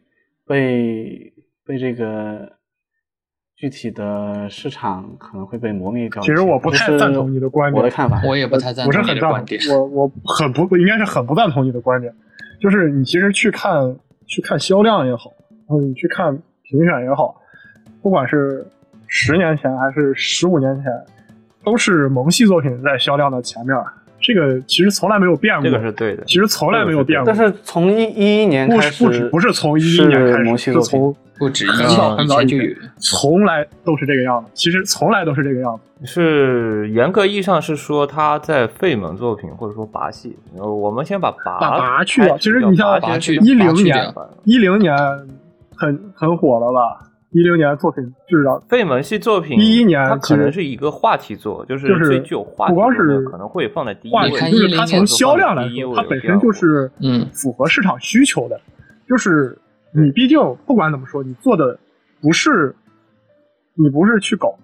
被被这个具体的市场可能会被磨灭掉。其实我不太赞同你的观点，我的看法，我也不太赞同你的观点。我我很不应该是很不赞同你的观点，就是你其实去看去看销量也好，然后你去看评选也好，不管是十年前还是十五年前，都是萌系作品在销量的前面，这个其实从来没有变过，这个是对的。其实从来没有变过。但是从一一一年开始，不止不是从一一年开始，是从不止很早很早就有，从来都是这个样子。其实从来都是这个样子。是严格意义上是说他在费蒙作品或者说拔戏。我们先把拔把拔去了。其实你像一零年，一零年很很火了吧？一零年作品至少费蒙系作品，一一年它可能是一个话题作，就是最具有话题，不光是可能会放在第一位，就是它从销量来说，它本身就是嗯符合市场需求的。就是你毕竟不管怎么说，你做的不是你不是去搞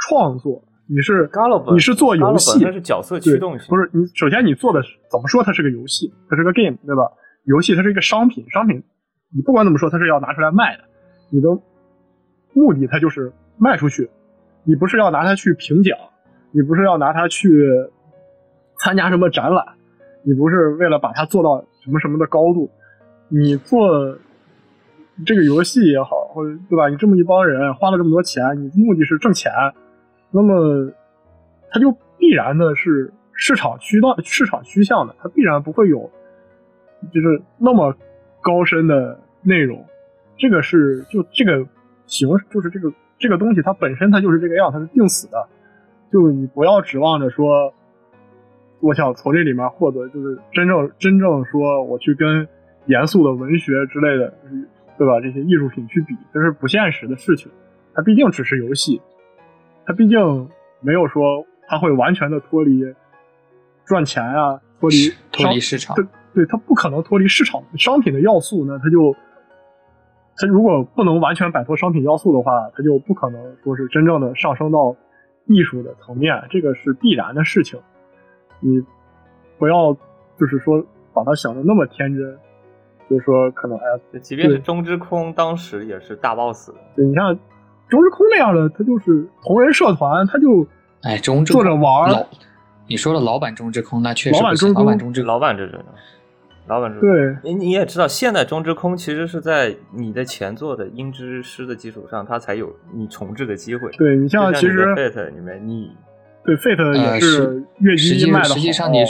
创作，你是你是做游戏，是角色驱动不是你首先你做的怎么说它是个游戏，它是个 game 对吧？游戏它是一个商品，商品你不管怎么说它是要拿出来卖的，你都。目的它就是卖出去，你不是要拿它去评奖，你不是要拿它去参加什么展览，你不是为了把它做到什么什么的高度，你做这个游戏也好，或者对吧？你这么一帮人花了这么多钱，你目的是挣钱，那么它就必然的是市场驱动、市场趋向的，它必然不会有就是那么高深的内容，这个是就这个。形就是这个这个东西，它本身它就是这个样，它是定死的。就你不要指望着说，我想从这里面获得，就是真正真正说我去跟严肃的文学之类的，对吧？这些艺术品去比，这是不现实的事情。它毕竟只是游戏，它毕竟没有说它会完全的脱离赚钱啊，脱离脱离市场。对，对，它不可能脱离市场商品的要素呢，它就。它如果不能完全摆脱商品要素的话，它就不可能说是真正的上升到艺术的层面，这个是必然的事情。你不要就是说把它想的那么天真，就是说可能哎，即便是中之空当时也是大 boss。对你像中之空那样的，他就是同人社团，他就哎中做着玩。你说的老版中之空，那确实老版中老版中之老版这种。老板对，你你也知道，现在中之空其实是在你的前作的音之诗的基础上，它才有你重置的机会。对你像其实 Fate 里面，你对 Fate 也是月姬卖的实际上你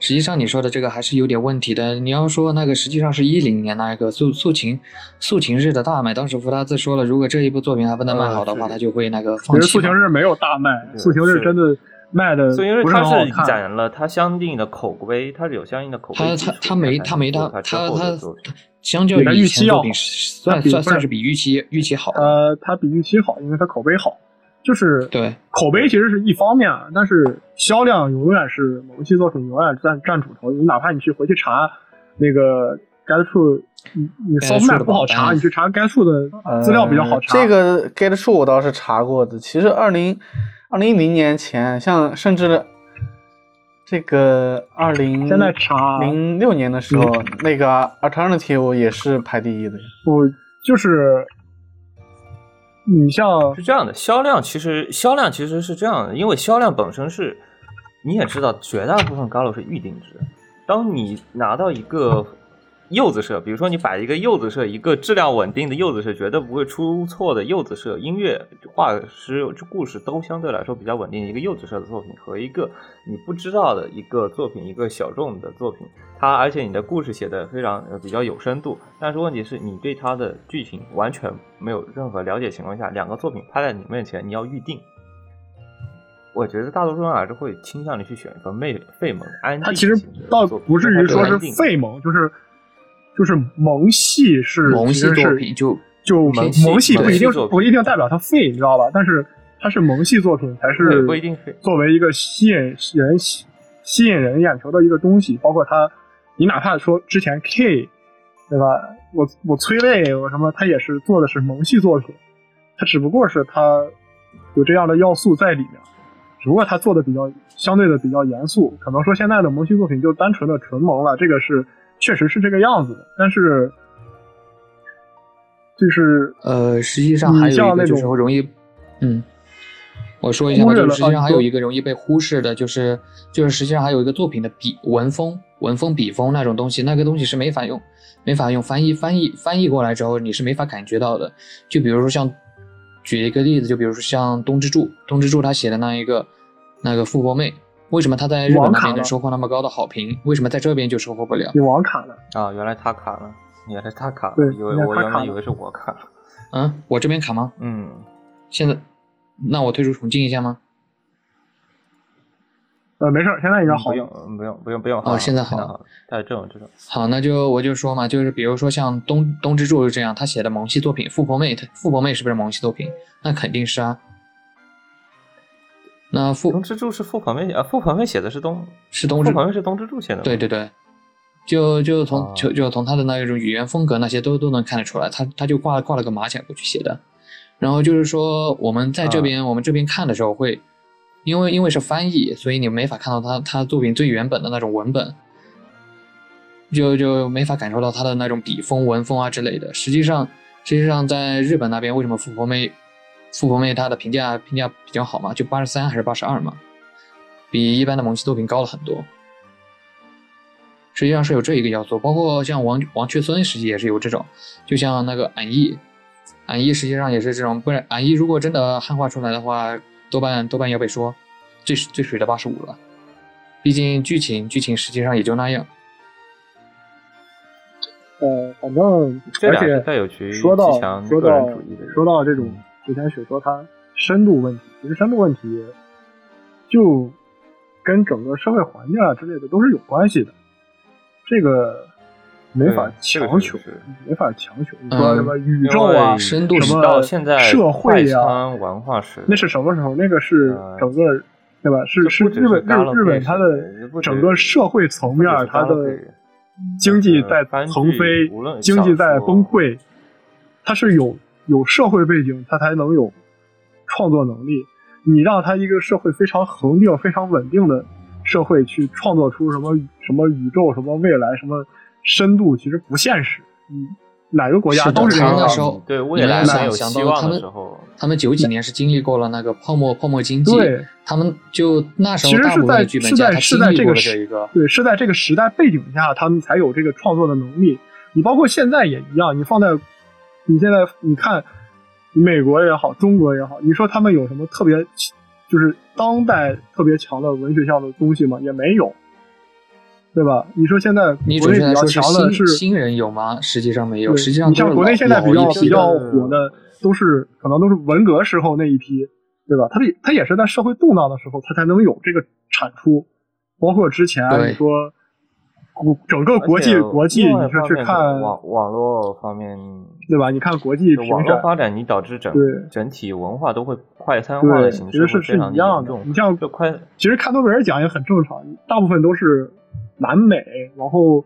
实际上你说的这个还是有点问题的。你要说那个实际上是一零年那一个素素琴素琴日的大卖，当时福达兹说了，如果这一部作品还不能卖好的话，他就会那个放弃。其实素琴日没有大卖，素琴日真的。卖的，所以因为它是攒了它相应的口碑，它是有相应的口碑。它它它没它没它它它相较于预期要算算算是比预期预期好。呃，它比预期好，因为它口碑好。就是对口碑其实是一方面，但是销量永远是某系作品永远占占主头。你哪怕你去回去查那个该处，你你搜卖不好查，你去查该处的资料比较好查。这个 get 处我倒是查过的，其实二零。二零一零年前，像甚至这个二零现在查零六年的时候，那个 alternative 也是排第一的。我，就是你像是这样的，销量其实销量其实是这样的，因为销量本身是你也知道，绝大部分 Galo 是预定制。当你拿到一个。柚子社，比如说你摆一个柚子社，一个质量稳定的柚子社，绝对不会出错的柚子社，音乐、画师、故事都相对来说比较稳定。一个柚子社的作品和一个你不知道的一个作品，一个小众的作品，它而且你的故事写的非常比较有深度，但是问题是你对它的剧情完全没有任何了解情况下，两个作品拍在你面前，你要预定。我觉得大多数人还是会倾向于去选一个费费蒙安静。他其实倒不至于说是费蒙，就是。就是萌系是萌系作品，就就萌系不一定不一定代表它废，你知道吧？但是它是萌系作品才是不一定作为一个吸引人吸吸引人眼球的一个东西，包括它，你哪怕说之前 K，对吧？我我催泪我什么，它也是做的是萌系作品，它只不过是它有这样的要素在里面，只不过它做的比较相对的比较严肃，可能说现在的萌系作品就单纯的纯萌了，这个是。确实是这个样子的，但是就是呃，实际上还有一个就是容易，嗯，我说一下吧，就实际上还有一个容易被忽视的，就是就是实际上还有一个作品的笔文风、文风、笔锋那种东西，那个东西是没法用，没法用翻译翻译翻译过来之后，你是没法感觉到的。就比如说像举一个例子，就比如说像东之助，东之助他写的那一个那个富婆妹。为什么他在日本那边能收获那么高的好评？为什么在这边就收获不了？你网卡了啊！原来他卡了，原来他卡了，以为我原来以为是我卡了。嗯，我这边卡吗？嗯，现在那我退出重进一下吗？呃，没事，现在应该好。不用，不用，不用，不用。哦，现在好。哎，这种这种。好，那就我就说嘛，就是比如说像东东之助是这样，他写的萌系作品，富婆妹，富婆妹是不是萌系作品？那肯定是啊。那富东之助是富婆妹啊，富旁边写的是东是东之富旁边是东之助写的。对对对，就就从就就从他的那一种语言风格那些都都能看得出来，他他就挂挂了个马甲过去写的。然后就是说我们在这边我们这边看的时候会。因为因为是翻译，所以你没法看到他他作品最原本的那种文本，就就没法感受到他的那种笔锋、文风啊之类的。实际上，实际上在日本那边，为什么富婆妹富婆妹她的评价评价比较好嘛？就八十三还是八十二嘛？比一般的萌系作品高了很多。实际上是有这一个要素，包括像王王雀孙，实际也是有这种，就像那个俺逸，俺逸实际上也是这种，不然俺逸如果真的汉化出来的话。多半多半要被说最最水的八十五了，毕竟剧情剧情实际上也就那样。呃，反正而且说到说到说到这种之前雪说它深度问题，其实深度问题就跟整个社会环境啊之类的都是有关系的，这个没法强求，没法强求。你说什么宇宙啊，什么社会啊，文化史，那是什么时候？那个是整个对吧？是是日本日日本它的整个社会层面，它的。经济在腾飞，经济在崩溃，它是有有社会背景，他才能有创作能力。你让他一个社会非常恒定、非常稳定的社会去创作出什么什么宇宙、什么未来、什么深度，其实不现实。嗯。哪个国家都是这样的时候，对未来有希望的时候，他们九几年是经历过了那个泡沫泡沫经济，对他们就那时候其实是在是在是在这个时对是在这个时代背景下，他们才有这个创作的能力。你包括现在也一样，你放在你现在你看美国也好，中国也好，你说他们有什么特别就是当代特别强的文学上的东西吗？也没有。对吧？你说现在国内比较强的是新人有吗？实际上没有，实际上你像国内现在比较比较火的都是可能都是文革时候那一批，对吧？他他也是在社会动荡的时候，他才能有这个产出。包括之前你说，整个国际国际你是去看网网络方面，对吧？你看国际网络发展，你导致整整体文化都会快餐化的形式，其实是是一样的。你像快，其实看诺贝尔奖也很正常，大部分都是。南美，然后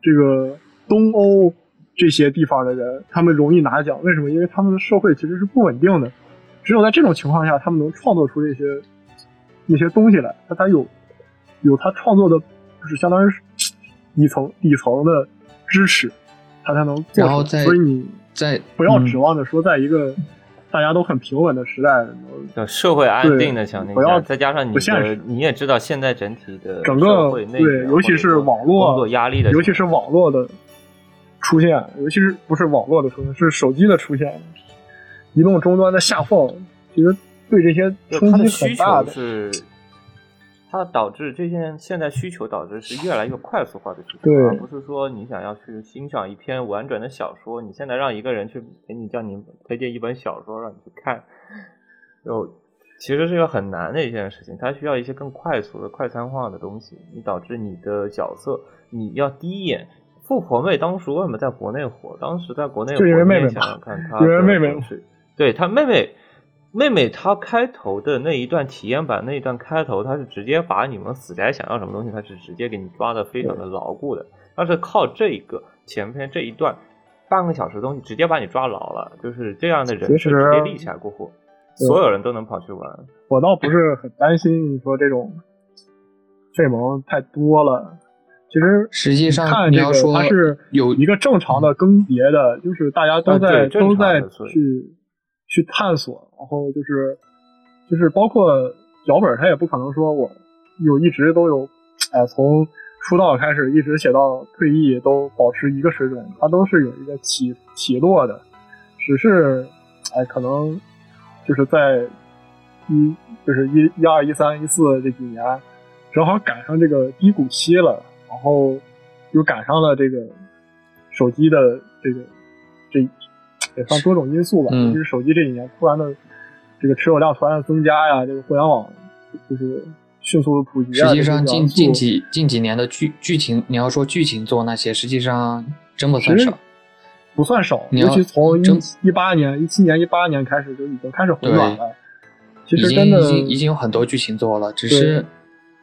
这个东欧这些地方的人，他们容易拿奖，为什么？因为他们的社会其实是不稳定的，只有在这种情况下，他们能创作出这些那些东西来，他才有有他创作的，就是相当于底层底层的支持，它才能做。所以你在不要指望着说在一个。大家都很平稳的时代，的社会安定的条件下，再加上你的，你也知道现在整体的整个对，尤其是网络工作压力的，尤其是网络的出现，尤其是不是网络的出现，是手机的出现，移动终端的下放，其实对这些冲击很大的。它导致这些现在需求导致是越来越快速化的需求，而不是说你想要去欣赏一篇完整的小说，你现在让一个人去给你叫你推荐一本小说让你去看，就其实是一个很难的一件事情，它需要一些更快速的快餐化的东西，你导致你的角色你要第一眼，富婆妹当时为什么在国内火？当时在国内就因为妹妹想想看 她因为妹妹是对她妹妹。妹妹，她开头的那一段体验版那一段开头，她是直接把你们死宅想要什么东西，她是直接给你抓的非常的牢固的。她是靠这一个前篇这一段半个小时的东西，直接把你抓牢了。就是这样的人是直接立起来过后，所有人都能跑去玩。我倒不是很担心你说这种费蒙太多了。其实实际上看这个，它是有一个正常的更迭的，就是大家都在都在去。去探索，然后就是，就是包括脚本，他也不可能说我有一直都有，哎，从出道开始一直写到退役都保持一个水准，他都是有一个起起落的，只是，哎，可能就是在一就是一一二一三一四这几年，正好赶上这个低谷期了，然后又赶上了这个手机的这个这也算多种因素吧，嗯就是手机这几年突然的这个持有量突然的增加呀，这个互联网就是迅速的普及啊。实际上近近几近几年的剧剧情，你要说剧情做那些，实际上真不算少。不算少，你要尤其从一八年、一七年、一八年开始就已经开始回暖了。其已经实真的已经已经有很多剧情做了，只是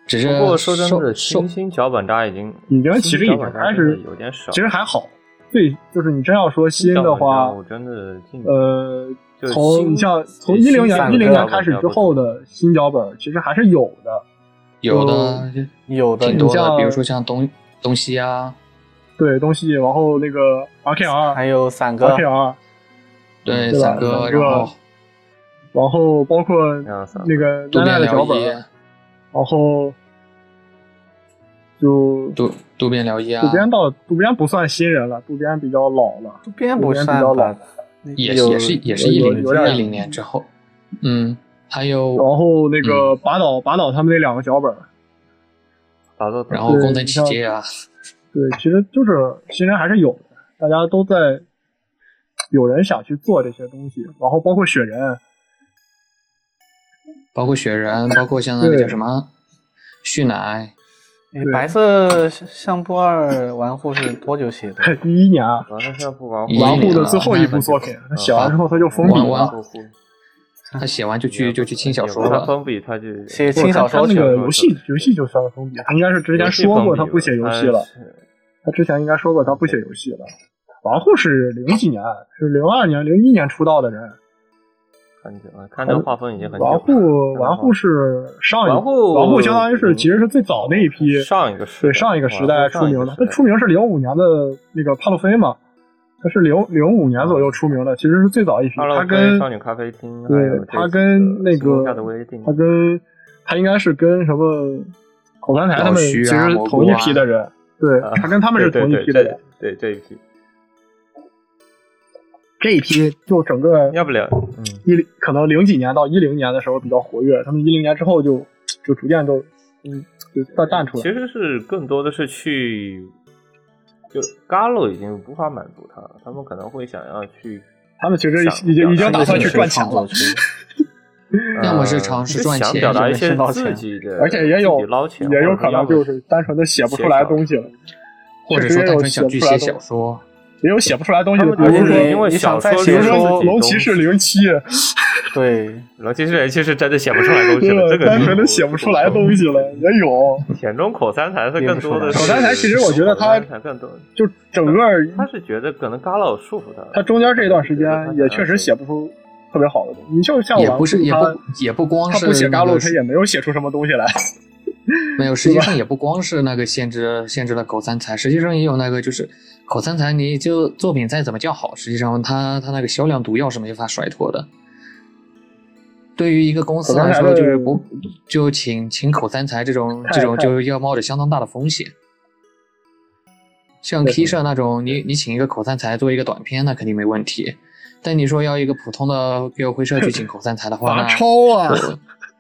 只是不过说真的，受新新脚本扎已经已经其实已经新脚本开始有点少。其实还好。最就是你真要说新的话，我真的呃，从你像从新一零年散一零年开始之后的新脚本，其实还是有的。有的有的挺多的，你像比如说像东东西啊，对东西，然后那个 RKR、还有散哥，RKR，对对吧散歌，散歌然后然后包括那个渡奈奈的脚本，，然后就渡渡边辽一啊。渡，边到渡边不算新人了，渡边比较老了。渡边不算吧，也也是也是一零一零年之后，嗯，还有然后那嗯。个拔岛拔岛他们那两个脚本，然后宫藤你像启介啊，对，其实就是新人还是有的，大家都在有人想去做这些东西，然后包括雪人，包括雪人，包括像那个叫什么旭乃，哎白色相簿二玩户是多久写的？一一年啊，完了像不玩一玩户的最后一部作品，他写完之后他就封笔了。他写完就去 就去轻小说他了，封笔他就写不轻小说去他他那个游戏游戏就算封笔，他应该是之前说过他不写游戏了，他之前应该说过他不写游戏了。玩户是零几年，是零二年、零一年出道的人。很久了，看这画风已经很久了。玩户玩户是上一玩户玩户相当于是其实是最早那一批上一个时对上一个时代出名的，他出名名是零五年的那个帕洛菲嘛，他是零零五年左右出名的，其实是最早一批。他跟少女咖啡厅，对他跟那个他跟他应该是跟什么口三台他们其实同一批的人，对他跟他们是同一批的人，对这一批。这一批就整个要不了，嗯，一零可能零几年到一零年的时候比较活跃，他们一零年之后就就逐渐都嗯就淡淡出来。其实是更多的是去，就 Galo 已经无法满足他了，他们可能会想要去，他们其实已经已经打算去赚钱了。要么是尝试赚钱，表达一些自己的，而且也有捞钱，也有可能就是单纯的写不出来东西了，或者说单纯想去写小说。也有写不出来东西的，比如说，因为小说，比如说 《龙骑士零七》，对，《龙骑士零七》是真的写不出来东西了，这个单纯的写不出来东西了，也有。田中口三才是更多的，口三才其实我觉得他更多，就整个他是觉得可能嘎老束缚他，他中间这一段时间也确实写不出特别好的东西。你就像也不是也不也不光是他不写嘎鲁，他也没有写出什么东西来。没有，实际上也不光是那个限制限制了狗三才，实际上也有那个就是口三才，你就作品再怎么叫好，实际上他他那个销量毒药是没法甩脱的。对于一个公司来说，就是不就请请口三才这种这种就要冒着相当大的风险。像 K 社那种，你你请一个口三才做一个短片，那肯定没问题。但你说要一个普通的给我会社去请口三才的话，那超啊！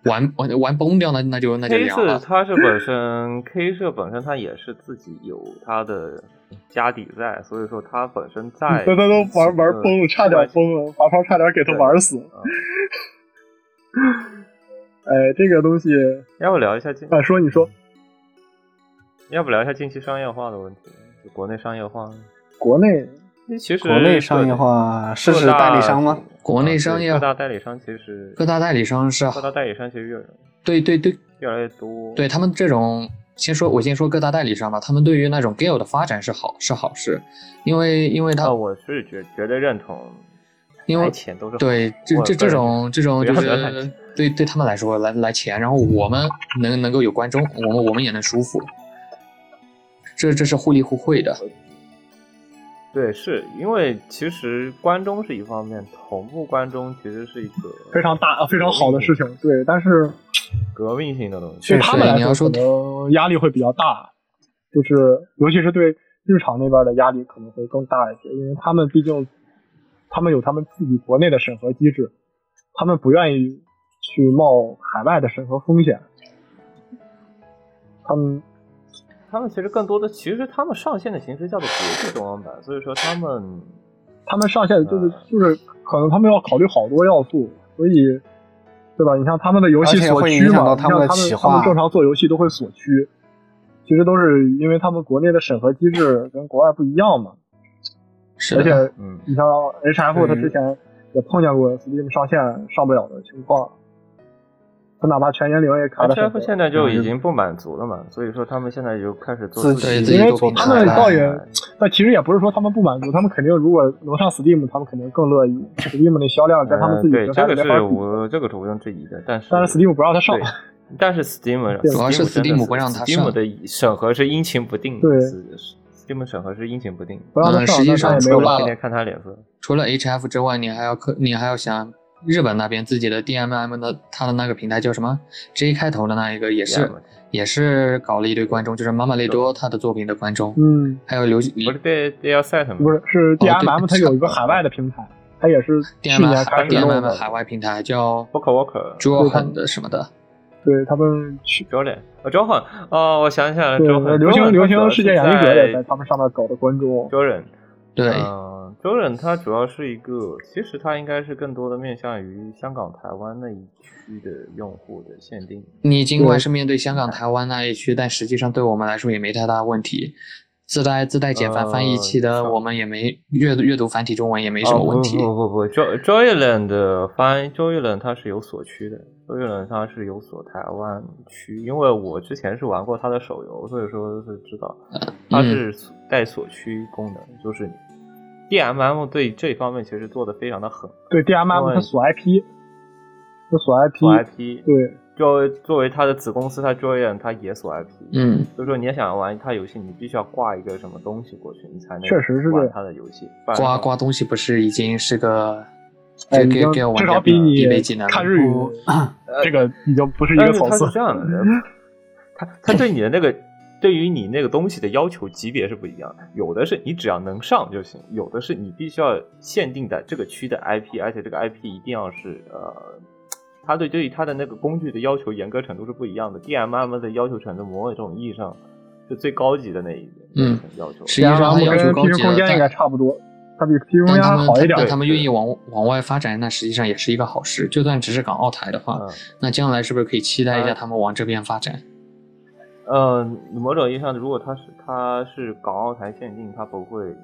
玩玩玩崩掉，那那就那就凉了。它是本身 K 社本身它也是自己有它的家底在，所以说他本身在，他他都玩玩崩了，差点崩了，华超差点给他玩死。哎，这个东西要不聊一下近啊？说你说，要不聊一下近期商业化的问题？就国内商业化，国内其实国内商业化是指代理商吗？国内商业各大代理商其实各大代理商是各大代理商其实越对对对越来越多。对他们这种，先说我先说各大代理商吧，他们对于那种 Gale 的发展是好是好事，因为因为他、哦、我是绝绝对认同，因为钱都是对这这这种这种就是对对他们来说来来钱，然后我们能能够有观众，我们我们也能舒服，这这是互利互惠的。对，是因为其实关中是一方面，同步关中其实是一个非常大、非常好的事情。对，但是革命性的东西，对他们来说可能压力会比较大，就是尤其是对日常那边的压力可能会更大一些，因为他们毕竟他们有他们自己国内的审核机制，他们不愿意去冒海外的审核风险。他们他们其实更多的，其实他们上线的形式叫做国际中文版，所以说他们他们上线就是就是可能他们要考虑好多要素，所以对吧？你像他们的游戏锁区嘛，他们他们正常做游戏都会锁区，其实都是因为他们国内的审核机制跟国外不一样嘛。是而且，嗯，你像 HF，他之前也碰见过 Steam 上线上不了的情况。他哪怕全年龄也卡了。HF 现在就已经不满足了嘛，所所以说他们现在就开始做自己，因为他们倒也，但其实也不是说他们不满足，他们肯定如果能上 Steam，他们肯定更乐意。Steam 的销量跟他们自己对这个是我这个是毋庸置疑的，但是但是 Steam 不让他上，但是 Steam 主要是 Steam 不让他上，Steam 的审核是阴晴不定的，对，Steam 审核是阴晴不定。嗯，实际上除了天天看他脸色，除了 HF 之外，你还要可你还要想。日本那边自己的 DMM 的，他的那个平台叫什么？J 开头的那一个也是，也是搞了一堆观众，就是马马雷多他的作品的观众。嗯，还有刘，不是 D D L Set 吗？不是，是 DMM，它有一个海外的平台，它也是去年开始弄的。DMM 海外平台叫 Walker Walker Jordan 的什么的。对他们去 Jordan，哦我想起来了，流星流星世界研究者也在他们上面搞的观众。Jordan，对。周忍他主要是一个，其实它应该是更多的面向于香港、台湾那一区的用户的限定。你尽管是面对香港、台湾那一区，但实际上对我们来说也没太大问题。自带自带简繁翻译器的，我们也没阅阅读繁体中文也没什么问题。不不不，Jo Joyland 的翻 Joyland 它是有锁区的，Joyland 它是有锁台湾区，因为我之前是玩过它的手游，所以说是知道它是带锁区功能，就是。D M M 对这方面其实做的非常的狠。对 D M M 它锁 I P，它锁 I P，锁 I P。对，作为作为它的子公司，它 Joyan 它也锁 I P。嗯。所以说你要想玩它游戏，你必须要挂一个什么东西过去，你才能确实是玩它的游戏。挂挂东西不是已经是个，哎，给给至少比你看日语 这个已经不是一个层次。是这样的，他他对你的那个。对于你那个东西的要求级别是不一样的，有的是你只要能上就行，有的是你必须要限定在这个区的 IP，而且这个 IP 一定要是呃，它对对于它的那个工具的要求严格程度是不一样的。DMM 的要求程度，某种意义上是最高级的那一嗯要求。实际上它要求高级空间应该差不多，它比 PC 空间好一点。但他们愿意往往外发展，那实际上也是一个好事。就算只是港澳台的话，那将来是不是可以期待一下他们往这边发展？呃，某种意义上，如果它是它是港澳台限定，它不会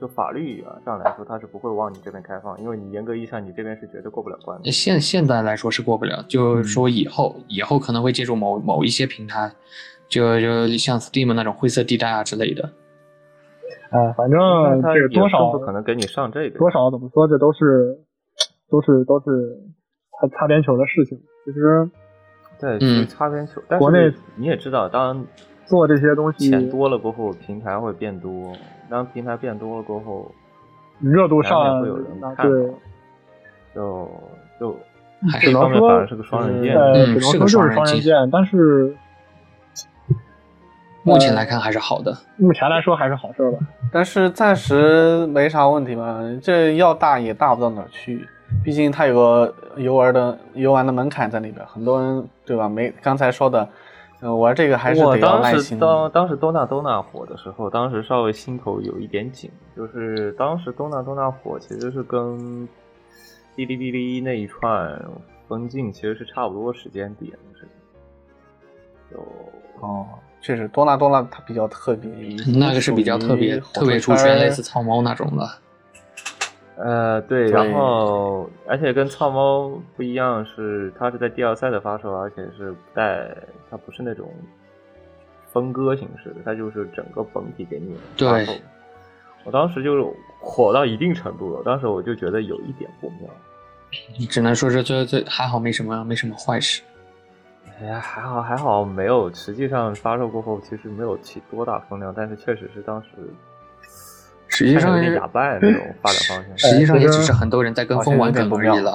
就法律上来说，它是不会往你这边开放，因为你严格意义上，你这边是绝对过不了关的。现现在来说是过不了，就是说以后以后可能会借助某某一些平台，就就像 Steam 那种灰色地带啊之类的。啊，反正这多少不可能给你上这个，多少怎么说，这都是都是都是擦擦边球的事情，其实。对，擦边球。国内你也知道，当做这些东西钱多了过后，平台会变多。当平台变多了过后，热度上会有人看。对，就就只能说是个双刃剑，只能说就是双刃剑。但是目前来看还是好的，目前来说还是好事吧。但是暂时没啥问题吧，这要大也大不到哪儿去。毕竟它有个游玩的游玩的门槛在里边，很多人对吧？没刚才说的，嗯，玩这个还是得要耐心。当当时多纳多纳火的时候，当时稍微心头有一点紧，就是当时多纳多纳火其实是跟哔哩哔哩那一串分镜其实是差不多时间点，的事情就哦，确实多纳多纳它比较特别，那个是比较特别特别出圈，类似草猫那种的。呃，对，然后而且跟草猫不一样，是它是在第二赛的发售，而且是带它不是那种分割形式的，它就是整个本体给你发售。我当时就是火到一定程度了，当时我就觉得有一点不妙。你只能说是最最还好，没什么没什么坏事。哎呀，还好还好没有，实际上发售过后其实没有起多大风量，但是确实是当时。实际上是哑巴那种发展方向，实际上也只是很多人在跟风玩梗而已了。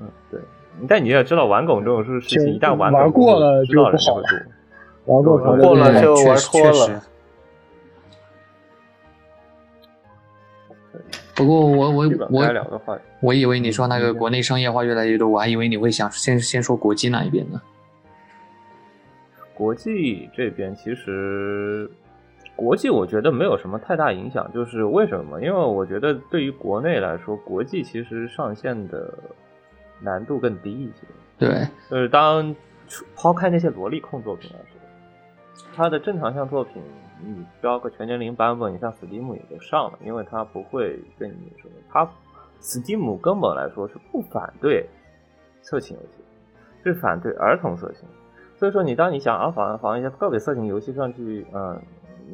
嗯，对。但你也知道，玩梗这种事事情，一旦玩过了就不好了。玩过过了就玩脱了。不过我我我我以为你说那个国内商业化越来越多，我还以为你会想先先说国际那一边呢。国际这边其实，国际我觉得没有什么太大影响。就是为什么？因为我觉得对于国内来说，国际其实上线的难度更低一些。对，就是当抛开那些萝莉控作品来说，它的正常向作品，你标个全年龄版本，你像 Steam 也就上了，因为它不会跟你什么，它 Steam 根本来说是不反对色情游戏，是反对儿童色情。所以说，你当你想啊防防一些个别色情游戏上去，嗯，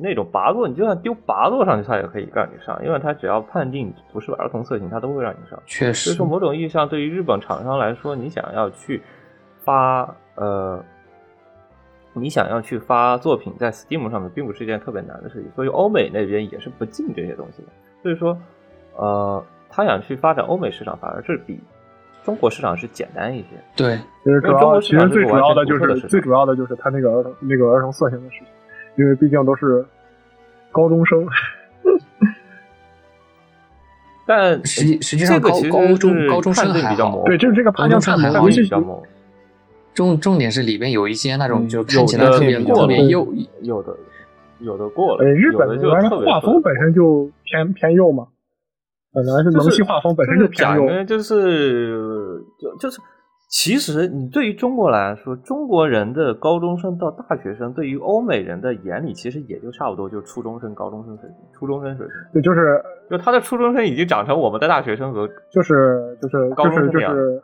那种拔座，你就算丢拔座上去，他也可以让你上，因为他只要判定不是儿童色情，他都会让你上。确实。所以说，某种意义上，对于日本厂商来说，你想要去发呃，你想要去发作品在 Steam 上面，并不是一件特别难的事情。所以欧美那边也是不禁这些东西的。所以说，呃，他想去发展欧美市场，反而是比。中国市场是简单一些，对，其实主要其实最主要的就是最主要的就是他那个儿童那个儿童色情的事情，因为毕竟都是高中生。但实际实际上高高中高中生还好，对，就是这个判定还好一些。重重点是里边有一些那种就看起来特别特别幼，有的有的过了。日本那边的画风本身就偏偏幼嘛。本来是萌系画风，本身就偏幼就是就就是，其实你对于中国来说，中国人的高中生到大学生，对于欧美人的眼里，其实也就差不多，就初中生、高中生水平，初中生水平。对，就是就他的初中生已经长成我们的大学生和就是就是高中生就是。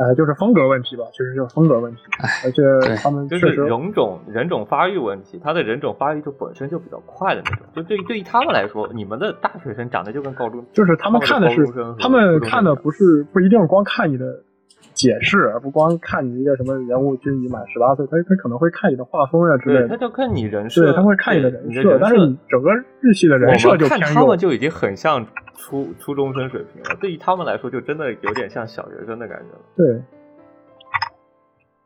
呃，就是风格问题吧，其实就是风格问题，而且他们就是人种人种发育问题，他的人种发育就本身就比较快的那种，就对于对于他们来说，你们的大学生长得就跟高中，就是他们看的是他们看的不是不一定光看你的。解释，而不光看你一个什么人物，就是你满十八岁，他他可能会看你的画风呀之类的。他就看你人设，对，他会看你的人设。但是你整个日系的人设就偏看他们就已经很像初初中生水平了，对于他们来说，就真的有点像小学生的感觉了。对，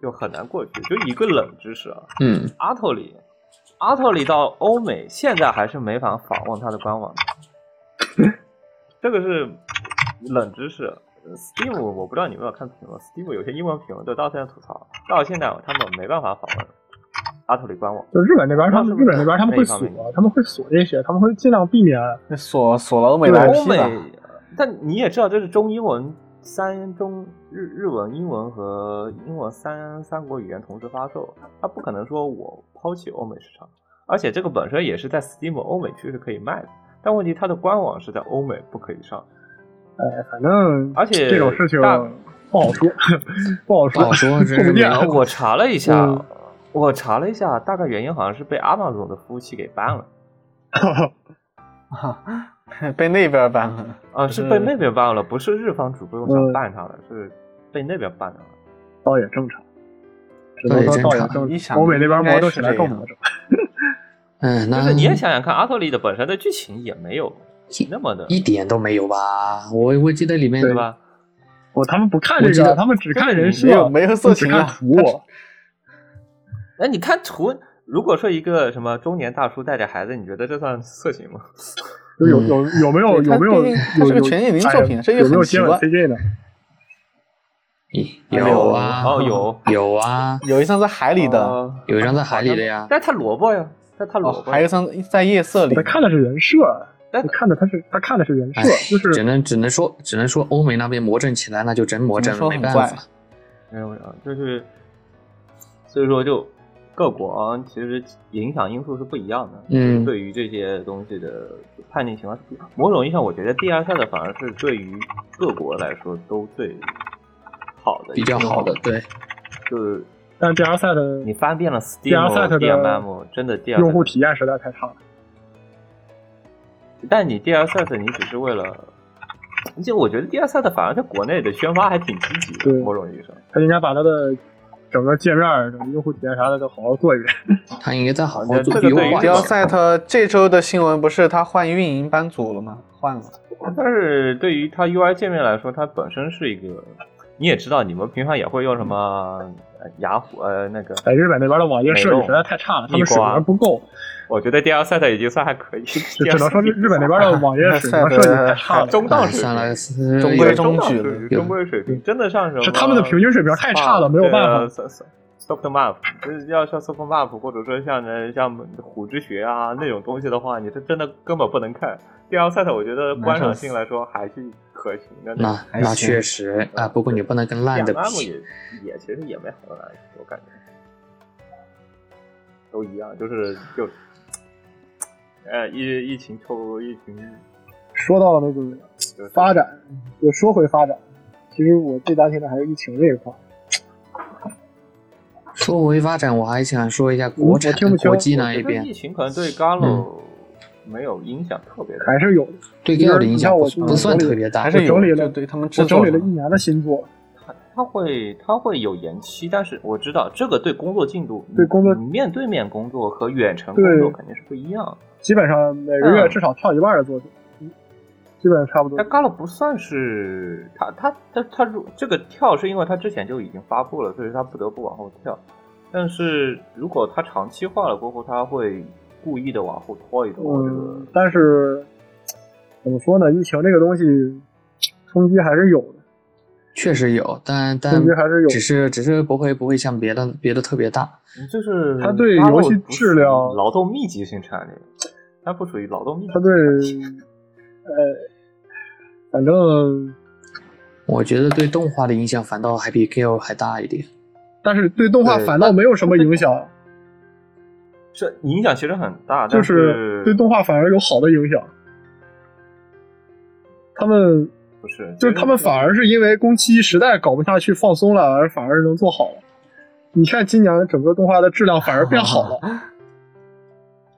就很难过去。就一个冷知识啊，嗯，阿特里，阿特里到欧美现在还是没法访问他的官网，这个是冷知识。Steam 我不知道你有没有看评论，Steam 有些英文评论都到现在吐槽，到现在他们没办法访问阿特里官网。就日本那边，他们日本那边他们会锁，他们会锁这些，他们会尽量避免锁锁了欧美的 IP 但你也知道，这是中英文三中日日文、英文和英文三三国语言同时发售，他不可能说我抛弃欧美市场，而且这个本身也是在 Steam 欧美区是可以卖的，但问题它的官网是在欧美不可以上。哎，反正而且这种事情不好说，不好说。不好说，我查了一下，我查了一下，大概原因好像是被阿玛总的服务器给 ban 了。被那边 ban 了啊？是被那边 ban 了，不是日方主播想 ban 他的，是被那边 ban 了。倒也正常，只能说倒也正常。欧美那边魔怔起来更魔怔。嗯，那就是你也想想看，阿特利的本身的剧情也没有。那么的一点都没有吧？我我记得里面对吧？哦，他们不看这个，他们只看人设，没有色情 图。哎，你看图，如果说一个什么中年大叔带着孩子，你觉得这算色情吗？有有有没有有没有？它是个全年龄作品，这有没有接吻？有啊，哦有有啊，有一张在海里的，有一张在海里的呀。但他萝卜呀，但他萝卜，还有一张在夜色里。他看的是人设。他看的他是他看的是人设，就是只能只能说只能说欧美那边魔怔起来，那就真魔怔了，没办法。没有没有，就是所以说就各国其实影响因素是不一样的。嗯，对于这些东西的判定情况是不一样。某种意义上，我觉得第二赛的反而是对于各国来说都最好的，比较好的。对，就是，但第二赛的你翻遍了 Steam、DMM，真的用户体验实在太差了。但你第二赛特，你只是为了，就我觉得第二赛特反而在国内的宣发还挺积极的，某种意义上，他应该把他的整个界面、用户体验啥的都好好做一遍。他应该再好好做优化。第二赛特这周的新闻不是他换运营班组了吗？换了。但是对于他 UI 界面来说，它本身是一个，你也知道，你们平常也会用什么雅虎呃那个。在日本那边的网页设计实在太差了，他们水平不够。我觉得 DL Set 已经算还可以，只能说日本那边的网页水平设计太差了，中档水平，中规中矩，中规水平，真的上什么？是他们的平均水平太差了，没有办法。Soft Map，就是要像 Soft Map，或者说像呢像虎之穴啊那种东西的话，你这真的根本不能看。DL Set 我觉得观赏性来说还是可行的。那那确实啊，不过你不能跟烂的比。也也其实也没好到哪里去，我感觉都一样，就是就，呃，疫疫情后疫情。说到那个发展，就说回发展，其实我最担心的还是疫情这一块。说回发展，我还想说一下国产国际那一边。疫情可能对 Galo 没有影响特别大，还是有的。对 Galo 的影响不不算特别大，还是整理了对他们整理了一年的新作。他他会他会有延期，但是我知道这个对工作进度，对工作面对面工作和远程工作肯定是不一样。基本上每个月至少跳一半的作品。基本上差不多。但 Galo 不算是他他他他入这个跳是因为他之前就已经发布了，所以他不得不往后跳。但是如果他长期化了过后，他会故意的往后拖一拖。嗯，但是怎么说呢？疫情这个东西冲击还是有的。确实有，但但冲击还是有，只是只是不会不会像别的别的特别大。就是它对游戏质量劳动密集型产业，它不属于劳动密集。它对呃。反正我觉得对动画的影响反倒还比 Gale 还大一点，但是对动画反倒没有什么影响。是影响其实很大，就是对动画反而有好的影响。他们不是，就是他们反而是因为工期实在搞不下去放松了，而反而能做好了。你看今年整个动画的质量反而变好了。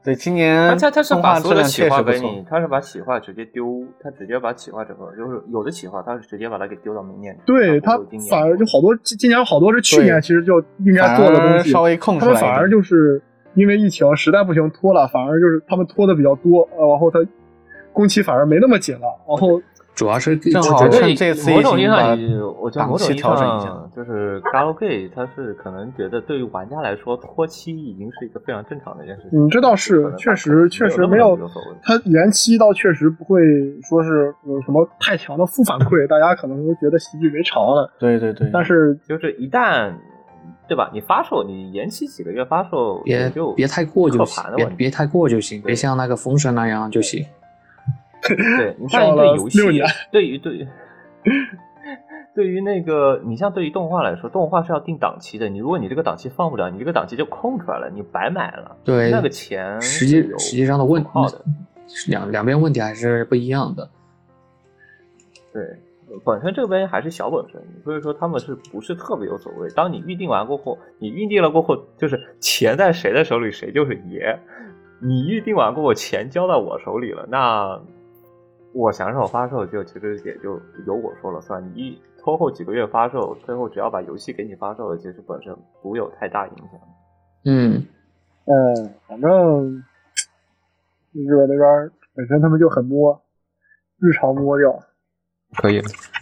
对，今年他他是把所有的企划给你，他是把企划直接丢，他直接把企划整个就是有的企划，他是直接把它给丢到明年。对他反而就好多，今年好多是去年其实就应该做的东西，稍微空出来。他们反而就是因为疫情实在不行拖了，反而就是他们拖的比较多，呃，然后他工期反而没那么紧了，然后。主要是正好趁这次某种意义上，我觉得某种意义上就是 Galgame，他是可能觉得对于玩家来说，拖期已经是一个非常正常的一件事情。嗯，这倒是，确实确实没有，他延期倒确实不会说是有什么太强的负反馈，大家可能都觉得习以为常了。对对对，但是就是一旦，对吧？你发售，你延期几个月发售，别别太过就行，别别太过就行，别像那个风声那样就行。对 你像对游戏，对于对于，对于那个，你像对于动画来说，动画是要定档期的。你如果你这个档期放不了，你这个档期就空出来了，你白买了。对，那个钱实际实际上的问题两两边问题还是不一样的。对，本身这边还是小本生意，所以说他们是不是特别有所谓？当你预定完过后，你预定了过后，就是钱在谁的手里，谁就是爷。你预定完过后，钱交到我手里了，那。我享受发售就其实也就由我说了算，你一拖后几个月发售，最后只要把游戏给你发售了，其实本身不有太大影响。嗯，嗯，反正日本那边本身他们就很摸，日常摸掉。可以，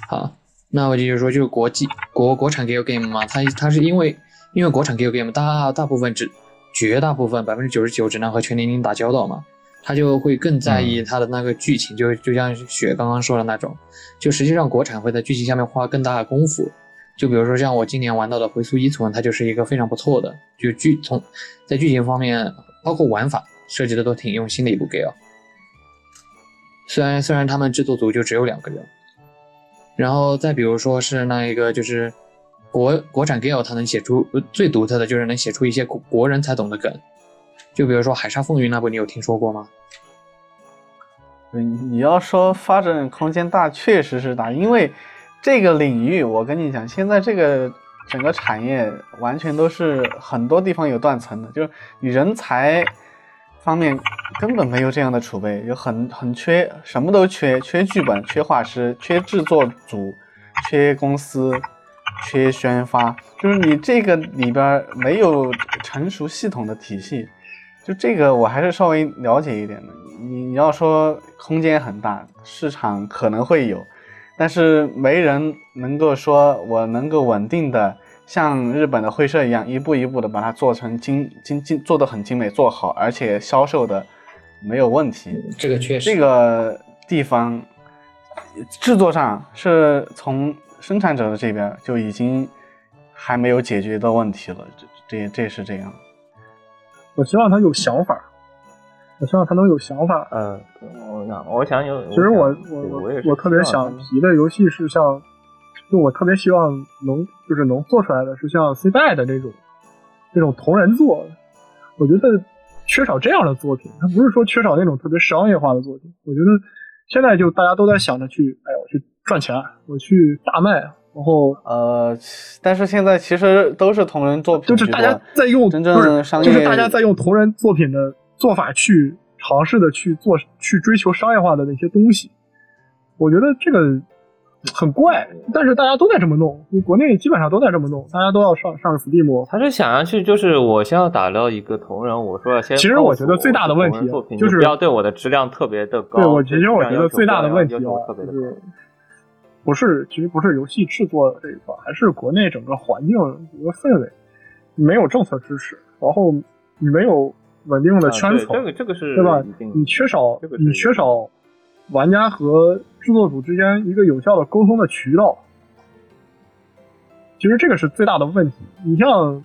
好，那我继续说，就是国际国国产 Game 嘛，它它是因为因为国产 Game 大大部分只绝大部分百分之九十九只能和全年龄打交道嘛。他就会更在意他的那个剧情，就就像雪刚刚说的那种，就实际上国产会在剧情下面花更大的功夫。就比如说像我今年玩到的《回溯依存》，它就是一个非常不错的，就剧从在剧情方面，包括玩法设计的都挺用心的一部 game。虽然虽然他们制作组就只有两个人，然后再比如说是那一个就是国国产 game，它能写出最独特的就是能写出一些国国人才懂的梗。就比如说《海沙风云》那部，你有听说过吗？对，你要说发展空间大，确实是大，因为这个领域，我跟你讲，现在这个整个产业完全都是很多地方有断层的，就是你人才方面根本没有这样的储备，有很很缺，什么都缺，缺剧本，缺画师，缺制作组，缺公司，缺宣发，就是你这个里边没有成熟系统的体系。就这个我还是稍微了解一点的。你你要说空间很大，市场可能会有，但是没人能够说我能够稳定的像日本的会社一样，一步一步的把它做成精精精做的很精美，做好，而且销售的没有问题。这个确实，这个地方制作上是从生产者的这边就已经还没有解决的问题了，这这这是这样。我希望他有想法，我希望他能有想法。嗯，我想，我想有。其实我我我我特别想提的游戏是像，就我特别希望能就是能做出来的是像 C 代的这种这种同人作，我觉得缺少这样的作品。它不是说缺少那种特别商业化的作品，我觉得现在就大家都在想着去，哎，我去赚钱，我去大卖。然后呃，但是现在其实都是同人作品，就是大家在用真正商业，就是大家在用同人作品的做法去尝试的去做，去追求商业化的那些东西。我觉得这个很怪，但是大家都在这么弄，国内基本上都在这么弄，大家都要上上 Steam。他是想要去，就是我先要打到一个同人，我说要先。其实我觉得最大的问题就是不要对我的质量特别的高。对我其实我觉得最大的问题就是。不是，其实不是游戏制作这一块，还是国内整个环境一个氛围，没有政策支持，然后你没有稳定的圈层，这个这个是对吧？你缺少你缺少玩家和制作组之间一个有效的沟通的渠道，其实这个是最大的问题。你像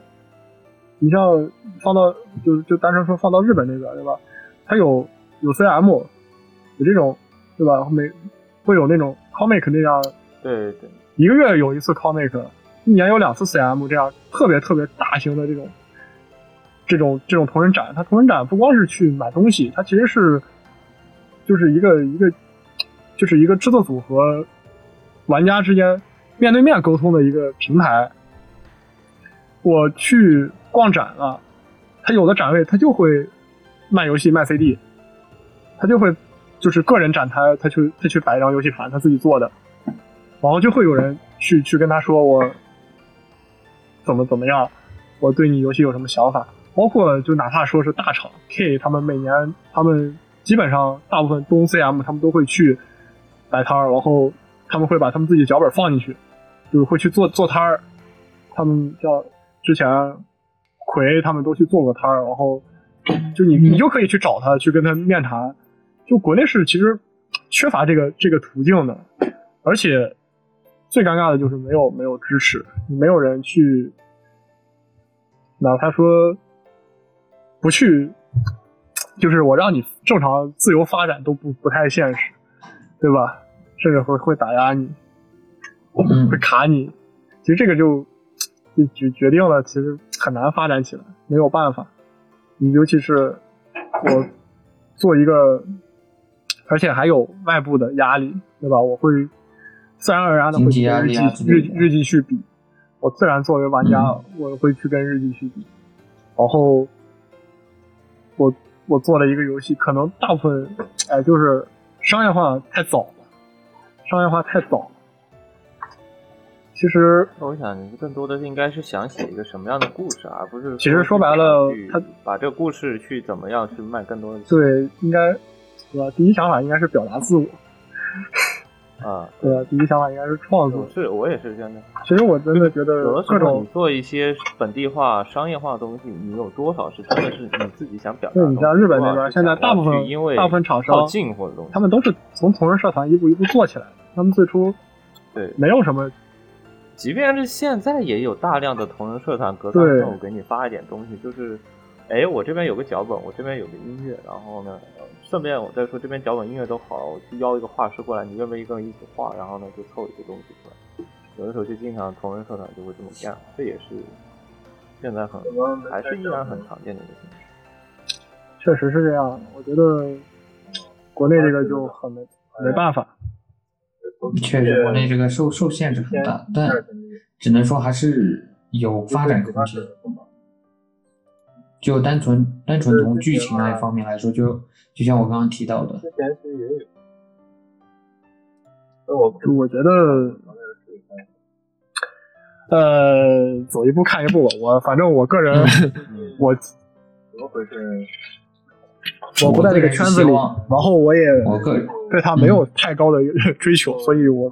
你像放到就就单纯说放到日本那边对吧？它有有 CM，有这种对吧？每会有那种。Comic 那样，对对，一个月有一次 comic，一年有两次 CM，这样特别特别大型的这种，这种这种同人展，它同人展不光是去买东西，它其实是，就是一个一个，就是一个制作组和玩家之间面对面沟通的一个平台。我去逛展了，他有的展位他就会卖游戏卖 CD，他就会。就是个人展台，他去他去摆一张游戏盘，他自己做的，然后就会有人去去跟他说我怎么怎么样，我对你游戏有什么想法，包括就哪怕说是大厂 K，他们每年他们基本上大部分东 CM 他们都会去摆摊儿，然后他们会把他们自己脚本放进去，就是会去做做摊儿，他们叫之前葵他们都去做过摊儿，然后就你你就可以去找他去跟他面谈。就国内是其实缺乏这个这个途径的，而且最尴尬的就是没有没有支持，没有人去，哪怕说不去，就是我让你正常自由发展都不不太现实，对吧？甚至会会打压你，会卡你。其实这个就就决决定了，其实很难发展起来，没有办法。你尤其是我做一个。而且还有外部的压力，对吧？我会自然而然的会跟日记日日记去比，我自然作为玩家，我会去跟日记去比。然后我我做了一个游戏，可能大部分哎就是商业化太早了，商业化太早了。其实我想，你更多的应该是想写一个什么样的故事，而不是其实说白了，他把这个故事去怎么样去卖更多的对，应该。对吧？第一想法应该是表达自我，啊，对啊，第一想法应该是创作。是我也是这样的。其实我真的觉得，有的时候你做一些本地化、商业化的东西，你有多少是真的是你自己想表达？对你像日本那边，现在大部分因为大部分厂商进货的东西，他们都是从同人社团一步一步做起来的。他们最初对没有什么，即便是现在也有大量的同人社团隔三差五给你发一点东西，就是。哎，我这边有个脚本，我这边有个音乐，然后呢，顺便我再说这边脚本音乐都好了，我去邀一个画师过来，你愿不愿意跟我一起画？然后呢，就凑一些东西出来。有的时候就经常同人社团就会这么干，这也是现在很还是依然很常见的一个形式。确实是这样，我觉得国内这个就很没没办法。确实，国内这个受受限制很大，但只能说还是有发展空间。就单纯单纯从剧情那一方面来说，就就像我刚刚提到的，之前其实也有。我我觉得，呃，走一步看一步吧。我反正我个人，我 怎么回事？我不在这个圈子里，然后我也对他没有太高的 追求，所以我。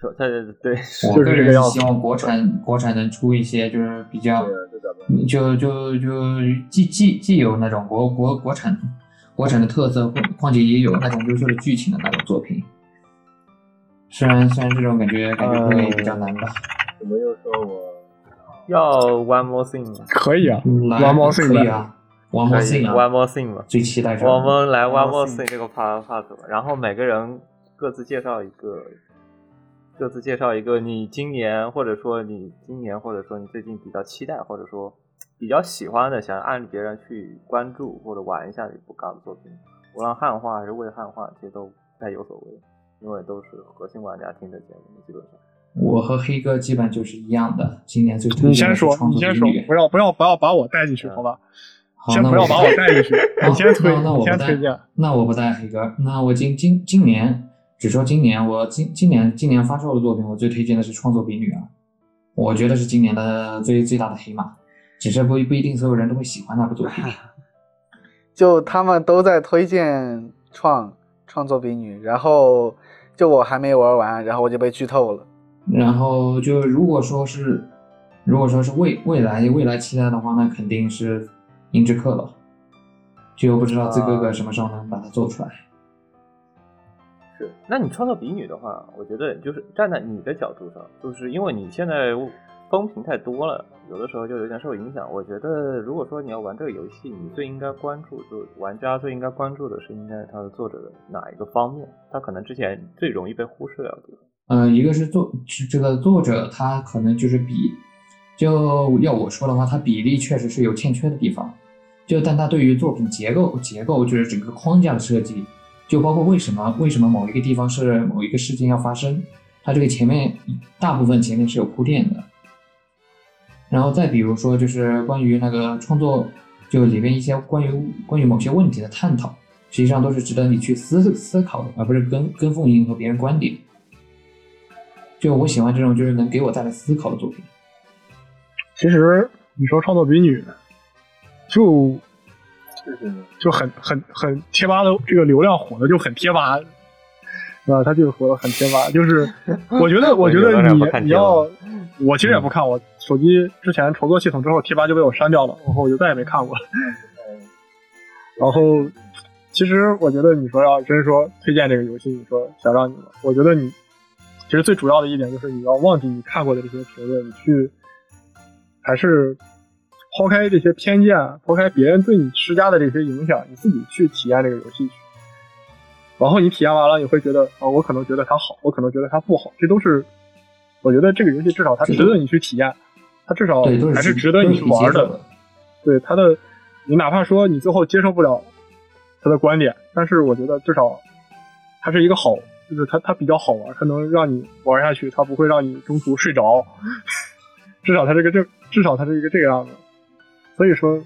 对对对，我个人是希望国产国产能出一些就是比较，就就就既既既有那种国国国产国产的特色，况且也有那种优秀的剧情的那种作品。虽然虽然这种感觉感觉会比较难吧。怎么又说我要 one more thing 吗？可以啊，one more thing 可以啊，one more thing 啊，one more thing 嘛，最期待我们来 one more thing 这个 part part，吧然后每个人各自介绍一个，各自介绍一个你今年或者说你今年或者说你最近比较期待或者说比较喜欢的，想按别人去关注或者玩一下的一部港作品，无论汉化还是未汉化，其实都不太有所谓，因为都是核心玩家听的节目，基本上。我和黑哥基本就是一样的，今年最推你先说，你先说，不要不要不要把我带进去，好吧？先不要把我带进去，你先推，你先推荐。那我不带黑哥，那我今今今年只说今年，我今今年今年发售的作品，我最推荐的是《创作比女儿》，我觉得是今年的最最大的黑马，只是不不一定所有人都会喜欢那部作品。就他们都在推荐创创作比女，然后就我还没玩完，然后我就被剧透了。然后就如果说是，如果说是未未来未来期待的话，那肯定是。音之客了，就不知道这哥哥什么时候能把它做出来。是，那你创造比女的话，我觉得就是站在你的角度上，就是因为你现在风评太多了，有的时候就有点受影响。我觉得如果说你要玩这个游戏，你最应该关注，就玩家最应该关注的是应该它的作者的哪一个方面？他可能之前最容易被忽视掉的地方。呃，一个是作这个作者，他可能就是比。就要我说的话，他比例确实是有欠缺的地方。就但他对于作品结构结构，就是整个框架的设计，就包括为什么为什么某一个地方是某一个事件要发生，它这个前面大部分前面是有铺垫的。然后再比如说，就是关于那个创作，就里边一些关于关于某些问题的探讨，实际上都是值得你去思思考的，而不是跟跟风迎合别人观点。就我喜欢这种就是能给我带来思考的作品。其实你说创作比女，就就很很很贴吧的这个流量火的就很贴吧，是吧？他就火的很贴吧。就是 我觉得，我觉得你你要，我其实也不看，我手机之前重做系统之后，贴吧就被我删掉了，然后我就再也没看过。然后，其实我觉得你说要真说推荐这个游戏，你说想让你，我觉得你其实最主要的一点就是你要忘记你看过的这些评论，你去。还是抛开这些偏见，抛开别人对你施加的这些影响，你自己去体验这个游戏去。然后你体验完了，你会觉得啊，我可能觉得它好，我可能觉得它不好，这都是我觉得这个游戏至少它值得你去体验，它至少还是值得你去玩的。对它的，你哪怕说你最后接受不了他的观点，但是我觉得至少它是一个好，就是它它比较好玩，它能让你玩下去，它不会让你中途睡着。至少它这个这至少它是一个这个样子，所以说，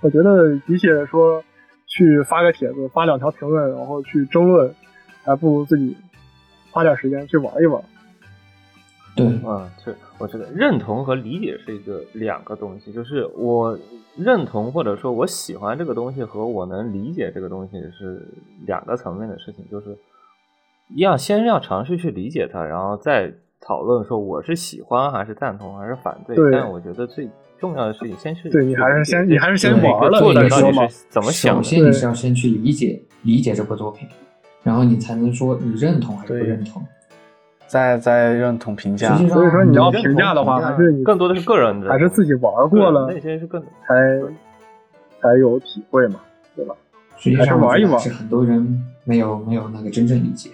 我觉得比起说去发个帖子、发两条评论，然后去争论，还不如自己花点时间去玩一玩。对，啊，是我觉得认同和理解是一个两个东西，就是我认同或者说我喜欢这个东西和我能理解这个东西是两个层面的事情，就是要先要尝试去理解它，然后再。讨论说我是喜欢还是赞同还是反对，但我觉得最重要的事情先去对你还是先你还是先玩了，做的到底是怎么想？首先你是要先去理解理解这部作品，然后你才能说你认同还是不认同，再再认同评价。所以说你要评价的话，还是更多的是个人的，还是自己玩过了那些是更才才有体会嘛，对吧？实际上玩一玩，是很多人没有没有那个真正理解，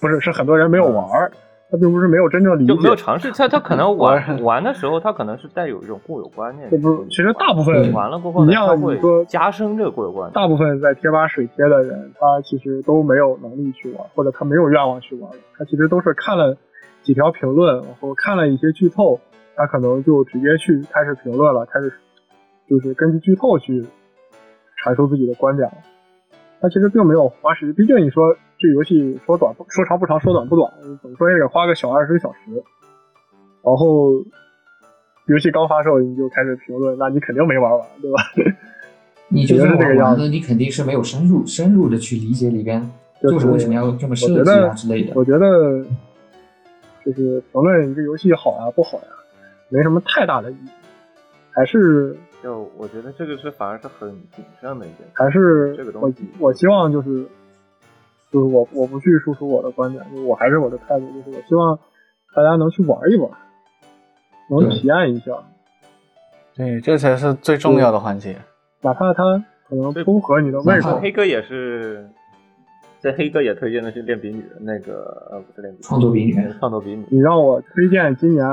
不是是很多人没有玩。他并不是没有真正理解，就没有尝试。他他可能 玩玩的时候，他可能是带有一种固有观念。这不是，其实大部分玩了过后，你要你说加深这个固有观念。大部分在贴吧水贴的人，他其实都没有能力去玩，或者他没有愿望去玩。他其实都是看了几条评论，然后看了一些剧透，他可能就直接去开始评论了，开始就是根据剧透去阐述自己的观点了。他其实并没有花时间，毕竟你说。这游戏说短不说长不长，说短不短，怎么说也得花个小二十个小时。然后游戏刚发售你就开始评论，那你肯定没玩完，对吧？你就算玩完了，你肯定是没有深入深入的去理解里边就是为什么要这么设计啊之类的。我觉得就是评论一个游戏好呀不好呀，没什么太大的意义，还是就我觉得这个是反而是很谨慎的一件事，还是这个东西，我希望就是。就是我我不去输出我的观点，就我还是我的态度，就是我希望大家能去玩一玩，能体验一下。对，这才是最重要的环节。哪怕他可能不合你的胃口。黑哥也是，这黑哥也推荐的是练笔女的那个，呃，不是练笔，创作笔女，创作笔女。你让我推荐今年，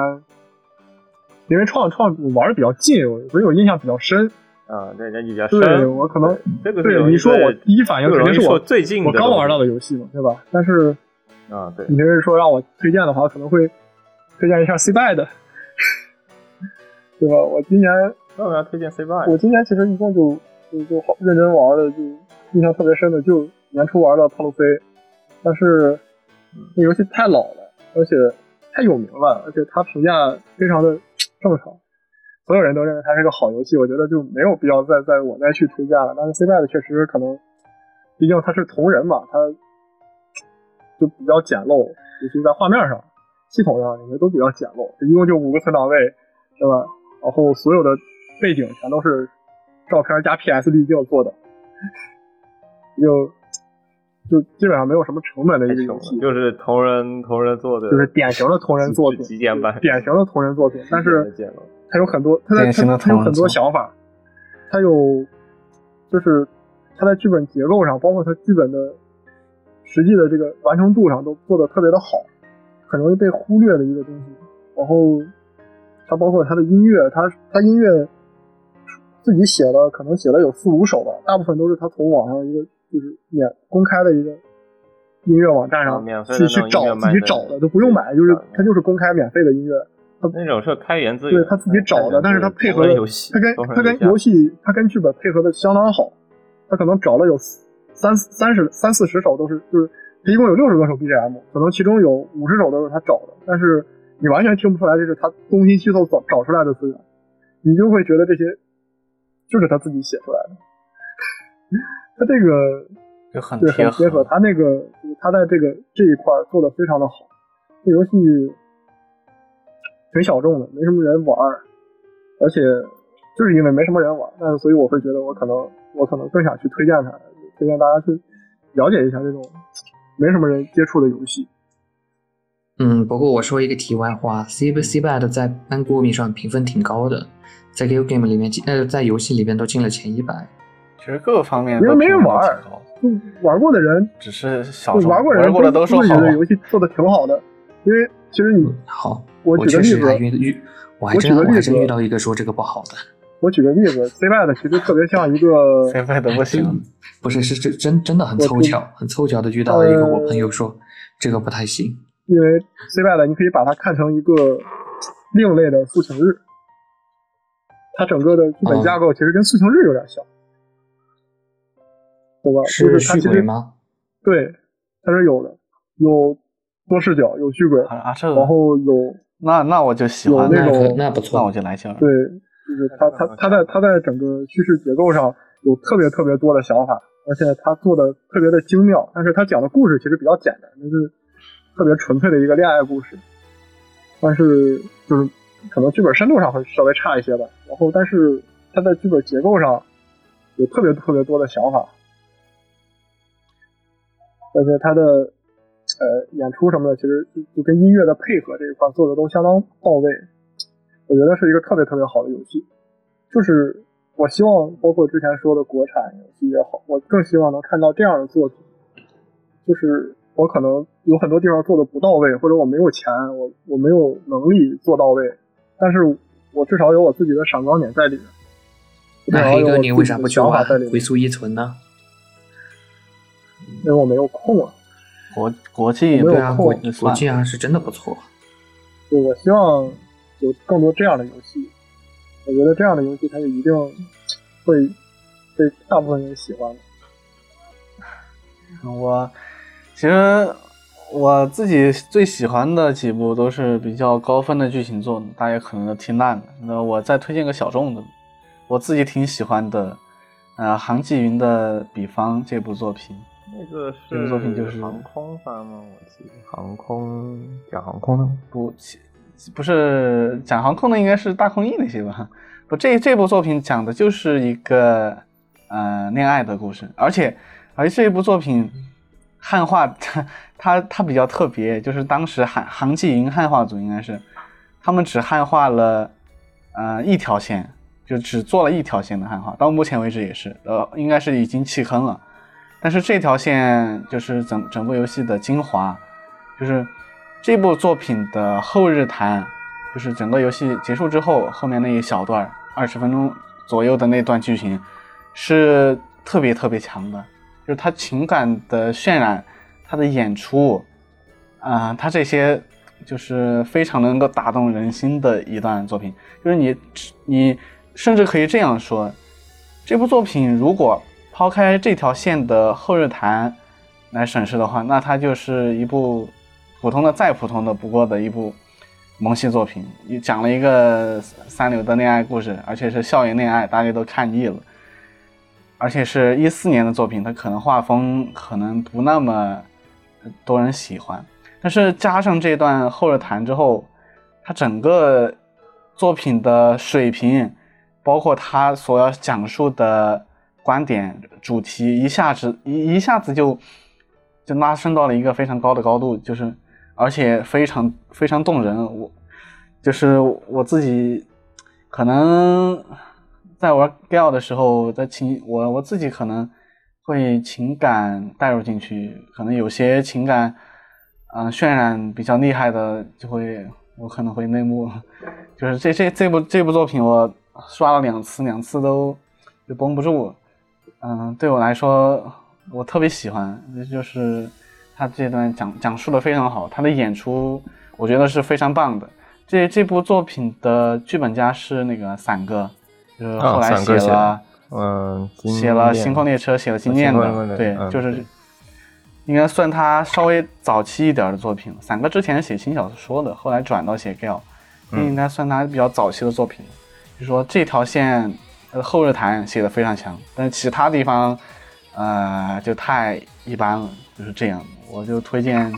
因为创创玩的比较近，所以我印象比较深。啊，对，那比较深。对我可能这个对你说我第一反应肯定是我最近我刚玩到的游戏嘛，对吧？但是啊，对，你要是说让我推荐的话，可能会推荐一下 C 拜的，对吧？我今年为什么要推荐 C 拜？我今年其实一共就就就好认真玩的，就印象特别深的，就年初玩的帕路飞，但是那游戏太老了，而且太有名了，而且它评价非常的正常。所有人都认为它是个好游戏，我觉得就没有必要再再我再去推荐了。但是 C 拜的确实可能，毕竟它是同人嘛，它就比较简陋，尤其在画面上、系统上，你们都比较简陋。一共就五个存档位，对吧？然后所有的背景全都是照片加 PS 滤镜做的，就就基本上没有什么成本的一个游戏，就是同人同人做的，就是典型的同人作品，极简版，典型的同人作品，但是。他有很多，他在他他有很多想法，他有，就是他在剧本结构上，包括他剧本的实际的这个完成度上，都做的特别的好，很容易被忽略的一个东西。然后他包括他的音乐，他他音乐自己写了，可能写了有四五首吧，大部分都是他从网上一个就是免公开的一个音乐网站上去去找自己找的，都不用买，就是他就是公开免费的音乐。他那种是开源资源，对他自己找的，但是他配合的，他跟他跟游戏，他跟剧本配合的相当好。他可能找了有三三十三四十首都是，就是他一共有六十多首 BGM，可能其中有五十首都是他找的，但是你完全听不出来这是他东拼西凑找找出来的资源，你就会觉得这些就是他自己写出来的。他这个就很贴合，他那个他在这个这一块做的非常的好，这游戏。挺小众的，没什么人玩，而且就是因为没什么人玩，那所以我会觉得我可能我可能更想去推荐它，推荐大家去了解一下这种没什么人接触的游戏。嗯，不过我说一个题外话，C B C Bad 在班国米上评分挺高的，在 Game 里面进呃在游戏里面都进了前一百。其实各个方面因为没人玩，玩过的人只是小众，玩过人都都觉得游戏做的挺好的，因为其实你好。我举个例子，我还真我还真遇到一个说这个不好的。我举个例子，C Y 的其实特别像一个 C 外的不行，不是是真真真的很凑巧，很凑巧的遇到了一个我朋友说这个不太行。因为 C Y 的你可以把它看成一个另类的速情日，它整个的基本架构其实跟速情日有点像，对吧？是续轨吗？对，它是有的，有。多视角有续轨，啊，这个，然后有那那我就喜欢那种，那不错，那我就来劲了。对，就是他他他在他在整个叙事结构上有特别特别多的想法，而且他做的特别的精妙。但是他讲的故事其实比较简单，就是特别纯粹的一个恋爱故事。但是就是可能剧本深度上会稍微差一些吧。然后，但是他在剧本结构上有特别特别多的想法，而且他的。呃，演出什么的，其实就就跟音乐的配合这一块做的都相当到位，我觉得是一个特别特别好的游戏。就是我希望，包括之前说的国产游戏也好，我更希望能看到这样的作品。就是我可能有很多地方做的不到位，或者我没有钱，我我没有能力做到位，但是我至少有我自己的闪光点在里面。那黑哥，你为啥不去玩《回溯一存》呢？因为我没有空啊。国国际对啊，国国际啊是真的不错。对，我希望有更多这样的游戏。我觉得这样的游戏，它就一定会被大部分人喜欢。我其实我自己最喜欢的几部都是比较高分的剧情作，大家可能都听烂了。那我再推荐个小众的，我自己挺喜欢的，呃，韩继云的《比方》这部作品。那个是作品就是航空番吗？我记得航空讲航空的不，不是讲航空的，应该是大空翼那些吧？不，这这部作品讲的就是一个呃恋爱的故事，而且而且这一部作品汉化 它它它比较特别，就是当时韩韩继云汉化组应该是他们只汉化了呃一条线，就只做了一条线的汉化，到目前为止也是，呃，应该是已经弃坑了。但是这条线就是整整部游戏的精华，就是这部作品的后日谈，就是整个游戏结束之后，后面那一小段二十分钟左右的那段剧情，是特别特别强的。就是他情感的渲染，他的演出，啊，他这些就是非常能够打动人心的一段作品。就是你，你甚至可以这样说，这部作品如果抛开这条线的后日谈来审视的话，那它就是一部普通的、再普通的不过的一部萌系作品。你讲了一个 三流的恋爱故事，而且是校园恋爱，大家都看腻了。而且是一四年的作品，它可能画风可能不那么多人喜欢，但是加上这段后日谈之后，它整个作品的水平，包括它所要讲述的观点、主题，一下子一一下子就就拉升到了一个非常高的高度，就是而且非常非常动人。我就是我自己可能。在玩 Gal 的时候，在情我我自己可能会情感带入进去，可能有些情感，嗯，渲染比较厉害的，就会我可能会内幕，就是这这这部这部作品我刷了两次，两次都就绷不住，嗯，对我来说我特别喜欢，就是他这段讲讲述的非常好，他的演出我觉得是非常棒的。这这部作品的剧本家是那个伞哥。就是后来写了，嗯，写了《星空列车》，写了《经验》的，对，就是应该算他稍微早期一点的作品。伞哥之前写轻小说的，后来转到写 Gal，应该算他比较早期的作品。就说这条线后日谈写的非常强，但是其他地方，呃，就太一般了，就是这样。我就推荐，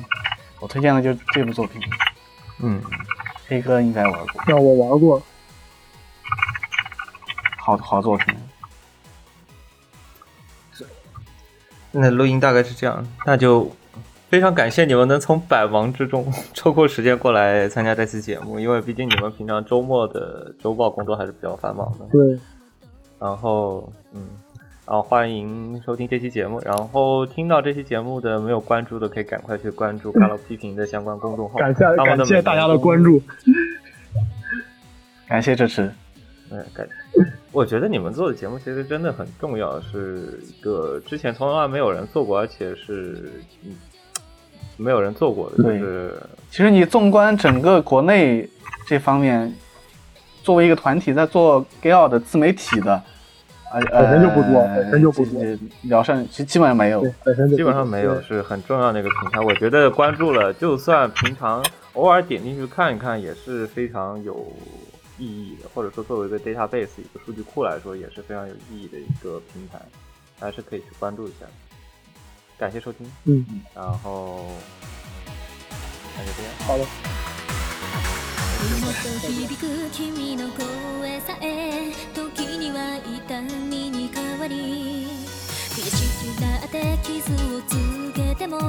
我推荐的就这部作品。嗯，黑哥应该玩过，那我玩过。好好作品，是。那录音大概是这样，那就非常感谢你们能从百忙之中 抽空时间过来参加这期节目，因为毕竟你们平常周末的周报工作还是比较繁忙的。对。然后，嗯，然后欢迎收听这期节目。然后听到这期节目的没有关注的，可以赶快去关注“看了批评”的相关公众号。感谢感谢大家的关注，感谢支持。嗯，感。我觉得你们做的节目其实真的很重要，是一个之前从来没有人做过，而且是嗯没有人做过的。就是，其实你纵观整个国内这方面，作为一个团体在做 GAL 的自媒体的，呃，本身就不多，本身就不多，聊上其实基本上没有，本身基本上没有，是很重要的一个平台。我觉得关注了，就算平常偶尔点进去看一看，也是非常有。意义的，或者说作为一个 database 一个数据库来说，也是非常有意义的一个平台，还是可以去关注一下。感谢收听，嗯，然后那就这样，好了。響く君の声さえ時には痛みに変わり悔しくなって傷をつけても